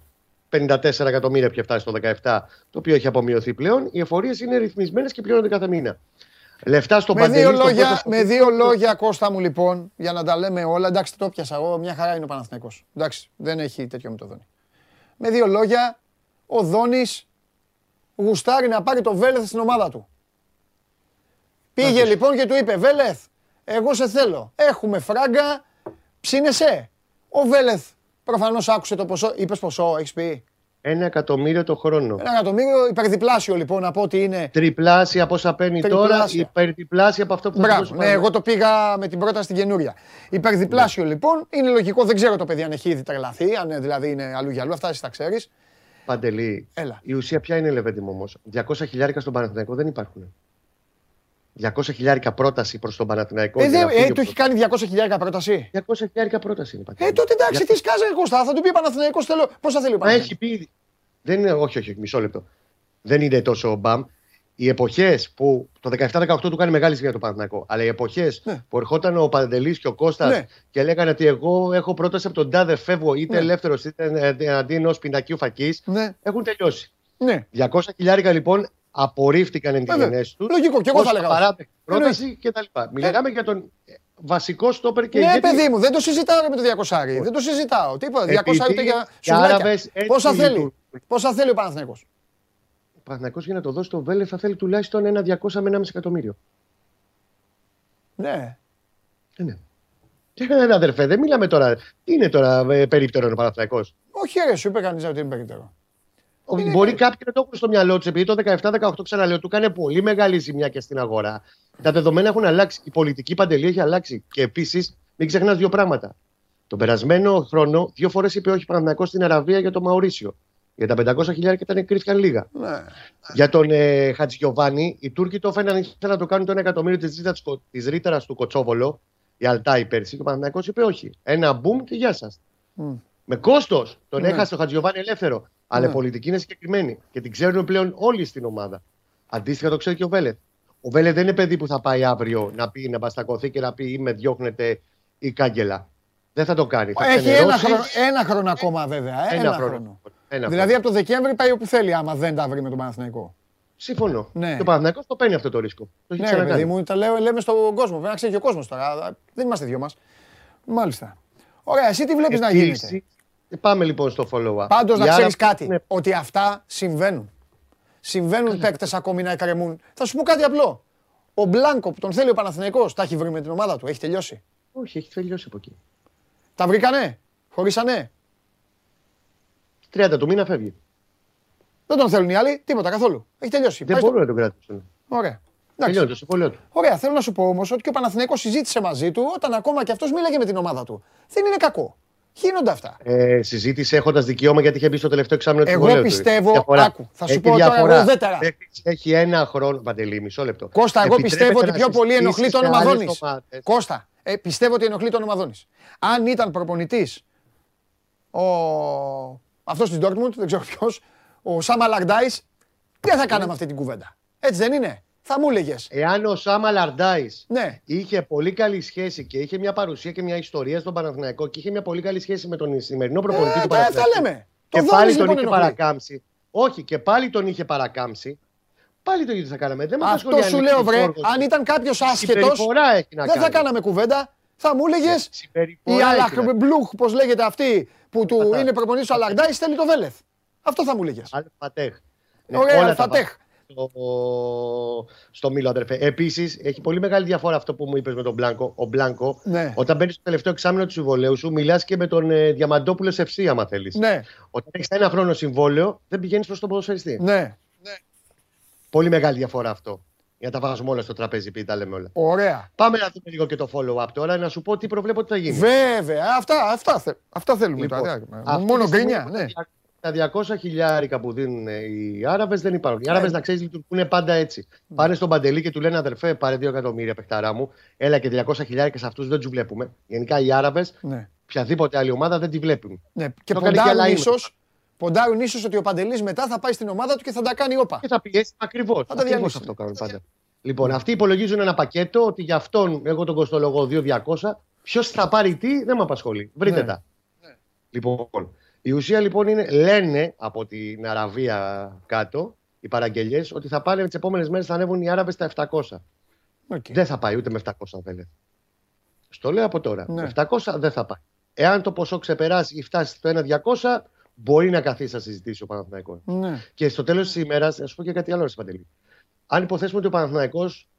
54 εκατομμύρια που είχε φτάσει στο 17, το οποίο έχει απομειωθεί πλέον, οι εφορίες είναι ρυθμισμένες και πληρώνονται κάθε μήνα. Λεφτά στο Με παντελή. δύο, στο λόγια, πρώτο- με δύο λόγια, Κώστα μου λοιπόν, για να τα λέμε όλα. Εντάξει, το πιάσα εγώ. Μια χαρά είναι ο Παναθηναϊκός. Εντάξει, δεν έχει τέτοιο με το Δόνι. Με δύο λόγια, ο Δόνης γουστάρει να πάρει το Βέλεθ στην ομάδα του. Πήγε λοιπόν και του είπε: Βέλεθ, εγώ σε θέλω. Έχουμε φράγκα, ψήνεσαι. Ο Βέλεθ προφανώς άκουσε το ποσό. Είπες ποσό, έχεις πει; Ένα εκατομμύριο το χρόνο. Ένα εκατομμύριο υπερδιπλάσιο λοιπόν από ό,τι είναι. Τριπλάσια από όσα παίρνει τώρα, Τριπλάσια. υπερδιπλάσια από αυτό που θα Μπράβο, δώσει ναι, εγώ το πήγα με την πρόταση στην καινούρια. Υπερδιπλάσιο λοιπόν, είναι λογικό, δεν ξέρω το παιδί αν έχει ήδη τρελαθεί, αν ε, δηλαδή είναι αλλού για αλλού, αυτά εσύ τα ξέρεις. Παντελή, Έλα. η ουσία ποια είναι, Λεβέντη μου όμως; 200 χιλιάρικα στον Παναθηναϊκό δεν υπάρχουν. 200 χιλιάρικα πρόταση προς τον Παναθηναϊκό. Ε, για δε, να φύγει ε, ο του έχει κάνει 200 χιλιάρικα πρόταση. 200 χιλιάρικα πρόταση είναι. Παντελή. Ε, τότε εντάξει, Για- τι σκάζε Κώστα, θα του πει Παναθηναϊκός θέλω. Πόσα θέλει ο Μα Παναθηναϊκός; έχει πει. Δεν είναι, όχι, όχι, μισό λεπτό. Δεν είναι τόσο μπαμ. Οι εποχές που το 17-18 του κάνει μεγάλη ζημιά το Παναθηναϊκό. Αλλά οι εποχές Ναι. που ερχόταν ο Παντελής και ο Κώστας Ναι. και λέγανε ότι εγώ έχω πρόταση από τον Τάδε, φεύγω είτε Ναι. ελεύθερος είτε ε, αντί ενός πινακίου φακής. Ναι, Έχουν τελειώσει. ναι. 200 χιλιάρικα λοιπόν απορρίφθηκαν εν τη Βέβαια. γενέση τους. Λογικό, και εγώ θα έλεγα. Παράδεκτη πρόταση κτλ. Μιλάμε για τον ε, βασικό στόπερ και Ναι, ηγέτη. παιδί μου, δεν το συζητάω ρε, με το 200. Δεν το συζητάω. Τίποτα. 200 Επειδή ούτε για οι σουβλάκια. Άραβες έτσι Πόσα θέλει; λειτουργούν. Πόσα θέλει ο Παναθηναϊκός; Ο Παναθηναϊκός για να το δώσει το Βέλε θα θέλει τουλάχιστον ένα 200 με 1,5 εκατομμύριο. Ναι. Ε, ναι. Ε, αδερφέ, δεν μιλάμε τώρα. Τι είναι τώρα ε, περίπτερο ο Παναθηναϊκός; Όχι, ρε, σου είπε κανείς ότι είναι περίπτερο. Ο- Μπορεί κάποιοι να το έχουν στο μυαλό τους, επειδή το 17-18 ξαναλέω, του έκανε πολύ μεγάλη ζημιά και στην αγορά. Τα δεδομένα έχουν αλλάξει. Η πολιτική παντελή έχει αλλάξει. Και επίσης, μην ξεχνάς δύο πράγματα. Τον περασμένο χρόνο, δύο φορές είπε όχι Παναθηναϊκός στην Αραβία για το Μαουρίσιο. Για τα 500 χιλιάρια ήταν κρίθηκαν λίγα. Ναι. Για τον ε, Χατζηγιοβάνη, οι Τούρκοι το έφεραν, ήθελαν να το κάνουν το 1 εκατομμύριο της ρήτρα του Κοτσόβολο, η Αλτάι πέρσι, και ο Παναθηναϊκός είπε όχι. Ένα μπουμ και γεια σας. Μμ. Με κόστος τον Ναι. έχασε ο Χατζηγιοβάνη ελεύθερο. Αλλά Ναι. η πολιτική είναι συγκεκριμένη και την ξέρουν πλέον όλοι στην ομάδα. Αντίστοιχα το ξέρει και ο Βέλεθ. Ο Βέλεθ δεν είναι παιδί που θα πάει αύριο να πει να μπαστακωθεί και να πει ή με διώχνετε ή κάγκελα. Δεν θα το κάνει. Θα Έχει ένα ξενερώσει. χρόνο, ένα χρόνο ακόμα βέβαια. ε, Ένα, χρόνο. Ένα Δηλαδή χρόνο. από το Δεκέμβρη πάει όπου θέλει, άμα δεν τα βρει με τον Παναθηναϊκό. Συμφωνώ. Ναι. Και ο Παναθηναϊκός το παίρνει αυτό το ρίσκο. Το έχει Ναι, ρε ξανακάνει. παιδί μου, τα λέω, λέμε στον κόσμο. Πρέπει να ξέρει και ο κόσμος τώρα. Δεν είμαστε δυο μας. Μάλιστα. Ωραία, εσύ τι βλέπεις να Επίσης, γίνεται; Πάμε λοιπόν στο follow-up. Πάντως Οι να ξέρεις Άραβες κάτι. είναι- Ότι αυτά συμβαίνουν. Συμβαίνουν παίκτες ακόμη να εκκρεμούν. Θα σου πω κάτι απλό. Ο Μπλάνκο που τον θέλει ο Παναθηναϊκός τα έχει βρει με την ομάδα του. Έχει τελειώσει; Όχι, έχει τελειώσει από εκεί. Τα βρήκανε; Χωρίσανε; 30 του μήνα φεύγει. Δεν τον θέλουν οι άλλοι. Τίποτα καθόλου. Έχει τελειώσει. Δεν Πάει στο- μπορούν να τον κρατήσουν. Ωραία. Τελειώνει Εντάξει. το συμβόλαιο του. Ωραία, θέλω να σου πω όμως ότι και ο Παναθηναϊκός συζήτησε μαζί του όταν ακόμα και αυτός μίλαγε με την ομάδα του. Δεν είναι κακό. Γίνονται αυτά. Ε, συζήτησε έχοντας δικαίωμα γιατί είχε μπει στο τελευταίο εξάμεινο του Εγώ συμβολέου του. πιστεύω- Διαφορά. άκου, θα σου Έχει πω τώρα διαφορά. εγώ ουδέτερα. Παίκτης Έχει ένα χρόνο. Παντελή, μισό λεπτό. Κώστα, εγώ Επιτρέπεται πιστεύω ότι να πιο πολύ ενοχλεί συστήσεις τον σε άλλες Ομαδόνης. ομάδες. Κώστα, ε, πιστεύω ότι ενοχλεί τον Ομαδόνης. Αν ήταν προπονητής ο... αυτός της Dortmund, δεν ξέρω ποιος, ο Σάμα Λαρντάη, δεν θα κάναμε αυτή την κουβέντα. Έτσι δεν είναι; Θα μου έλεγες. Εάν ο Σάμα Λαρντάη Ναι. είχε πολύ καλή σχέση και είχε μια παρουσία και μια ιστορία στον Παναθηναϊκό και είχε μια πολύ καλή σχέση με τον σημερινό προπονητή Ε, του τα- Παναθηναϊκού. τα λέμε. Το Και Δόνης, πάλι τον λοιπόν, είχε ενοχλεί. παρακάμψει. Όχι, και πάλι τον είχε παρακάμψει. Πάλι το ίδιο θα κάναμε. Δεν μας Αυτό απασχολεί σου αν λέω, είναι βρε. Γιώργος. Αν ήταν κάποιος άσχετος, Συμπεριφορά έχει να δεν θα κάνει. κάναμε κουβέντα. Θα μου έλεγες Συμπεριφορά η έχει να κάνει. Αλαχμπλούχ, πώς λέγεται αυτή, που του Αυτά. είναι προπονητής του Αλαρντάη, θέλει το Βέλεθ. Αυτό θα μου έλεγες. Αλφατέχ. Ναι, Ωραία, όλα τα Αλφατέχ. Στο, στο Μήλο, αδερφέ. Επίσης, έχει πολύ μεγάλη διαφορά αυτό που μου είπες με τον Μπλάνκο. Ο Μπλάνκο, Ναι. όταν μπαίνει στο τελευταίο εξάμεινο του συμβολέου σου, μιλάς και με τον ε, Διαμαντόπουλος σε ευθεία, άμα θέλεις. Ναι, Όταν έχεις ένα χρόνο συμβόλαιο, δεν πηγαίνεις προς τον ποδοσφαιριστή. ναι. Πολύ μεγάλη διαφορά αυτό. Για να τα βάζουμε όλα στο τραπέζι, επειδή τα λέμε όλα. Ωραία. Πάμε να δούμε λίγο και το follow-up τώρα, να σου πω τι προβλέπω ότι θα γίνει. Βέβαια, αυτά, αυτά, θε- αυτά θέλουμε Λοιπόν, τώρα. αυτή Μόνο τη στιγμή γκρινιά, έχω ναι. Τα τα 200 χιλιάρικα που δίνουν οι Άραβες δεν υπάρχουν. Οι Άραβες, να ξέρεις, λειτουργούν πάντα έτσι. Πάνε στον Παντελή και του λένε αδερφέ, πάρε 2 εκατομμύρια παιχταρά μου, έλα και 200 χιλιάρικα σε αυτούς δεν τους βλέπουμε. Γενικά οι Άραβες, Ναι. οποιαδήποτε άλλη ομάδα δεν τη βλέπουν. ναι. Και Το κάνει και ποντάρουν άλλα ίσως, ποντάρουν ίσως ότι ο Παντελής μετά θα πάει στην ομάδα του και θα τα κάνει όπα. Και θα πιέσει ακριβώς. τα Ακριβώς διαλύσει. αυτό κάνουν πάντα. Λοιπόν, αυτοί υπολογίζουν ένα πακέτο ότι για αυτόν, εγώ τον κοστολογώ 2.200. Ποιος θα πάρει τι, δεν με απασχολεί. Βρείτε Ναι. τα. Λοιπόν, η ουσία λοιπόν είναι, λένε από την Αραβία κάτω, οι παραγγελίες, ότι θα πάνε τις επόμενες μέρες θα ανέβουν οι Άραβες στα 700. Οκ. Δεν θα πάει ούτε με 700 αν θέλετε. Στο λέω από τώρα. Ναι. Με 700 δεν θα πάει. Εάν το ποσό ξεπεράσει ή φτάσει στο 1.200, μπορεί να καθίσει να συζητήσει ο Παναθηναϊκός. Ναι. Και στο τέλος της ημέρας, να σου πω και κάτι άλλο, ρε Παντελή. Αν υποθέσουμε ότι ο Παναθηναϊκός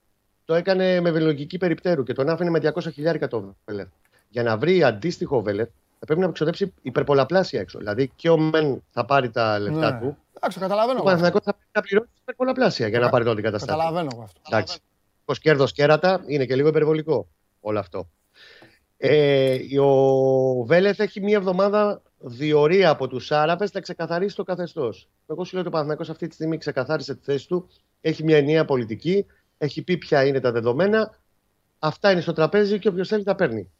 το έκανε με βελογική περιπτέρου και τον άφηνε με 200 χιλιάρικα το Βέλεφ. Για να βρει αντίστοιχο Βέλεφ, θα πρέπει να ξοδέψει υπερπολαπλάσια έξω. Δηλαδή και ο Μεν θα πάρει τα λεφτά Ναι. του. Εντάξει, το καταλαβαίνω. Ο εγώ αυτό. Παναθηναϊκός θα πρέπει να πληρώσει υπερπολαπλάσια για να πάρει το αντικαταστάτη. Καταλαβαίνω εγώ αυτό. Εντάξει. Ω κέρδος κέρατα είναι και λίγο υπερβολικό όλο αυτό. Ε, ο Βέλεθ έχει μία εβδομάδα διορία από τους Άραβες να ξεκαθαρίσει το καθεστώς. Εγώ σου λέω ότι ο Παναθηναϊκός αυτή τη στιγμή ξεκαθάρισε τη θέση του. Έχει μια ενιαία πολιτική. Έχει πει ποια είναι τα δεδομένα. Αυτά είναι στο τραπέζι και όποιος θέλει τα παίρνει.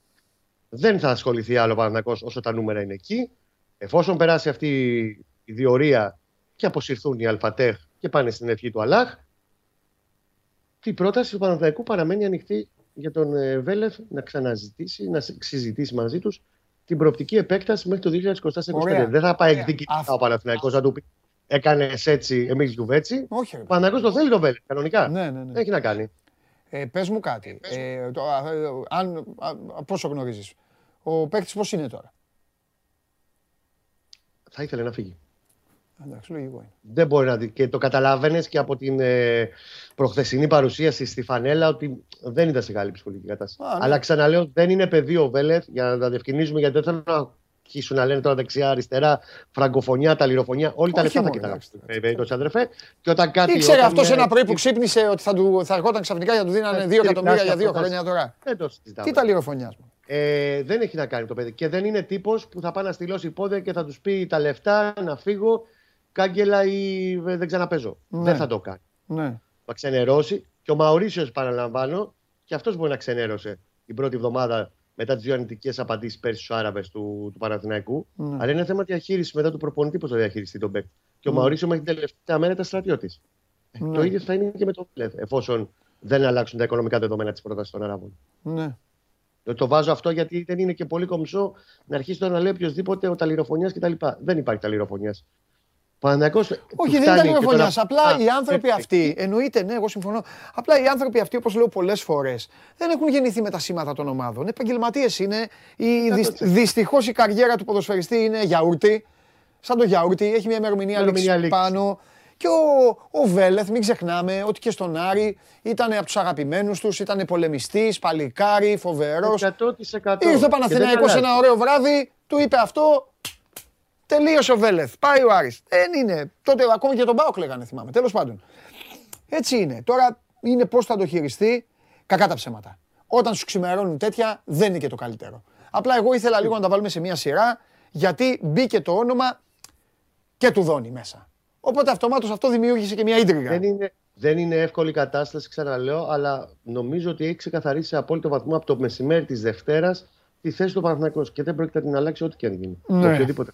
Δεν θα ασχοληθεί άλλο ο Παναθηναϊκός όσο τα νούμερα είναι εκεί. Εφόσον περάσει αυτή η διορία και αποσυρθούν οι Αλφατέχ και πάνε στην ευχή του Αλάχ, η πρόταση του Παναθηναϊκού παραμένει ανοιχτή για τον ε, Βέλεφ να ξαναζητήσει, να συ- συζητήσει μαζί τους την προοπτική επέκταση μέχρι το 2024-2025. Ωραία. Δεν θα πάει Ωραία. εκδικητικά Αυτό- ο Παναθηναϊκός να του πει έκανες έτσι, εμείς γιουβέτσι. Όχι, ρε. Ο Παναθηναϊκός το θέλει τον Βέλεφ, κανονικά. Ναι, ναι, ναι. Δεν έχει να κάνει. Ε, πες μου κάτι. Ε, το, α, ε, αν, α, α, πόσο γνωρίζεις. Ο παίκτης πώς είναι τώρα; Θα ήθελε να φύγει. Εντάξει, λογικό είναι. Δεν μπορεί να δει. Και το καταλαβαίνεις και από την ε, προχθεσινή παρουσίαση στη Φανέλα ότι δεν ήταν σε καλή ψυχολογική κατάσταση. Α, ναι. Αλλά ξαναλέω, δεν είναι πεδίο ο Βέλεθ για να τα διευκρινίζουμε γιατί δεν θέλω να αρχίσουν να λένε τώρα δεξιά-αριστερά, φραγκοφωνιά, ταλιροφωνιά. Όλοι τα Όχι λεφτά θα μόνο, κοιτάνε. εντάξει, Ε, περίπτωση, αδερφέ. Και όταν κάτι. Ήξερε όταν αυτός μια- ένα πρωί που ξύπνησε ότι θα, του, θα ερχόταν ξαφνικά για να του δίνανε Ε, 2 εκατομμύρια για αυτό δύο θα- χρόνια τώρα. Δεν το συζητάμε. Τι τα λιροφωνιά μου. Ε, δεν έχει να κάνει το παιδί. Και δεν είναι τύπος που θα πάει να στυλώσει πόδια και θα τους πει τα λεφτά να φύγω, κάγκελα ή ε, δεν ξαναπέζω. Ναι. Δεν θα το κάνει. Ναι. Θα ξενερώσει. Και ο Μαωρίσιος, παραλαμβάνω, και αυτός μπορεί να ξενέρωσε την πρώτη εβδομάδα μετά τις δύο αρνητικές απαντήσεις πέρσι στους Άραβες του, του Παναθηναϊκού. Ναι. Αλλά είναι θέμα διαχείρισης μετά του προπονητή πώς θα διαχειριστεί τον παίκτη. Και ο Ναι. Μαωρίσιο μέχρι την τελευταία μέρα ήταν στρατιώτης. Ναι. Το ίδιο θα είναι και με τον Βέλεθ, εφόσον δεν αλλάξουν τα οικονομικά δεδομένα της πρότασης των Αράβων. Ναι. Ε, Το βάζω αυτό γιατί δεν είναι και πολύ κομψό να αρχίσει τώρα να λέει οποιοδήποτε ο ταλιροφωνιά κτλ. Δεν υπάρχει ταλιροφωνιά. Παναγιακός, του Όχι, δεν φτάνει ήταν και λιροφωνιά. τώρα- Απλά Α, οι άνθρωποι ε, αυτοί, εννοείται, ναι, εγώ συμφωνώ. Απλά οι άνθρωποι αυτοί, όπως λέω πολλές φορές, δεν έχουν γεννηθεί με τα σήματα των ομάδων. Επαγγελματίες είναι. Δυστυχώς η καριέρα του ποδοσφαιριστή είναι γιαούρτι. Σαν το γιαούρτι, έχει μια ημερομηνία Ημερομηνία λήξη λήξης. πάνω. Και ο, ο Βέλεθ, μην ξεχνάμε ότι και στον Άρη ήταν από τους αγαπημένους τους, ήταν πολεμιστής, παλικάρι, φοβερός. 100%. Ήρθε ο Και Παναθηναϊκός δεν ένα ωραίο βράδυ, του είπε αυτό, τελείωσε ο Βέλεθ, πάει ο Άρης. Δεν είναι. Τότε ακόμη και τον Μπάουκ λέγανε, θυμάμαι. Τέλος πάντων. Έτσι είναι. Τώρα είναι πώς θα το χειριστεί, κακά τα ψέματα. Όταν σου ξημερώνουν τέτοια, δεν είναι και το καλύτερο. Απλά εγώ ήθελα λίγο να τα βάλουμε σε μια σειρά, γιατί μπήκε το όνομα και του Δόνη μέσα. Οπότε αυτομάτως αυτό δημιούργησε και μια ίντριγα. Δεν είναι, δεν είναι εύκολη κατάσταση, ξαναλέω, αλλά νομίζω ότι έχει ξεκαθαρίσει σε απόλυτο βαθμό από το μεσημέρι της Δευτέρας τη θέση του Παναθηναϊκός και δεν πρόκειται να την αλλάξει ό,τι και αν γίνει. Ναι. Οποιοδήποτε.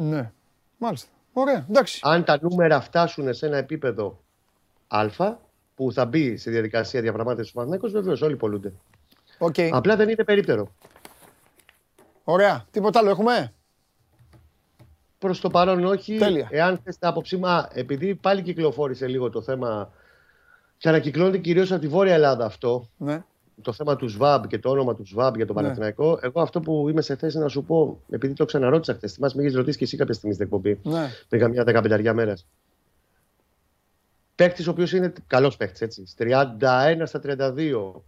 Ναι. Μάλιστα. Ωραία. Εντάξει. Αν τα νούμερα φτάσουν σε ένα επίπεδο Α, που θα μπει στη διαδικασία διαπραγμάτευσης του Παναθηναϊκός, βεβαίως όλοι πωλούνται. Οκ. Απλά δεν είναι περίπτερο. Ωραία. Τίποτα άλλο έχουμε; Προς το παρόν όχι. Τέλεια. Εάν θες την άποψή μου, α, επειδή πάλι κυκλοφόρησε λίγο το θέμα και ανακυκλώνεται κυρίως από τη Βόρεια Ελλάδα αυτό, Ναι. Το θέμα του ΣΒΑΜ και το όνομα του ΣΒΑΜ για τον Ναι. Παναθηναϊκό, εγώ αυτό που είμαι σε θέση να σου πω, επειδή το ξαναρώτησα χθες, θυμάσαι, με έχεις ρωτήσει και εσύ κάποια στιγμή στην εκπομπή, Ναι. πριν καμιά δεκαπενταριά μέρα. Παίκτης ο οποίος είναι καλός παίκτης, έτσι. 31 στα 32.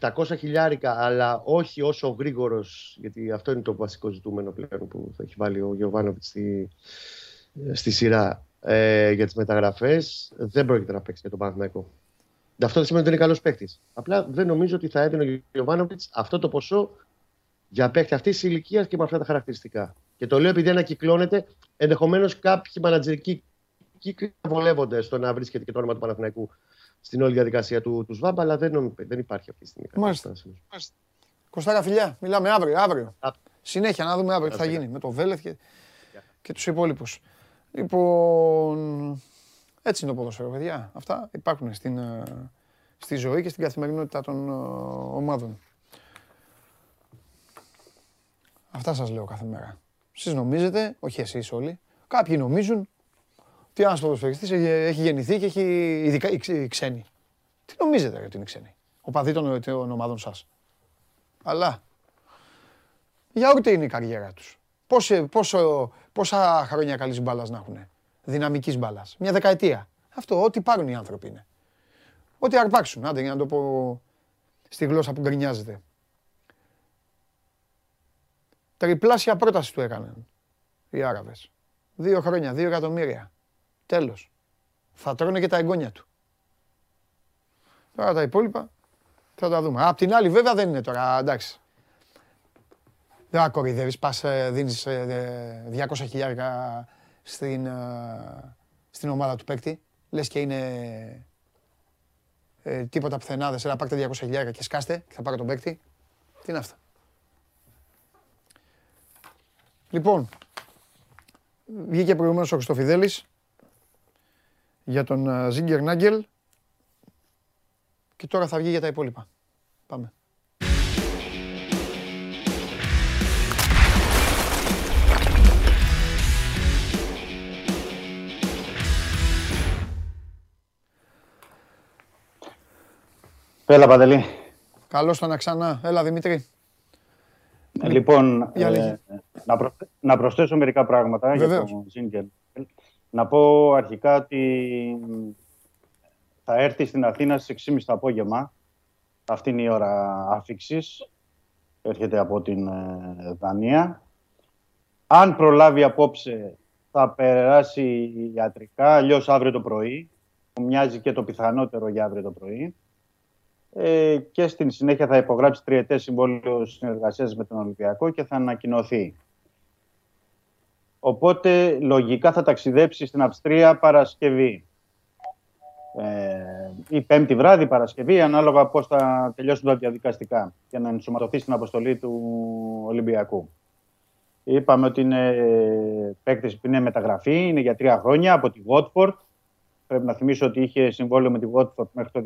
700 χιλιάρικα, αλλά όχι όσο γρήγορος, γιατί αυτό είναι το βασικό ζητούμενο πλέον που θα έχει βάλει ο Γιωβάνοβιτς στη, στη σειρά ε, για τις μεταγραφές. Δεν πρόκειται να παίξει για τον Παναθηναϊκό. Αυτό δεν σημαίνει ότι είναι καλός παίκτης. Απλά δεν νομίζω ότι θα έδινε ο Γιωβάνοβιτς αυτό το ποσό για παίκτη αυτής της ηλικίας και με αυτά τα χαρακτηριστικά. Και το λέω επειδή ανακυκλώνεται, ενδεχομένως κάποιοι μανατζερικοί κύκλοι βολεύονται στο να βρίσκεται και το όνομα του Παναθηναϊκού στην όλη διαδικασία του, του ΣΒΑΜ, αλλά δεν, νομι- δεν υπάρχει αυτή τη στιγμή. Μάλιστα. κατάσταση. Κωστάρα φιλιά, μιλάμε αύριο. αύριο. Α. Συνέχεια να δούμε αύριο τι θα Καλώς γίνει με το Βέλεθ και, και τους υπόλοιπους. Λοιπόν, έτσι είναι το ποδόσφαιρο, παιδιά. Αυτά υπάρχουν στην, ε, στη ζωή και στην καθημερινότητα των ε, ομάδων. Αυτά σας λέω κάθε μέρα. Εσείς νομίζετε, όχι εσείς όλοι, κάποιοι νομίζουν ότι ένας ποδοσφαιριστής έχει έχει γεννηθεί και έχει ειδικά οι ξε- οι ξένοι. Τι νομίζετε ρε, ότι είναι ξένοι. Ο παδί των, των ομάδων σας. Αλλά για ούτε είναι η καριέρα τους. Πόσο, πόσο, πόσα χρόνια καλής μπάλας να έχουν. Δυναμικής μπάλας. Μια δεκαετία. Αυτό, ό,τι πάρουν οι άνθρωποι είναι. Ό,τι αρπάξουν. Άντε για να το πω στη γλώσσα που γκρινιάζεται. Τριπλάσια πρόταση του έκαναν οι Άραβες. Δύο χρόνια, δύο εκατομμύρια. Τέλος. Θα τρώνε και τα εγγόνια του. Τώρα τα υπόλοιπα θα τα δούμε. Απ' την άλλη βέβαια δεν είναι τώρα, εντάξει. Δεν θα κοροϊδεύεις, πας, ε, δίνεις ε, ε, 200 χιλιάρικα στην, ε, στην ομάδα του παίκτη. Λες και είναι ε, τίποτα πουθενάδες, έλα πάρτε 200 χιλιάρικα και σκάστε και θα πάρω τον παίκτη. Τι είναι αυτά; Λοιπόν, βγήκε προηγουμένως ο Χριστοφιδέλης για τον ε, Ζίγκερ Νάγκελ και τώρα θα βγει για τα υπόλοιπα. Πάμε. Έλα, Παντελή. Καλώς το να ξανά. Έλα Δημήτρη. Ε, Λοιπόν, Για ε, λέγε. να, προσθέ- να προσθέσω μερικά πράγματα για Βεβαίως. τον Ζίνγκελ. Να πω αρχικά ότι θα έρθει στην Αθήνα στις 6.30 το απόγευμα. Αυτή είναι η ώρα άφηξης. Έρχεται από την ε, Δανία. Αν προλάβει απόψε θα περάσει ιατρικά, αλλιώς αύριο το πρωί. Μοιάζει και το πιθανότερο για αύριο το πρωί. Ε, και στην συνέχεια θα υπογράψει τριετές συμβόλαιο συνεργασίας με τον Ολυμπιακό και θα ανακοινωθεί. Οπότε λογικά θα ταξιδέψει στην Αυστρία Παρασκευή. Ε, ή Πέμπτη βράδυ Παρασκευή, ανάλογα πώς θα τελειώσουν τα διαδικαστικά για να ενσωματωθεί στην αποστολή του Ολυμπιακού. Είπαμε ότι είναι παίκτης που είναι μεταγραφή, είναι για τρία χρόνια από τη Watford. Πρέπει να θυμίσω ότι είχε συμβόλαιο με τη Watford μέχρι το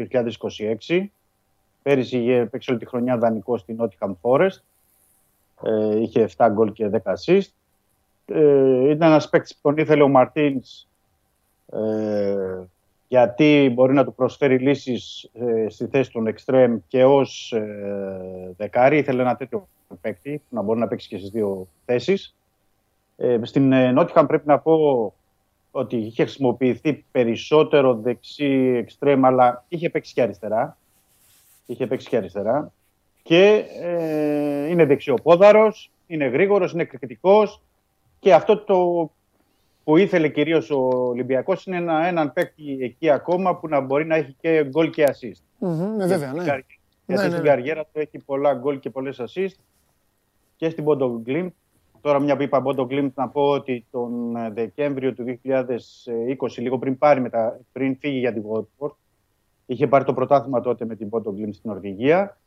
2026. Πέρυσι είχε παίξει όλη τη χρονιά δανεικό στην Nottingham Forest. Ε, είχε 7 γκολ και 10 assist. Ε, ήταν ένας παίκτης που τον ήθελε ο Μαρτίνς ε, γιατί μπορεί να του προσφέρει λύσεις ε, στη θέση των εξτρέμ και ως ε, δεκάρι. Ήθελε ένα τέτοιο παίκτη που να μπορεί να παίξει και στις δύο θέσεις. Ε, στην ε, Nottingham πρέπει να πω ότι είχε χρησιμοποιηθεί περισσότερο δεξί εξτρέμ, αλλά είχε παίξει και αριστερά. Είχε παίξει και αριστερά. Και ε, είναι δεξιοπόδαρος, είναι γρήγορος, είναι εκρηκτικός και αυτό το που ήθελε κυρίως ο Ολυμπιακός είναι ένα, έναν παίκτη εκεί ακόμα που να μπορεί να έχει και γκολ και assist. Μμμ, ε, βέβαια, Στην ναι. καρι- Ναι, Γιατί ναι, στην ναι. καριέρα του έχει πολλά γκολ και πολλές assist και στην Μπόντο Γκλιμτ. Τώρα μια που είπα Μπόντο Γκλιμτ να πω ότι τον ε, Δεκέμβριο του 2020, λίγο πριν, πάρει μετα... πριν φύγει για την Watford, είχε πάρει το πρωτάθλημα τότε με την Μπόντο Γκλιμτ στην Νορβηγία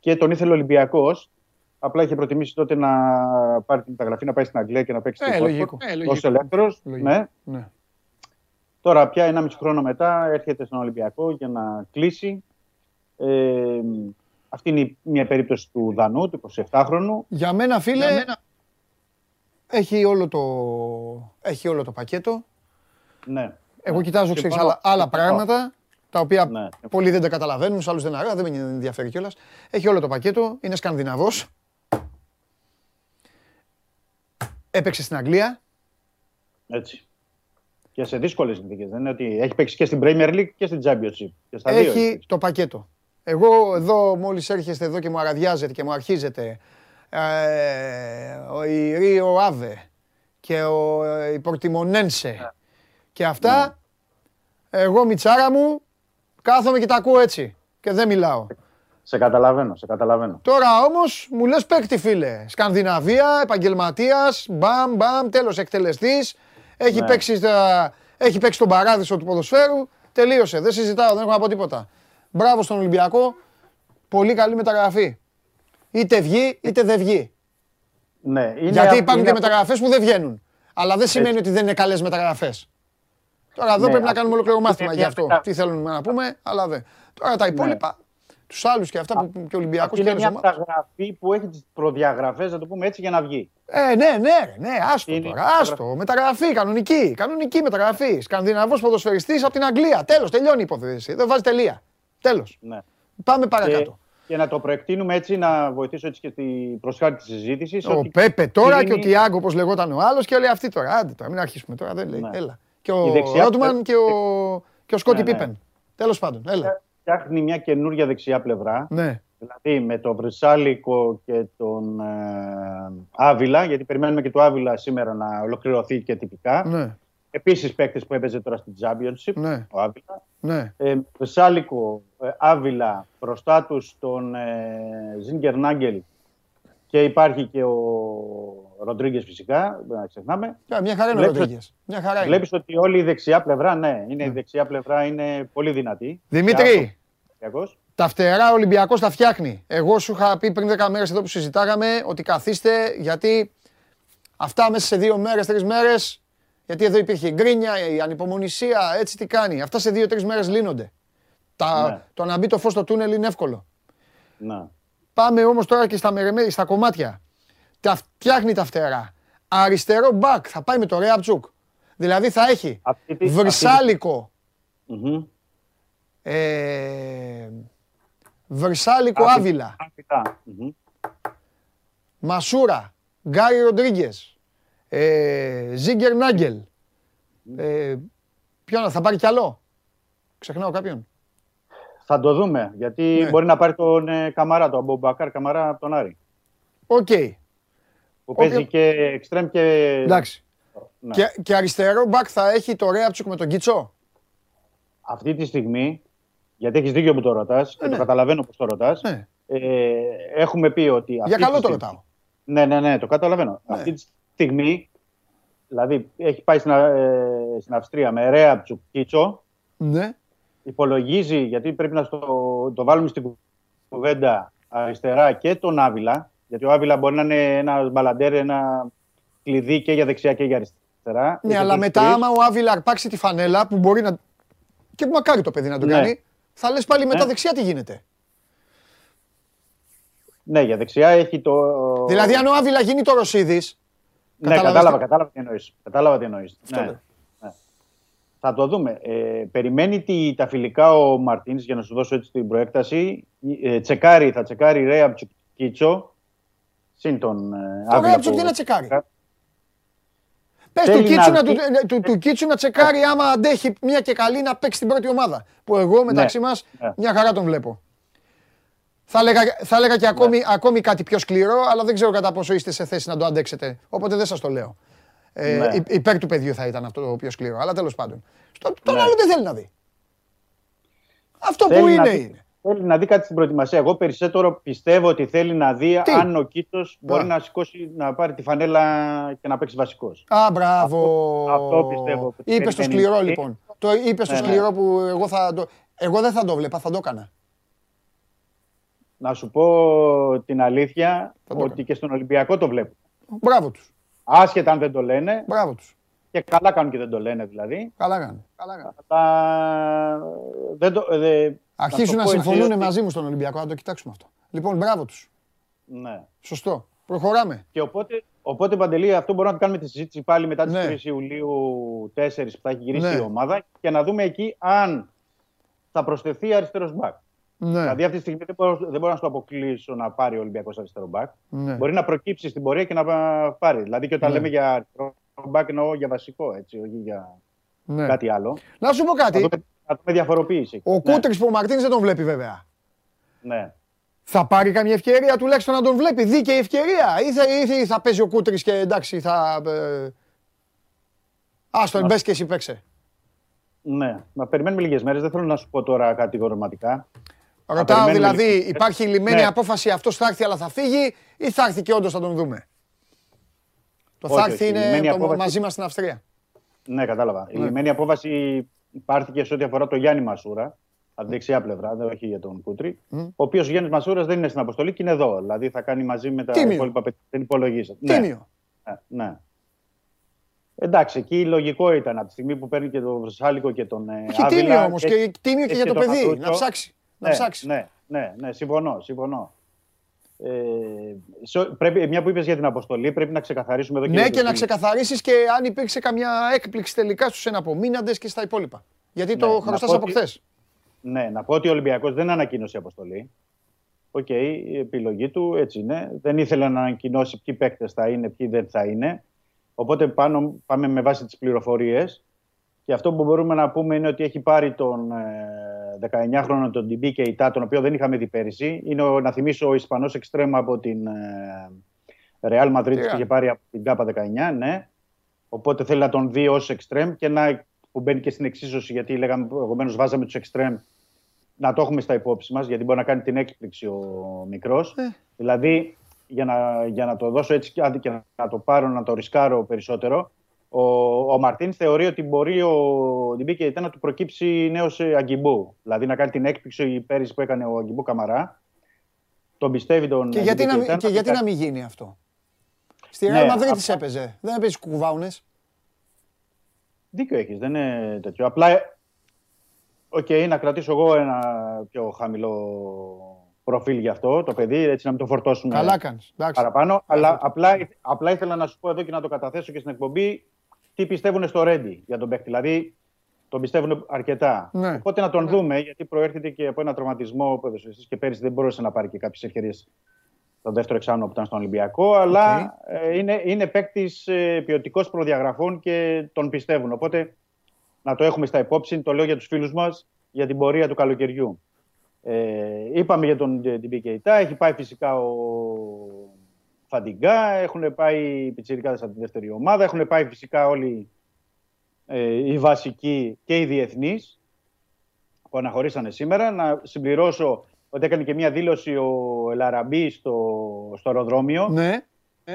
και τον ήθελε ο Ολυμπιακός. Απλά είχε προτιμήσει τότε να πάρει την μεταγραφή, να πάει στην Αγγλία και να παίξει Ε, στην λογικό. Watford. Ε, Ως λογικό. ελεύθερος, Λογικό. ναι. Ναι. Τώρα πια ένα μισό χρόνο μετά έρχεται στον Ολυμπιακό για να κλείσει. Ε, αυτή είναι η- μια περίπτωση του Δανού, του 27χρονου. Για μένα, φίλε, Έχει, όλο το... έχει όλο το πακέτο. Ναι. Εγώ κοιτάζω ξέρεις, Συμφωνώ. άλλα, άλλα Συμφωνώ. πράγματα, τα οποία Ναι. πολλοί δεν τα καταλαβαίνουν, σε άλλους δεν αρά, δεν με ενδιαφέρει κιόλας. Έχει όλο το πακέτο, είναι Σκανδιναβός. Έπαιξε στην Αγγλία. Έτσι. Και σε δύσκολες συνθήκες. Δεν είναι ότι έχει παίξει και στην Premier League και στην Championship. Και στα δύο έχει έχει παίξει. το πακέτο. Εγώ εδώ μόλις έρχεστε εδώ και μου αραδιάζετε και μου αρχίζετε ε, ο η Ρίο Άβε και ο, ε, η Πορτιμονένσε και αυτά, εγώ μιτσάρα μου κάθομαι και τα ακούω έτσι και δεν μιλάω. Σε καταλαβαίνω, σε καταλαβαίνω. Τώρα όμως μου λες παίκτη, φίλε. Σκανδιναβία, επαγγελματίας, μπαμ, μπαμ, τέλος εκτελεστής. Έχει, Ναι. παίξει, στα- έχει παίξει τον παράδεισο του ποδοσφαίρου. Τελείωσε. Δεν συζητάω, δεν έχω να πω τίποτα. Μπράβο στον Ολυμπιακό. Πολύ καλή μεταγραφή. Είτε βγει, είτε δεν βγει. Ναι, είναι Γιατί αυ- υπάρχουν είναι και αυτό- μεταγραφές που δεν βγαίνουν. Αλλά δεν σημαίνει ότι δεν είναι καλές μεταγραφές. Τώρα εδώ Ναι, πρέπει να αυτό κάνουμε ολόκληρο είναι μάθημα μια γι' αυτό. μετα- Τι θέλουμε να πούμε, αλλά δεν. Τώρα τα υπόλοιπα, τους άλλους και αυτά που και ο Ολυμπιακός Αυτή και είναι άλλε μια ομάδες. μεταγραφή που έχει τις προδιαγραφές, να το πούμε έτσι, για να βγει. Ε, ναι, ναι, ρε, ναι, άστο Είναι- τώρα. Άστο. Μεταγραφή, κανονική. Κανονική μεταγραφή. Σκανδιναβός ποδοσφαιριστής από την Αγγλία. Τέλος, τελειώνει η υπόθεση. Δεν βάζει τελεία. Τέλος. Ναι. Πάμε Και, παρακάτω. και να το προεκτείνουμε έτσι, να βοηθήσω έτσι και την προσχάρτη της συζήτησης. Ο Πέπε τώρα και ο είναι- Τιάγκο, όπως λεγόταν ο άλλος, και όλοι αυτοί τώρα. Άντε τώρα, μην αρχίσουμε τώρα. Δεν λέει. Ναι. Έλα. Και Η ο δεξιά- Ρότμαν και ο, και ο Σκότι Ναι, ναι. Πίπεν. Τέλος πάντων. Έλα. Φτιάχνει μια καινούργια δεξιά πλευρά. Ναι. Δηλαδή με τον Βρυσάλικο και τον ε, Άβυλα, γιατί περιμένουμε και το Άβυλα σήμερα να ολοκληρωθεί και τυπικά. Ναι. Επίσης παίκτης που έπαιζε τώρα στην Championship, Ναι. ο Άβυλα. Ναι. Ε, Βρυσάλικο, ε, Άβυλα, μπροστά του τον ε, Ζίνγκερ Νάγκελ και υπάρχει και ο Ροντρίγκες φυσικά, δεν να ξεχνάμε. Ε, Μια χαρά είναι ο Βλέπεις Ροντρίγκες. Μια χαρά είναι. Βλέπεις ότι όλη η δεξιά πλευρά, ναι, είναι, η δεξιά πλευρά είναι πολύ δυνατή. Δημήτρη, Ολυμπιακός. τα φτερά ο Ολυμπιακός τα φτιάχνει. Εγώ σου είχα πει πριν 10 μέρες εδώ που συζητάγαμε ότι καθίστε γιατί αυτά μέσα σε δύο μέρες, τρεις μέρες, γιατί εδώ υπήρχε η γκρίνια, η ανυπομονησία, έτσι τι κάνει. Αυτά σε δύο-τρεις μέρες λύνονται. Τα, Ναι. Το να μπει το φως στο τούνελ είναι εύκολο. Να. Πάμε όμως τώρα και στα, μερεμέ- στα κομμάτια. Τα φτιάχνει τα φτερά. Αριστερό μπακ θα πάει με το Ρέαπτσουκ. Δηλαδή θα έχει Αυτή τη- Βρυσάλικο, Μμμ. ε, Βρυσάλικο Άβυλα. Άβιλα, Αυτά. Μμμ. Μασούρα, Γκάρι Ροντρίγκες, ε, Ζίνκερναγκελ. Ε, ποιον θα πάρει κι άλλο; Ξεχνάω κάποιον. Θα το δούμε. Γιατί Ναι. μπορεί να πάρει τον ε, Καμαρά, τον Αμπουμπακάρ Καμαρά από τον Άρη. Οκ. Που Όποιο- παίζει και εξτρέμ και. Εντάξει. Ναι. Και, και αριστερό μπακ θα έχει τον Ρέαμπτσιουκ με τον Κίτσο; Αυτή τη στιγμή, γιατί έχεις δίκιο που το ρωτάς και ναι. το καταλαβαίνω που το ρωτάς. Ναι. Ε, έχουμε πει ότι. Για αυτή καλό τη το στιγμή- ρωτάω. Ναι, ναι, ναι, το καταλαβαίνω. Ναι. Αυτή τη στιγμή, δηλαδή έχει πάει στην, Α- ε, στην Αυστρία με Ρέαπτσουκ Κίτσο. Ναι. Υπολογίζει, γιατί πρέπει να στο, το βάλουμε στην κουβέντα αριστερά και τον Άβυλα. Γιατί ο Άβυλα μπορεί να είναι ένα μπαλαντέρ, ένα κλειδί και για δεξιά και για αριστερά. Ναι, Έχει αλλά τους μετά τρεις. άμα ο Άβυλα αρπάξει τη φανέλα που μπορεί να. και που μακάρι το παιδί να το Ναι. κάνει, θα λες πάλι μετά Ναι. δεξιά τι γίνεται. Ναι, για δεξιά έχει το. Δηλαδή, αν ο Άβυλα γίνει το Ρωσίδης. Ναι, κατάλαβα, κατάλαβα τι εννοείς. Κατάλαβα τι εννοείς. Αυτό Ναι. Λέω. Θα το δούμε. Ε, περιμένει τη, τα φιλικά ο Μαρτίνς για να σου δώσω έτσι την προέκταση. Ε, τσεκάρει, θα τσεκάρει Ρέαμ Κίτσο. Συν τον. Ε, Το Άβυλα Ρέαπτσουκ που- τι να τσεκάρει. Πες του Θέλει Κίτσου, να να, του, δει- ε, του, του Κίτσου να τσεκάρει άμα αντέχει μια και καλή να παίξει την πρώτη ομάδα. Που εγώ μεταξύ Ναι, μας ναι. μια χαρά τον βλέπω. Θα έλεγα, θα έλεγα και ακόμη, Ναι. ακόμη κάτι πιο σκληρό, αλλά δεν ξέρω κατά πόσο είστε σε θέση να το αντέξετε. Οπότε δεν σας το λέω. Ε, Ναι. υ- Υπέρ του παιδιού θα ήταν αυτό το πιο σκληρό. Αλλά τέλος πάντων. Στο, τον Ναι. άλλο δεν θέλει να δει. Αυτό που Θέλει να είναι δει- είναι. Θέλει να δει κάτι στην προετοιμασία. Εγώ περισσότερο πιστεύω ότι θέλει να δει Τι; αν ο Κίτσο μπορεί Α. να σηκώσει, να πάρει τη φανέλα και να παίξει βασικός. Α, μπράβο. Αυτό- αυτό πιστεύω που Είπες στο περιμένει. σκληρό λοιπόν. Το είπες στο Ναι, ναι. σκληρό που εγώ θα το. Εγώ δεν θα το βλέπα, θα το έκανα. Να σου πω την αλήθεια Θα το ότι έκανα. και στον Ολυμπιακό το βλέπω. Μπράβο τους. Άσχετα αν δεν το λένε, Μπράβο τους. και καλά κάνουν και δεν το λένε δηλαδή. Καλά κάνουν. Καλά κάνουν. Αλλά δεν το, ε, Αρχίζουν το να πω έτσι συμφωνούν ότι- μαζί μου στον Ολυμπιακό. Να το κοιτάξουμε αυτό. Λοιπόν, μπράβο τους. Ναι. Σωστό. Προχωράμε. Και οπότε, οπότε Παντελή, αυτό μπορούμε να το κάνουμε τη συζήτηση πάλι μετά τις Ναι. 3 Ιουλίου 4 που θα έχει γυρίσει Ναι. η ομάδα και να δούμε εκεί αν θα προσθεθεί αριστερός μπακ. Ναι. Δηλαδή αυτή τη στιγμή δεν μπορώ, δεν μπορώ να σου το αποκλείσω να πάρει ο Ολυμπιακός αριστερό μπακ. ναι. Μπορεί να προκύψει στην πορεία και να πάρει. Δηλαδή και όταν Ναι. λέμε για αριστερό μπακ εννοώ για βασικό, έτσι, όχι για ναι. κάτι άλλο. Να σου πω Να κάτι. δούμε, να δούμε διαφοροποίηση. Ο ναι, Κούτρι που ο Μαρτίνς δεν τον βλέπει βέβαια. ναι. Θα πάρει καμία ευκαιρία τουλάχιστον να τον βλέπει. Δίκαιη ευκαιρία. Ή θα, ή θα- θα παίζει ο Κούτρι και εντάξει θα. Ε... Άστον, μπες και εσύ παίξε. ναι. Να περιμένουμε λίγες μέρες. Δεν θέλω να σου πω τώρα κατηγορηματικά. Ρωτάω περιμένουμε δηλαδή, λίγο. υπάρχει λιμένη Ναι. απόφαση αυτό θα έρθει αλλά θα φύγει ή θα έρθει και όντως θα τον δούμε; Το Όχι, θα έρθει όχι, είναι λιμένη το απόφαση- μαζί μας στην Αυστρία. Ναι, κατάλαβα. Η Ναι. λιμένη απόφαση πάρθηκε σε ό,τι αφορά το Γιάννη Μασούρα, από την δεξιά πλευρά, δεν όχι για τον Κούτρι. Μμ. Ο οποίος Γιάννης Μασούρας δεν είναι στην αποστολή και είναι εδώ. Δηλαδή θα κάνει μαζί με τα Τίμιο. υπόλοιπα παιδιά. Δεν υπολογίζεται. Ναι, Τίμιο. ναι, ναι. Εντάξει, εκεί λογικό ήταν από τη στιγμή που παίρνει και τον Βρυσάλικο και τον ε, Έχει Άβυλα τίμιο όμως και- και τίμιο και έχει για το τον παιδί. Μαθρούτσο. Να ψάξει. Να ναι, ψάξεις. Ναι, ναι, ναι, συμφωνώ. συμφωνώ. Ε, σε- πρέπει, μια που είπες για την αποστολή, πρέπει να ξεκαθαρίσουμε εδώ Ναι, για και τους να φίλους. ξεκαθαρίσεις και αν υπήρξε καμιά έκπληξη τελικά στους εναπομείναντες και στα υπόλοιπα. Γιατί το Ναι, να χρωστάς πω από ότι- χθες. Ναι, να πω ότι ο Ολυμπιακός δεν ανακοίνωσε αποστολή. Οκ, η επιλογή του έτσι είναι. Δεν ήθελε να ανακοινώσει ποιοι παίκτες θα είναι, ποιοι δεν θα είναι. Οπότε πάνω, πάμε με βάση τις πληροφορίες. Και αυτό που μπορούμε να πούμε είναι ότι έχει πάρει τον ε, 19χρονο τον Ντιμπί Κεϊτά, τον οποίο δεν είχαμε δει πέρυσι. Είναι, ο, να θυμίσω, ο Ισπανός εξτρέμ από την ε, Real Madrid Τι που είχε πάρει από την ΚΑΠΑ 19, ναι. Οπότε θέλει να τον δει ως εξτρέμ και να, που μπαίνει και στην εξίσωση, γιατί λέγαμε προηγουμένως βάζαμε τους εξτρέμ να το έχουμε στα υπόψη μας, γιατί μπορεί να κάνει την έκπληξη ο μικρός. Ε. Δηλαδή, για να, για να το δώσω έτσι και άντε και να το πάρω, να το ρισκάρω περισσότερο, ο, ο Μαρτίν θεωρεί ότι μπορεί ο Ντιμπίκε να του προκύψει νέος Αγκιμπού. Δηλαδή να κάνει την έκπληξη πέρυσι που έκανε ο Αγκιμπού Καμαρά. Τον πιστεύει τον Και γιατί, να, Ντιμπί μην- και γιατί Κεϊτά. να μην γίνει αυτό; Στη Ναι, Real Madrid της αυτά- έπαιζε. Δεν έπαιζε κουβάουνε. Δίκιο έχεις, δεν είναι τέτοιο. Απλά, οκ, να κρατήσω εγώ ένα πιο χαμηλό προφίλ γι' αυτό το παιδί, έτσι να μην το φορτώσουμε Καλά κάνεις. παραπάνω. Αλλά απλά, απλά ήθελα να σου πω εδώ και να το καταθέσω και στην εκπομπή τι πιστεύουν στο Ρέντι για τον παίκτη. Δηλαδή, τον πιστεύουν αρκετά. Ναι. Οπότε να τον δούμε, γιατί προέρχεται και από ένα τραυματισμό που έδωσε εσείς και πέρυσι δεν μπορούσε να πάρει και κάποιες ευκαιρίες το δεύτερο εξάμεινο που ήταν στον Ολυμπιακό. Αλλά ε, είναι, είναι παίκτης ε, ποιοτικός προδιαγραφών και τον πιστεύουν. Οπότε να το έχουμε στα υπόψη, το λέω για τους φίλους μας, για την πορεία του καλοκαιριού. Ε, είπαμε για τον Ντιμπί Κεϊτά, έχει πάει φυσικά ο Φαντιγκά, έχουν πάει οι πιτσιρικάδες από τη δεύτερη ομάδα, έχουν πάει φυσικά όλοι ε, οι βασικοί και οι διεθνείς που αναχωρήσανε σήμερα. Να συμπληρώσω ότι έκανε και μια δήλωση ο Ελαραμπή στο, στο αεροδρόμιο, Ναι. ε,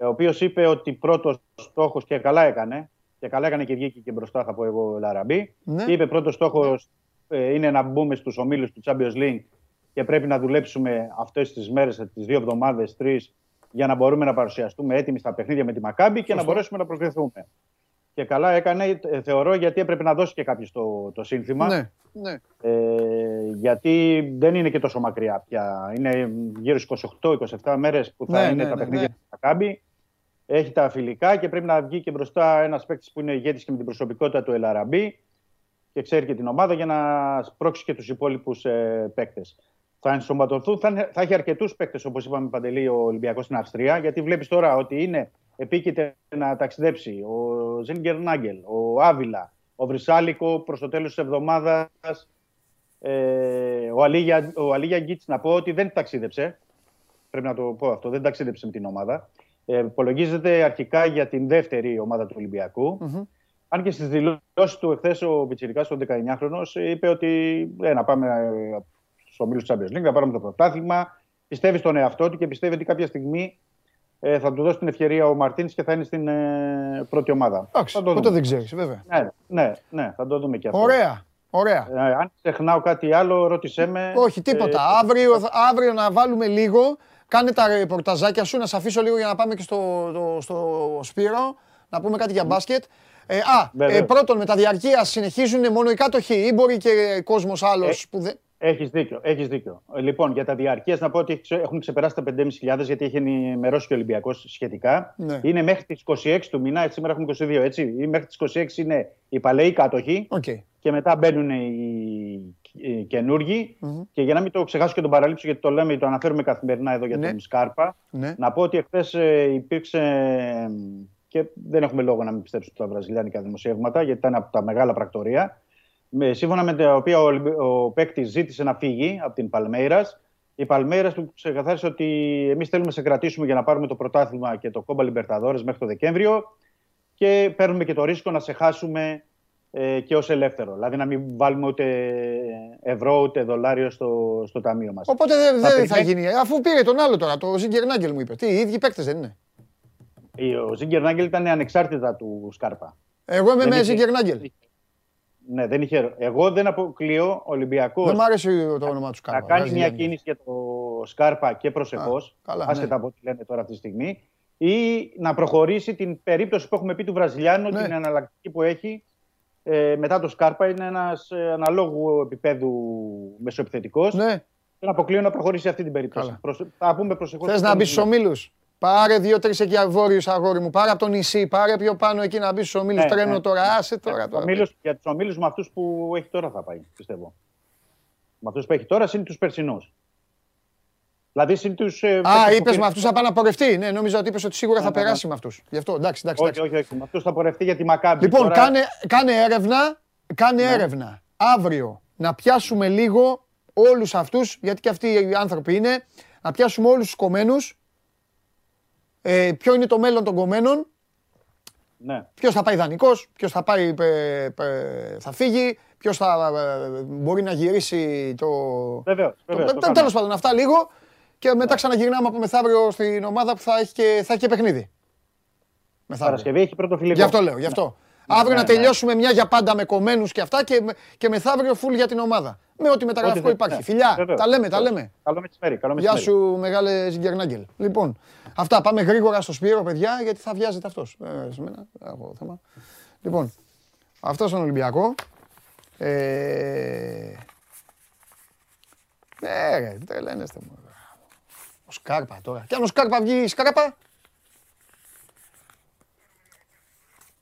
ο οποίος είπε ότι πρώτος στόχος και καλά έκανε, και καλά έκανε και βγήκε και μπροστά θα πω εγώ ο Ελαραμπή, Ναι. και είπε πρώτος στόχος ε, είναι να μπούμε στους ομίλους του Champions League και πρέπει να δουλέψουμε αυτές τις μέρες, τις δύο εβδομάδες, τρεις, για να μπορούμε να παρουσιαστούμε έτοιμοι στα παιχνίδια με τη Μακάμπη και να μπορέσουμε να προκριθούμε. Και καλά έκανε, ε, θεωρώ, γιατί έπρεπε να δώσει και κάποιος το, το σύνθημα. Ναι. ναι. Ε, γιατί δεν είναι και τόσο μακριά πια. Είναι γύρω στις 28-27 μέρες που θα Ναι, είναι ναι, τα ναι, παιχνίδια ναι. του Μακάμπη. Έχει τα φιλικά και πρέπει να βγει και μπροστά ένας παίκτης που είναι ηγέτης και με την προσωπικότητα του Ελαραμπή και ξέρει και την ομάδα για να σπρώξει και τους υπόλοιπους ε, παίκτες. Θα ενσωματωθούν, θα, είναι- θα έχει αρκετούς παίκτες όπως είπαμε Παντελή ο Ολυμπιακός στην Αυστρία γιατί βλέπεις τώρα ότι είναι επίκειται να ταξιδέψει ο Ζίνγκερ Νάγκελ, ο Άβυλα, ο Βρυσάλικο προς το τέλος της εβδομάδας ε, ο Αλίγια, ο Αλίγια Γκίτς να πω ότι δεν ταξίδεψε. Πρέπει να το πω αυτό. Δεν ταξίδεψε με την ομάδα. Ε, υπολογίζεται αρχικά για την δεύτερη ομάδα του ολυμπιακου Αν και στις δηλώσεις του εχθές ο Πιτσυρικά, ο 19χρονο, είπε ότι ε, να πάμε ε, στο ομίλους Champions League, να πάρουμε το πρωτάθλημα. Πιστεύει στον εαυτό του και πιστεύει ότι κάποια στιγμή ε, θα του δώσει την ευκαιρία ο Μαρτίνς και θα είναι στην ε, πρώτη ομάδα. Εντάξει, θα το ποτέ δούμε. δεν ξέρεις, βέβαια. Ναι, ναι, ναι, θα το δούμε και αυτό. Ωραία. Ωραία. Ε, αν ξεχνάω κάτι άλλο, ρώτησέ με. Όχι, τίποτα. Ε, αύριο, θα- αύριο να βάλουμε λίγο. Κάνε τα ρεπορταζάκια σου, να σε αφήσω λίγο για να πάμε και στο, το- στο Σπύρο, να πούμε κάτι για μπάσκετ. Ε, α, Βεβαίως. ε, πρώτον, με τα διαρκείας συνεχίζουν μόνο οι κάτοχοι ή μπορεί και κόσμος άλλος Ε, που δεν... Έχεις δίκιο, έχεις δίκιο. Ε, Λοιπόν, για τα διαρκείας να πω ότι έχει- έχουν ξεπεράσει τα 5.500 γιατί έχει ενημερώσει και ο Ολυμπιακός σχετικά. Ναι. Είναι μέχρι τις 26 του μήνα, έτσι, σήμερα έχουμε 22, έτσι. Ή μέχρι τις 26 είναι οι παλαιοί κάτοχοι Οκ. και μετά μπαίνουν οι, οι καινούργοι. Και για να μην το ξεχάσω και τον παραλείψω, γιατί το λέμε, το αναφέρουμε καθημερινά εδώ για Ναι. τον Σκάρπα, Ναι. να πω ότι εχθές υπήρξε. ε, και δεν έχουμε λόγο να μην πιστέψουμε τα βραζιλιάνικα δημοσιεύματα, γιατί ήταν από τα μεγάλα πρακτορία. Με, σύμφωνα με τα οποία ο, Ολυμπι- ο παίκτης ζήτησε να φύγει από την Παλμέιρας. Η Παλμέιρας του ξεκαθάρισε ότι εμείς θέλουμε να σε κρατήσουμε για να πάρουμε το πρωτάθλημα και το κόμπα Λιμπερταδόρε μέχρι το Δεκέμβριο και παίρνουμε και το ρίσκο να σε χάσουμε ε, και ως ελεύθερο. Δηλαδή να μην βάλουμε ούτε ευρώ ούτε δολάριο στο, στο ταμείο μας. Οπότε δεν Θα δεν θα περιμένει- γίνει. Αφού πήρε τον άλλο τώρα, το Ζιγκερνάγκελ μου είπε. Τι, οι ίδιοι παίκτες δεν είναι; Ο Ζίγκερ Νάγκελ ήταν ανεξάρτητα του Σκάρπα. Εγώ είμαι Δεν με είχε- Ζιγκερνάγκελ. Ναι, δεν είχε. Εγώ δεν αποκλείω Ολυμπιακό Δεν μ' άρεσε το όνομα τους να Σκάρπα. κάνεις βγάζει μια λένε. κίνηση για το Σκάρπα και προσεχώς, Α, καλά, ναι. άσχετα από ό,τι λένε τώρα αυτή τη στιγμή, ή να προχωρήσει την περίπτωση που έχουμε πει του Βραζιλιάνου, Ναι. την εναλλακτική που έχει ε, μετά το Σκάρπα. Είναι ένας ε, αναλόγου επίπεδου μεσοεπιθετικός. Ναι, Δεν αποκλείω να προχωρήσει αυτή την περίπτωση. Καλά. Προσ... Θα πούμε προσεχώς. θες να μπεις στους ομίλους; Πάρε δύο-τρεις εκεί βόρειου αγόρι μου. Πάρε από το νησί. Πάρε πιο πάνω εκεί να μπει στους ομίλους. Ναι, Τρένο ναι. τώρα. Άσε τώρα. τώρα. Ομίλους, για τους ομίλους με αυτούς που έχει τώρα θα πάει, πιστεύω. Με αυτούς που έχει τώρα είναι τους περσινούς. Δηλαδή είναι τους. Α, είπες με αυτούς θα πάει να πορευτεί. Ναι, νόμιζα ότι είπες ότι σίγουρα θα Ναι, ναι, ναι. περάσει με αυτούς. Γι' αυτό εντάξει, εντάξει. Όχι, εντάξει. όχι, όχι. Με αυτούς θα πορευτεί για τη Μακάμπη. Λοιπόν, Τώρα- κάνε, κάνε έρευνα. Κάνε Ναι. έρευνα. Αύριο να πιάσουμε λίγο όλους αυτούς, γιατί και αυτοί οι άνθρωποι είναι, να πιάσουμε όλους τους κομμένους. Ε, ποιο είναι το μέλλον των κομμένων, Ναι. ποιος θα πάει δανεικός, ποιος θα, πάει, ε, ε, θα φύγει, ποιος θα ε, μπορεί να γυρίσει το... Βεβαίως. το Τέλος τέλος πάντων, αυτά λίγο και μετά ξαναγυρνάμε από μεθαύριο στην ομάδα που θα έχει και, θα έχει και παιχνίδι. Μεθαύριο. Παρασκευή έχει πρώτο φιλικό. Γι' αυτό λέω, γι' αυτό. Αύριο ναι, να ναι. τελειώσουμε μια για πάντα με κομμένους και αυτά και, με- και μεθαύριο φουλ για την ομάδα. Με ό,τι μεταγραφικό Ό,τι υπάρχει. θε- Φιλιά, Βεβαίως, τα λέμε, τα βεβαίως. λέμε. Καλό μεσημέρι. Καλό Γεια μεσημέρι. σου μεγάλε Ζιγκερνάγκελ. Λοιπόν, αυτά πάμε γρήγορα στο Σπύρο, παιδιά, γιατί θα βιάζεται αυτός. Ε, σε μένα, δεν έχω θέμα. Λοιπόν, αυτός στον Ολυμπιακό. Ε... Ναι, ρε, τρελαίνεστε μου. Ο Σκάρπα τώρα. Και αν ο Σκάρπα βγει η Σκάρπα,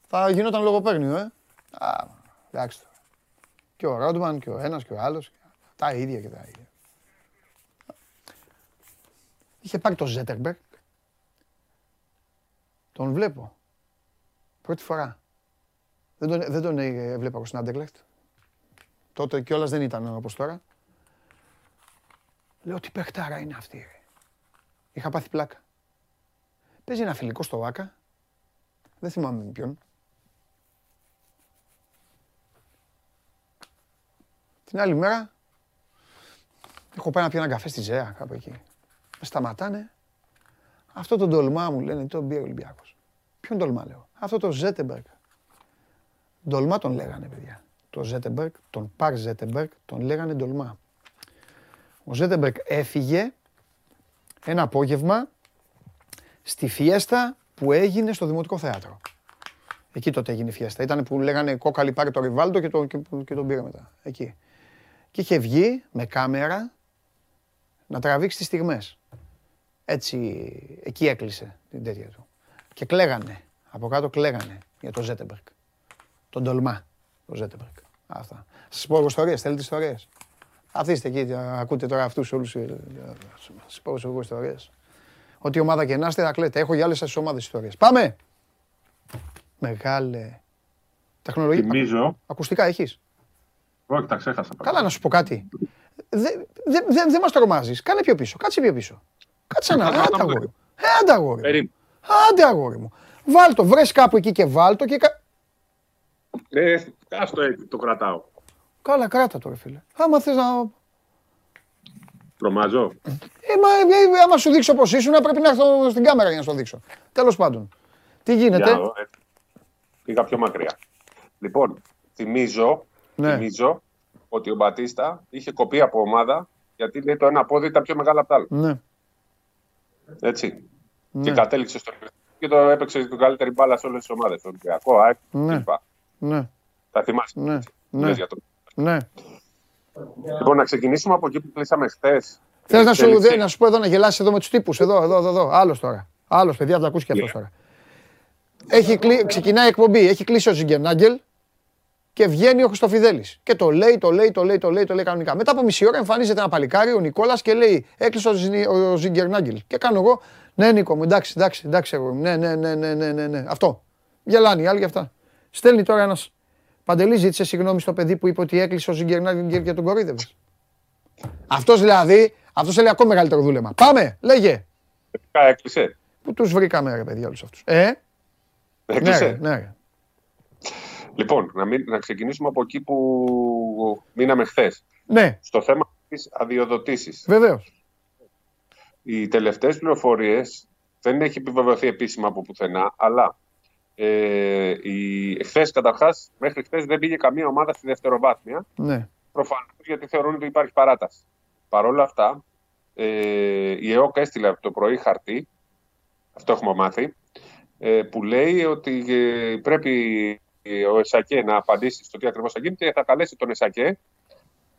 θα γινόταν λογοπαίγνιο, ε. Α, εντάξει τώρα. Και ο Ρόντμαν και ο ένας και ο άλλος. Τα ίδια και τα ίδια. Είχε πάρει το Ζέτερμπεργκ. Τον βλέπω. Πρώτη φορά. Δεν τον, δεν τον ε, βλέπα εγώ στην Αντέκλεχτ. Τότε κιόλας δεν ήταν όπως τώρα. Λέω τι παιχτάρα είναι αυτή. Ρε. Είχα πάθει πλάκα. Παίζει ένα φιλικό στο Βάκα. Δεν θυμάμαι με ποιον. Την άλλη μέρα έχω πάει να πιω ένα καφέ στη Ζέα κάπου εκεί. Με σταματάνε. Αυτό τον τολμά μου λένε, τον πήρε ο Ολυμπιάκος. Ποιον τολμά λέω; Αυτό το Ζέτεμπεργκ. Ντολμά τον λέγανε, παιδιά. Το Ζέτεμπεργκ, τον Παρ Ζέτεμπεργκ, τον λέγανε Ντολμά. Ο Ζέτεμπεργκ έφυγε ένα απόγευμα στη φιέστα που έγινε στο Δημοτικό Θέατρο. Εκεί τότε έγινε η φιέστα. Ήταν που λέγανε κόκαλη πάρε το Ριβάλτο και, το, και, και τον πήρε μετά. Εκεί. Και είχε βγει με κάμερα να τραβήξει τις στιγμές. Έτσι, εκεί έκλεισε την τέτοια του. Και κλαίγανε. Από κάτω κλαίγανε για το Ζέτεμπεργκ. Τον τολμά, το Ζέτεμπεργκ. Αυτά. Σας πω εγώ ιστορίες, θέλετε ιστορίες; Αφήστε εκεί, να ακούτε τώρα αυτούς όλους. ε, Σας πω εγώ ιστορίες. Ό,τι ομάδα και να είστε θα κλαίτε. Έχω για άλλες σας ομάδες ιστορίες. Πάμε! Μεγάλε. Τεχνολογία. Θυμίζω. Ακουστικά έχεις; Όχι, τα ξέχασα. Καλά να σου πω κάτι. Δεν δε, δε, δε μας τρομάζεις. Κάνε πιο πίσω. Κάτσε πιο πίσω. Κάτσε να. Θα Άντε το αγόρι κάνω. μου. Ε, Άντε αγόρι μου. Περίμενε. Άντε αγόρι μου. Βάλ το. Βρες κάπου εκεί και βάλ το και... κα- Ε, άστο έτσι, το κρατάω. Καλά κράτα το ρε φίλε. Άμα θες να... Τρομάζω. Ε, μα, ε, άμα σου δείξω πώς ήσουν πρέπει να έρθω στην κάμερα για να σου το δείξω. Τέλος πάντων. Τι γίνεται; Για να δω, ε. Πήγα πιο μακριά. Λοιπόν, θυμίζω, Ναι. θυμίζω ότι ο Μπατίστα είχε κοπεί από ομάδα γιατί λέει το ένα πόδι ήταν πιο μεγάλο από το άλλο. Ναι. Έτσι. Ναι. Και κατέληξε στο και το έπαιξε την καλύτερη μπάλα σε όλες τις ομάδες. Το Ολυμπιακό, ΑΕΚ Ναι. κλπ. Ναι. Τα θυμάσαι. Ναι. που Ναι. λες για το- Ναι. Λοιπόν, να ξεκινήσουμε από εκεί που κλείσαμε χθες. Θες να σου, δε- να σου πω εδώ να γελάσεις εδώ με τους τύπους. Εδώ, εδώ, εδώ. εδώ. Άλλος τώρα. Άλλος παιδιά, θα τα ακούσει και αυτός τώρα. Έχει κλει... Ξεκινάει η εκπομπή. Έχει κλείσει ο Ζιγκερνάγκελ και βγαίνει ο Χριστοφιδέλης. Και το λέει, το λέει, το λέει, το λέει, το λέει κανονικά. Μετά από μισή ώρα εμφανίζεται ένα παλικάρι, ο Νικόλας και λέει έκλεισε ο, Ζι- ο Ζιγκερνάγκελ. Και κάνω εγώ, ναι Νίκο μου, εντάξει, εντάξει, εντάξει, εγώ, ναι, ναι, ναι, ναι, ναι, ναι, ναι. Αυτό. Γελάνε οι άλλοι και αυτά. Στέλνει τώρα ένας Παντελή ζήτησε συγγνώμη στο παιδί που είπε ότι έκλεισε ο Ζιγκερνάγκελ και τον κορίδευε. Αυτός δηλαδή, αυτός θέλει ακόμα μεγαλύτερο δούλεμα. Πάμε, λέγε. Έκλεισε. Πού τους βρήκαμε ρε παιδιά όλους αυτούς. Ε, ναι Έκλεισε. ρε, ναι ρε. Λοιπόν, να, μην, να ξεκινήσουμε από εκεί που μείναμε χθες. Ναι, Στο θέμα της αδειοδοτήσης. βεβαίως. Οι τελευταίες πληροφορίες δεν έχει επιβεβαιωθεί επίσημα από πουθενά, αλλά ε, η, χθες καταρχάς, μέχρι χθες δεν πήγε καμία ομάδα στη δευτεροβάθμια. Ναι. Προφανώς γιατί θεωρούν ότι υπάρχει παράταση. Παρ' όλα αυτά, ε, η ΕΟΚ έστειλε από το πρωί χαρτί, αυτό έχουμε μάθει, ε, που λέει ότι ε, πρέπει ο ΕΣΑΚΕ να απαντήσει στο τι ακριβώς θα γίνει και θα καλέσει τον ΕΣΑΚΕ,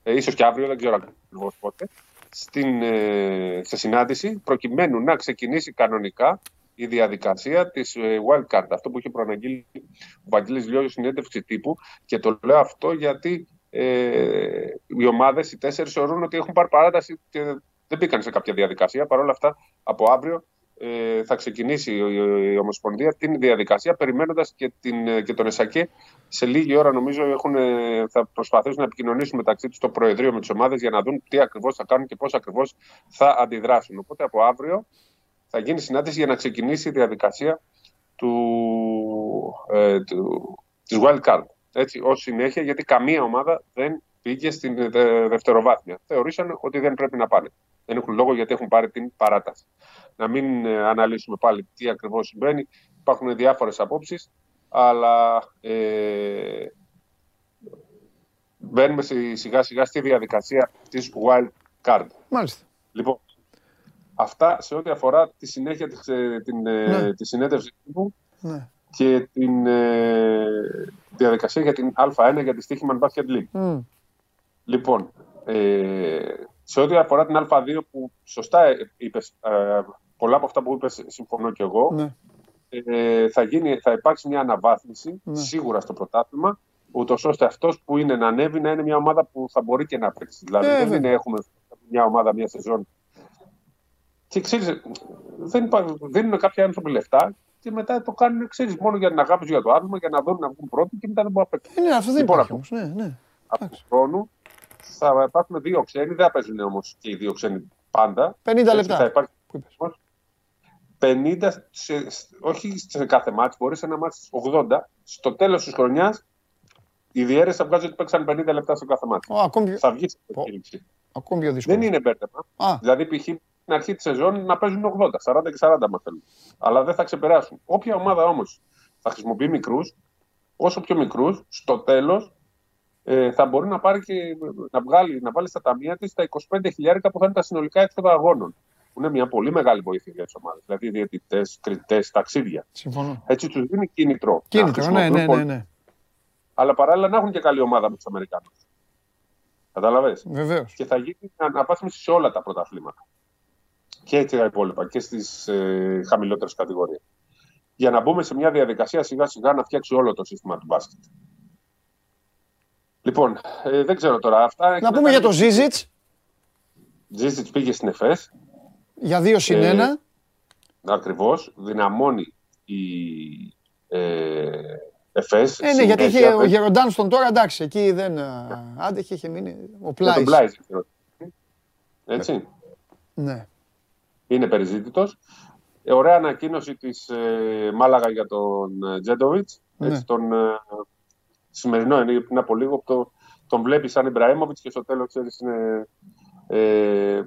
ε, ίσως και αύριο, δεν ξέρω ακριβώς πότε, στην, ε, σε συνάντηση προκειμένου να ξεκινήσει κανονικά η διαδικασία της ε, wild card. Αυτό που είχε προαναγγείλει ο Βαγγέλης Λιώδης συνέντευξη τύπου και το λέω αυτό γιατί ε, οι ομάδες, οι τέσσερις θεωρούν ότι έχουν πάρει παράταση και δεν μπήκαν σε κάποια διαδικασία. Παρ' όλα αυτά, από αύριο ε, θα ξεκινήσει η, η Ομοσπονδία την διαδικασία, περιμένοντας και, την, ε, και τον ΕΣΑΚΕ. Σε λίγη ώρα, νομίζω, έχουν, ε, θα προσπαθήσουν να επικοινωνήσουν μεταξύ τους το Προεδρείο με τις ομάδες για να δουν τι ακριβώς θα κάνουν και πώς ακριβώς θα αντιδράσουν. Οπότε από αύριο θα γίνει συνάντηση για να ξεκινήσει η διαδικασία του, ε, του, της wild card. Έτσι, ως συνέχεια, γιατί καμία ομάδα δεν πήγε στην ε, δε- δευτεροβάθμια. Θεωρήσαν ότι δεν πρέπει να πάνε. Δεν έχουν λόγο γιατί έχουν πάρει την παράταση. Να μην ε, αναλύσουμε πάλι τι ακριβώς συμβαίνει. Υπάρχουν διάφορες απόψεις, αλλά ε, μπαίνουμε στη- σιγά σιγά στη διαδικασία της wild card. Μάλιστα. Λοιπόν, αυτά σε ό,τι αφορά τη συνέχεια της, ε, την, ε, Ναι. της συνέντευξης τύπου Ναι. και την ε, διαδικασία για την Α1 για τη Στίχημαν Basket League. Μμ. Λοιπόν, ε, σε ό,τι αφορά την Α2 που σωστά ε, είπες, ε, πολλά από αυτά που είπες συμφωνώ και εγώ, Ναι. ε, θα, γίνει, θα υπάρξει μια αναβάθμιση Ναι. σίγουρα στο πρωτάθλημα, ούτως ώστε αυτός που είναι να ανέβει να είναι μια ομάδα που θα μπορεί και να παίξει. Δηλαδή Ε, δεν βέβαια. είναι έχουμε μια ομάδα μια σεζόν και ξέρεις, δεν υπά- δίνουν κάποιοι άνθρωποι λεφτά και μετά το κάνουν ξέρεις, μόνο για την αγάπη τους για το άθλημα, για να δουν να βγουν πρώτοι και μετά δεν μπορούν να παίξουν. Ε, ναι, αυτό δεν Λοιπόν, υπάρχει αυτό. όμως. Ναι, ναι. Από του χρόνου θα υπάρχουν δύο ξένοι, δεν θα παίζουν όμως και οι δύο ξένοι πάντα. 50 Έτσι, λεπτά. Θα υπάρχει Που είπες; 50, σε, όχι σε κάθε μάτς, μπορεί σε ένα μάτς 80. Στο τέλος της χρονιάς, οι διέρες θα βγάζουν ότι παίξαν 50 λεπτά στο κάθε μάτς. Ω, ακόμη, πιο- Θα βγει στην Πω. προκήρυξη. ακόμη πιο δύσκολο. Δεν είναι μπέρδεμα. Α, Δηλαδή, π.χ. στην αρχή της σεζόν να παίζουν 80, 40 και 40 μα θέλουν. Αλλά δεν θα ξεπεράσουν. Όποια ομάδα όμως θα χρησιμοποιεί μικρούς, όσο πιο μικρούς, στο τέλος ε, θα μπορεί να πάρει και να, βγάλει, να βάλει στα ταμεία της τα 25 χιλιάρικα που θα είναι τα συνολικά έξοδα αγώνων. Που είναι μια πολύ μεγάλη βοήθεια για τις ομάδες. Δηλαδή, διαιτητές, κριτές, ταξίδια. συμφωνώ. Έτσι τους δίνει κίνητρο. να Κίνητρο, ναι, χρησιμοποιούν ναι, πολύ. ναι, ναι. Αλλά παράλληλα να έχουν και καλή ομάδα με τους Αμερικάνους. Κατάλαβε Βεβαίως. και θα γίνει αναβάθμιση σε όλα τα πρωταθλήματα. Και τα υπόλοιπα και στις ε, χαμηλότερες κατηγορίες. Για να μπούμε σε μια διαδικασία σιγά σιγά να φτιάξει όλο το σύστημα του μπάσκετ. Λοιπόν, ε, δεν ξέρω τώρα. Αυτά Να πούμε για το Ζίζιτς, Ζήσιτ πήγε στην ΕΦΕΣ. Για 2 συν Ε, 1. Ακριβώς. Δυναμώνει η ε, ΕΦΕΣ. Ε, ναι, γιατί συνέχεια. είχε ο Γεροντάνστον τώρα, εντάξει, εκεί δεν α, άντεχε, είχε μείνει ο Με τον Πλάις. Μπλάιζ. Έτσι. Ναι. είναι περιζήτητος. Ε, ωραία ανακοίνωση της ε, Μάλαγα για τον ε, Τζέντοβιτς. Ναι. Έτσι, τον, ε, σημερινό είναι πριν από λίγο. Το, τον βλέπεις σαν Ιμπραήμοβιτς και στο τέλος ξέρεις είναι, ε,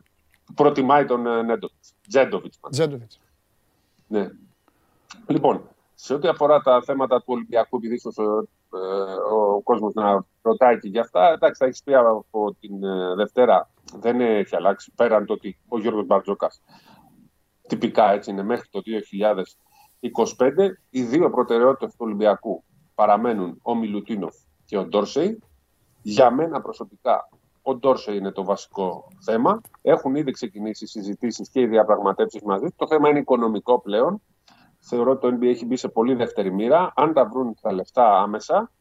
προτιμάει τον ε, Νέντοβιτς. Τζέντοβιτς. μάλλον. Τζέντοβιτς. Ναι. Λοιπόν, σε ό,τι αφορά τα θέματα του Ολυμπιακού, επειδή ίσως ε, ε, ο κόσμος να ρωτάει και για αυτά, εντάξει, θα έχεις πει από την ε, Δευτέρα, δεν έχει αλλάξει, πέραν το ότι ο Γιώργος Μπαρτζόκας τυπικά έτσι είναι μέχρι το 2025, οι δύο προτεραιότητες του Ολυμπιακού παραμένουν ο Μιλουτίνοφ και ο Ντόρσεϊ. Για μένα προσωπικά ο Ντόρσεϊ είναι το βασικό θέμα. Έχουν ήδη ξεκινήσει οι συζητήσεις και οι διαπραγματεύσεις μαζί. του. Το θέμα είναι οικονομικό πλέον. Θεωρώ ότι το NBA έχει μπει σε πολύ δεύτερη μοίρα. Αν τα βρουν τα λεφτά άμεσα,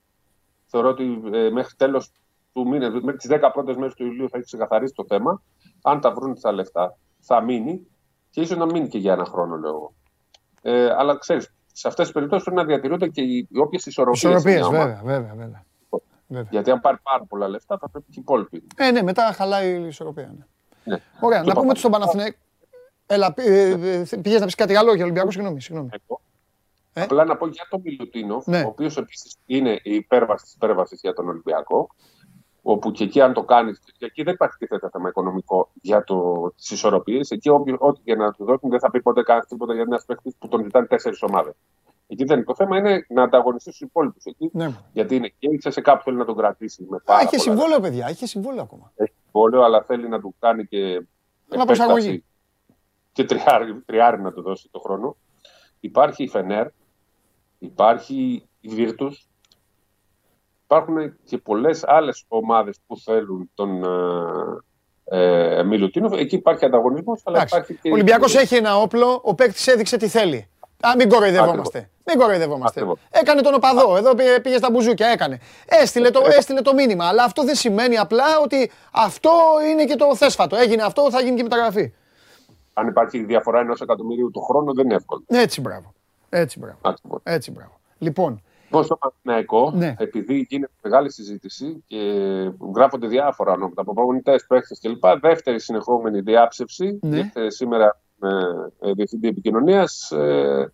θεωρώ ότι ε, μέχρι τέλος του μήνα, μέχρι τις 10 πρώτες μέρες του Ιουλίου θα έχει ξεκαθαρίσει το θέμα. Αν τα βρουν τα λεφτά, θα μείνει και ίσως να μείνει και για ένα χρόνο, λέω εγώ. Ε, αλλά ξέρεις, σε αυτές τις περιπτώσεις πρέπει να διατηρούνται και οι, οι όποιες ισορροπίες. Ισορροπίες, στην ομάδα. βέβαια, βέβαια, βέβαια. Βέβαια. Γιατί αν πάρει πάρα πολλά λεφτά, θα πρέπει και οι υπόλοιποι. Ε, ναι, μετά χαλάει η ισορροπία. Ναι. Ναι. Ωραία, να Το πούμε Παπα- ότι στον Παναθηναϊκό. Έλα, ε, ε, πήγες να πεις κάτι άλλο για Ολυμπιακό, συγγνώμη, συγγνώμη. Εγώ. Ε. Απλά να πω για τον Μιλουτίνοφ, Ναι. ο οποίο επίση είναι η υπέρβαση τη υπέρβαση για τον Ολυμπιακό. Όπου και εκεί, αν το κάνει, και εκεί δεν υπάρχει τίθεται θέμα οικονομικό για τι ισορροπίε. Εκεί, όποιο- ό,τι και να του δώσουν, δεν θα πει ποτέ κανένα τίποτα για ένα παίχτη που τον ζητάνε τέσσερι ομάδε. Εκεί δεν είναι. Το θέμα είναι να ανταγωνιστείς στου υπόλοιπους εκεί. Ναι. Γιατί είναι και η σε κάπου θέλει να τον κρατήσει με πάρα Α, είχε πολλά συμβόλαιο, παιδιά. Είχε συμβόλαιο ακόμα. έχει συμβόλαιο, αλλά θέλει να του κάνει και προσαρμογή. επέκταση και τριάρι, τριάρι να του δώσει το χρόνο. Υπάρχει η Φενέρ, υπάρχει η Βίρτους, υπάρχουν και πολλές άλλες ομάδες που θέλουν τον ε, ε, Μιλουτίνοφ. Εκεί υπάρχει ανταγωνισμός, αλλά Εντάξει. υπάρχει και... Ο Ολυμπιακός έχει ένα όπλο, ο παίκτης έδειξε τι θέλει. Α, μην κοροϊδευόμαστε. Μην κοροϊδευόμαστε. Ακριβώς. Έκανε τον οπαδό, εδώ πήγε, πήγε στα μπουζούκια, έκανε. Έστειλε το, έστειλε το μήνυμα. Αλλά αυτό δεν σημαίνει απλά ότι αυτό είναι και το θέσφατο. Έγινε αυτό, θα γίνει και μεταγραφή. Αν υπάρχει διαφορά ενός εκατομμυρίου του χρόνου, δεν είναι εύκολο. Έτσι, μπράβο. Έτσι, μπράβο. Ακριβώς. Έτσι, μπράβο. Λοιπόν, Πώς στο Παναθηναϊκό, Ναι. επειδή γίνεται μεγάλη συζήτηση και γράφονται διάφορα ονόματα από προπονητές, παίχτες κλπ. Δεύτερη συνεχόμενη διάψευση. Ναι. Ήρθε σήμερα με ε, διευθυντή επικοινωνίας ε,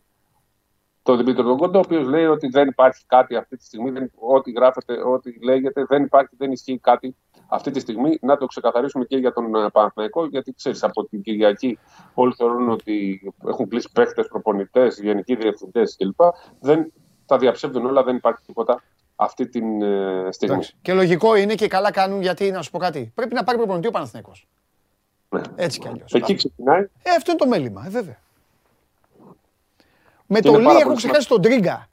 τον Δημήτρη τον Κόντο, ο οποίος λέει ότι δεν υπάρχει κάτι αυτή τη στιγμή, δεν, ό,τι γράφεται, ό,τι λέγεται, δεν υπάρχει, δεν ισχύει κάτι αυτή τη στιγμή. Να το ξεκαθαρίσουμε και για τον ε, Παναθηναϊκό, γιατί ξέρεις από την Κυριακή όλοι θεωρούν ότι έχουν κλείσει παίχτε, προπονητές, γενικοί διευθυντές κλπ. Δεν τα διαψεύδουν όλα, δεν υπάρχει τίποτα αυτή τη ε, στιγμή. εντάξει. Και λογικό είναι και καλά κάνουν γιατί, να σου πω κάτι, πρέπει να πάρει προπονητή ο Παναθηναϊκός. Ναι. Έτσι κι αλλιώς. Εκεί ξεκινάει. Ε, αυτό είναι το μέλημα, ε, βέβαια. Με Και το είναι Λί πάρα έχω πολύ ξεχάσει τον Τρίγκα.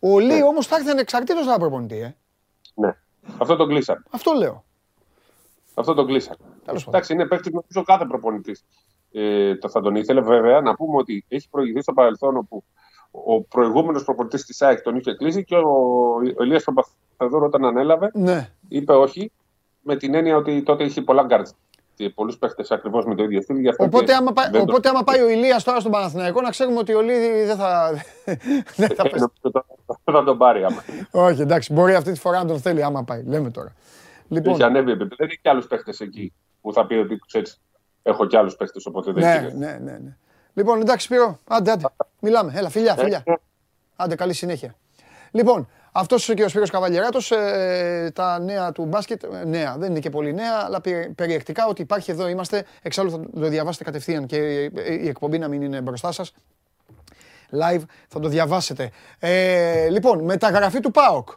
Ο Λί όμως θα έρθει ανεξαρτήτως από προπονητή, ε. Ναι. Αυτό το κλείσαν. Αυτό λέω. Αυτό το κλείσαν. Τέλος πάντων. Εντάξει, είναι παίκτης νομίζω κάθε προπονητής. Ε, το θα τον ήθελε βέβαια να πούμε ότι έχει προηγηθεί στο παρελθόν όπου ο προηγούμενος προπονητής της ΑΕΚ τον είχε κλείσει και ο, ο Ηλίας Παπαθεδόρο όταν ανέλαβε Ναι. είπε όχι με την έννοια ότι τότε είχε πολλά γκαρντ. Και πολλούς παίχτες ακριβώς με το ίδιο στυλ. γι' αυτό Οπότε και άμα, πάει- δεν το- οπότε άμα πάει ο Ηλίας τώρα στον Παναθηναϊκό να ξέρουμε ότι ο Λι δεν θα, δεν θα Ε, πέσει. νομίζω το- θα τον πάρει άμα. Όχι, εντάξει, μπορεί αυτή τη φορά να τον θέλει άμα πάει. Λέμε τώρα. Λοιπόν, Έχει ανέβει επίπεδο. Δεν έχει και άλλους παίχτες εκεί που θα πει ότι ξέρεις, έχω και άλλους παίχτες οπότε δεν ναι, γίνεται. ναι, ναι, ναι. Λοιπόν, εντάξει, Σπύρο, άντε, άντε. Μιλάμε. Έλα, φιλιά, φιλιά. Ε, Άντε, καλή συνέχεια. Λοιπόν, αυτός και ο Σπύρος Καβαλιεράτος, ε, τα νέα του μπάσκετ, ε, νέα, δεν είναι και πολύ νέα, αλλά περι- περιεκτικά ότι υπάρχει εδώ είμαστε. Εξάλλου θα το διαβάσετε κατευθείαν και ε, η εκπομπή να μην είναι μπροστά σας. Live θα το διαβάσετε. Ε, λοιπόν, μεταγραφή του ΠΑΟΚ.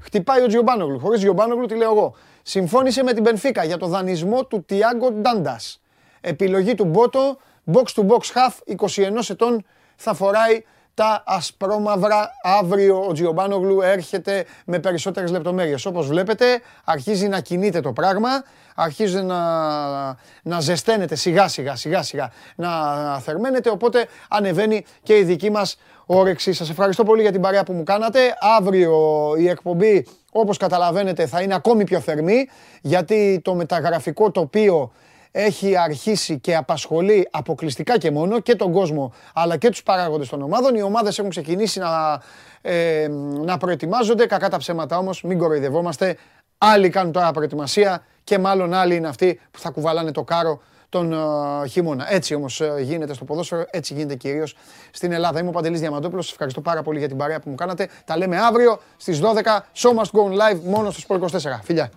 Χτυπάει ο Τζιομπάνογλου. Χωρίς Τζιομπάνογλου, τι λέω εγώ. Συμφώνησε με την Μπενφίκα για το δανεισμό του Τιάγκο Ντάντας. Επιλογή του Μπότο, box to box half, 21 ετών, θα φοράει τα ασπρόμαυρα. Αύριο ο Τζιομπάνογλου έρχεται με περισσότερες λεπτομέρειες. Όπως βλέπετε, αρχίζει να κινείται το πράγμα, αρχίζει να, να ζεσταίνεται σιγά σιγά, σιγά σιγά, να θερμαίνεται, οπότε ανεβαίνει και η δική μας όρεξη. Σας ευχαριστώ πολύ για την παρέα που μου κάνατε. Αύριο η εκπομπή, όπως καταλαβαίνετε, θα είναι ακόμη πιο θερμή, γιατί το μεταγραφικό τοπίο έχει αρχίσει και απασχολεί αποκλειστικά και μόνο και τον κόσμο αλλά και τους παράγοντες των ομάδων. Οι ομάδες έχουν ξεκινήσει να, ε, να προετοιμάζονται, κακά τα ψέματα όμως, μην κοροϊδευόμαστε. Άλλοι κάνουν τώρα προετοιμασία και μάλλον άλλοι είναι αυτοί που θα κουβαλάνε το κάρο τον ε, χειμώνα. Έτσι όμως ε, γίνεται στο ποδόσφαιρο, έτσι γίνεται κυρίως στην Ελλάδα. Είμαι ο Παντελής Διαμαντόπουλος, σας ευχαριστώ πάρα πολύ για την παρέα που μου κάνατε. Τα λέμε αύριο στις 12, Show Must Go On Live μόνο στο Sport 24. Φιλιά.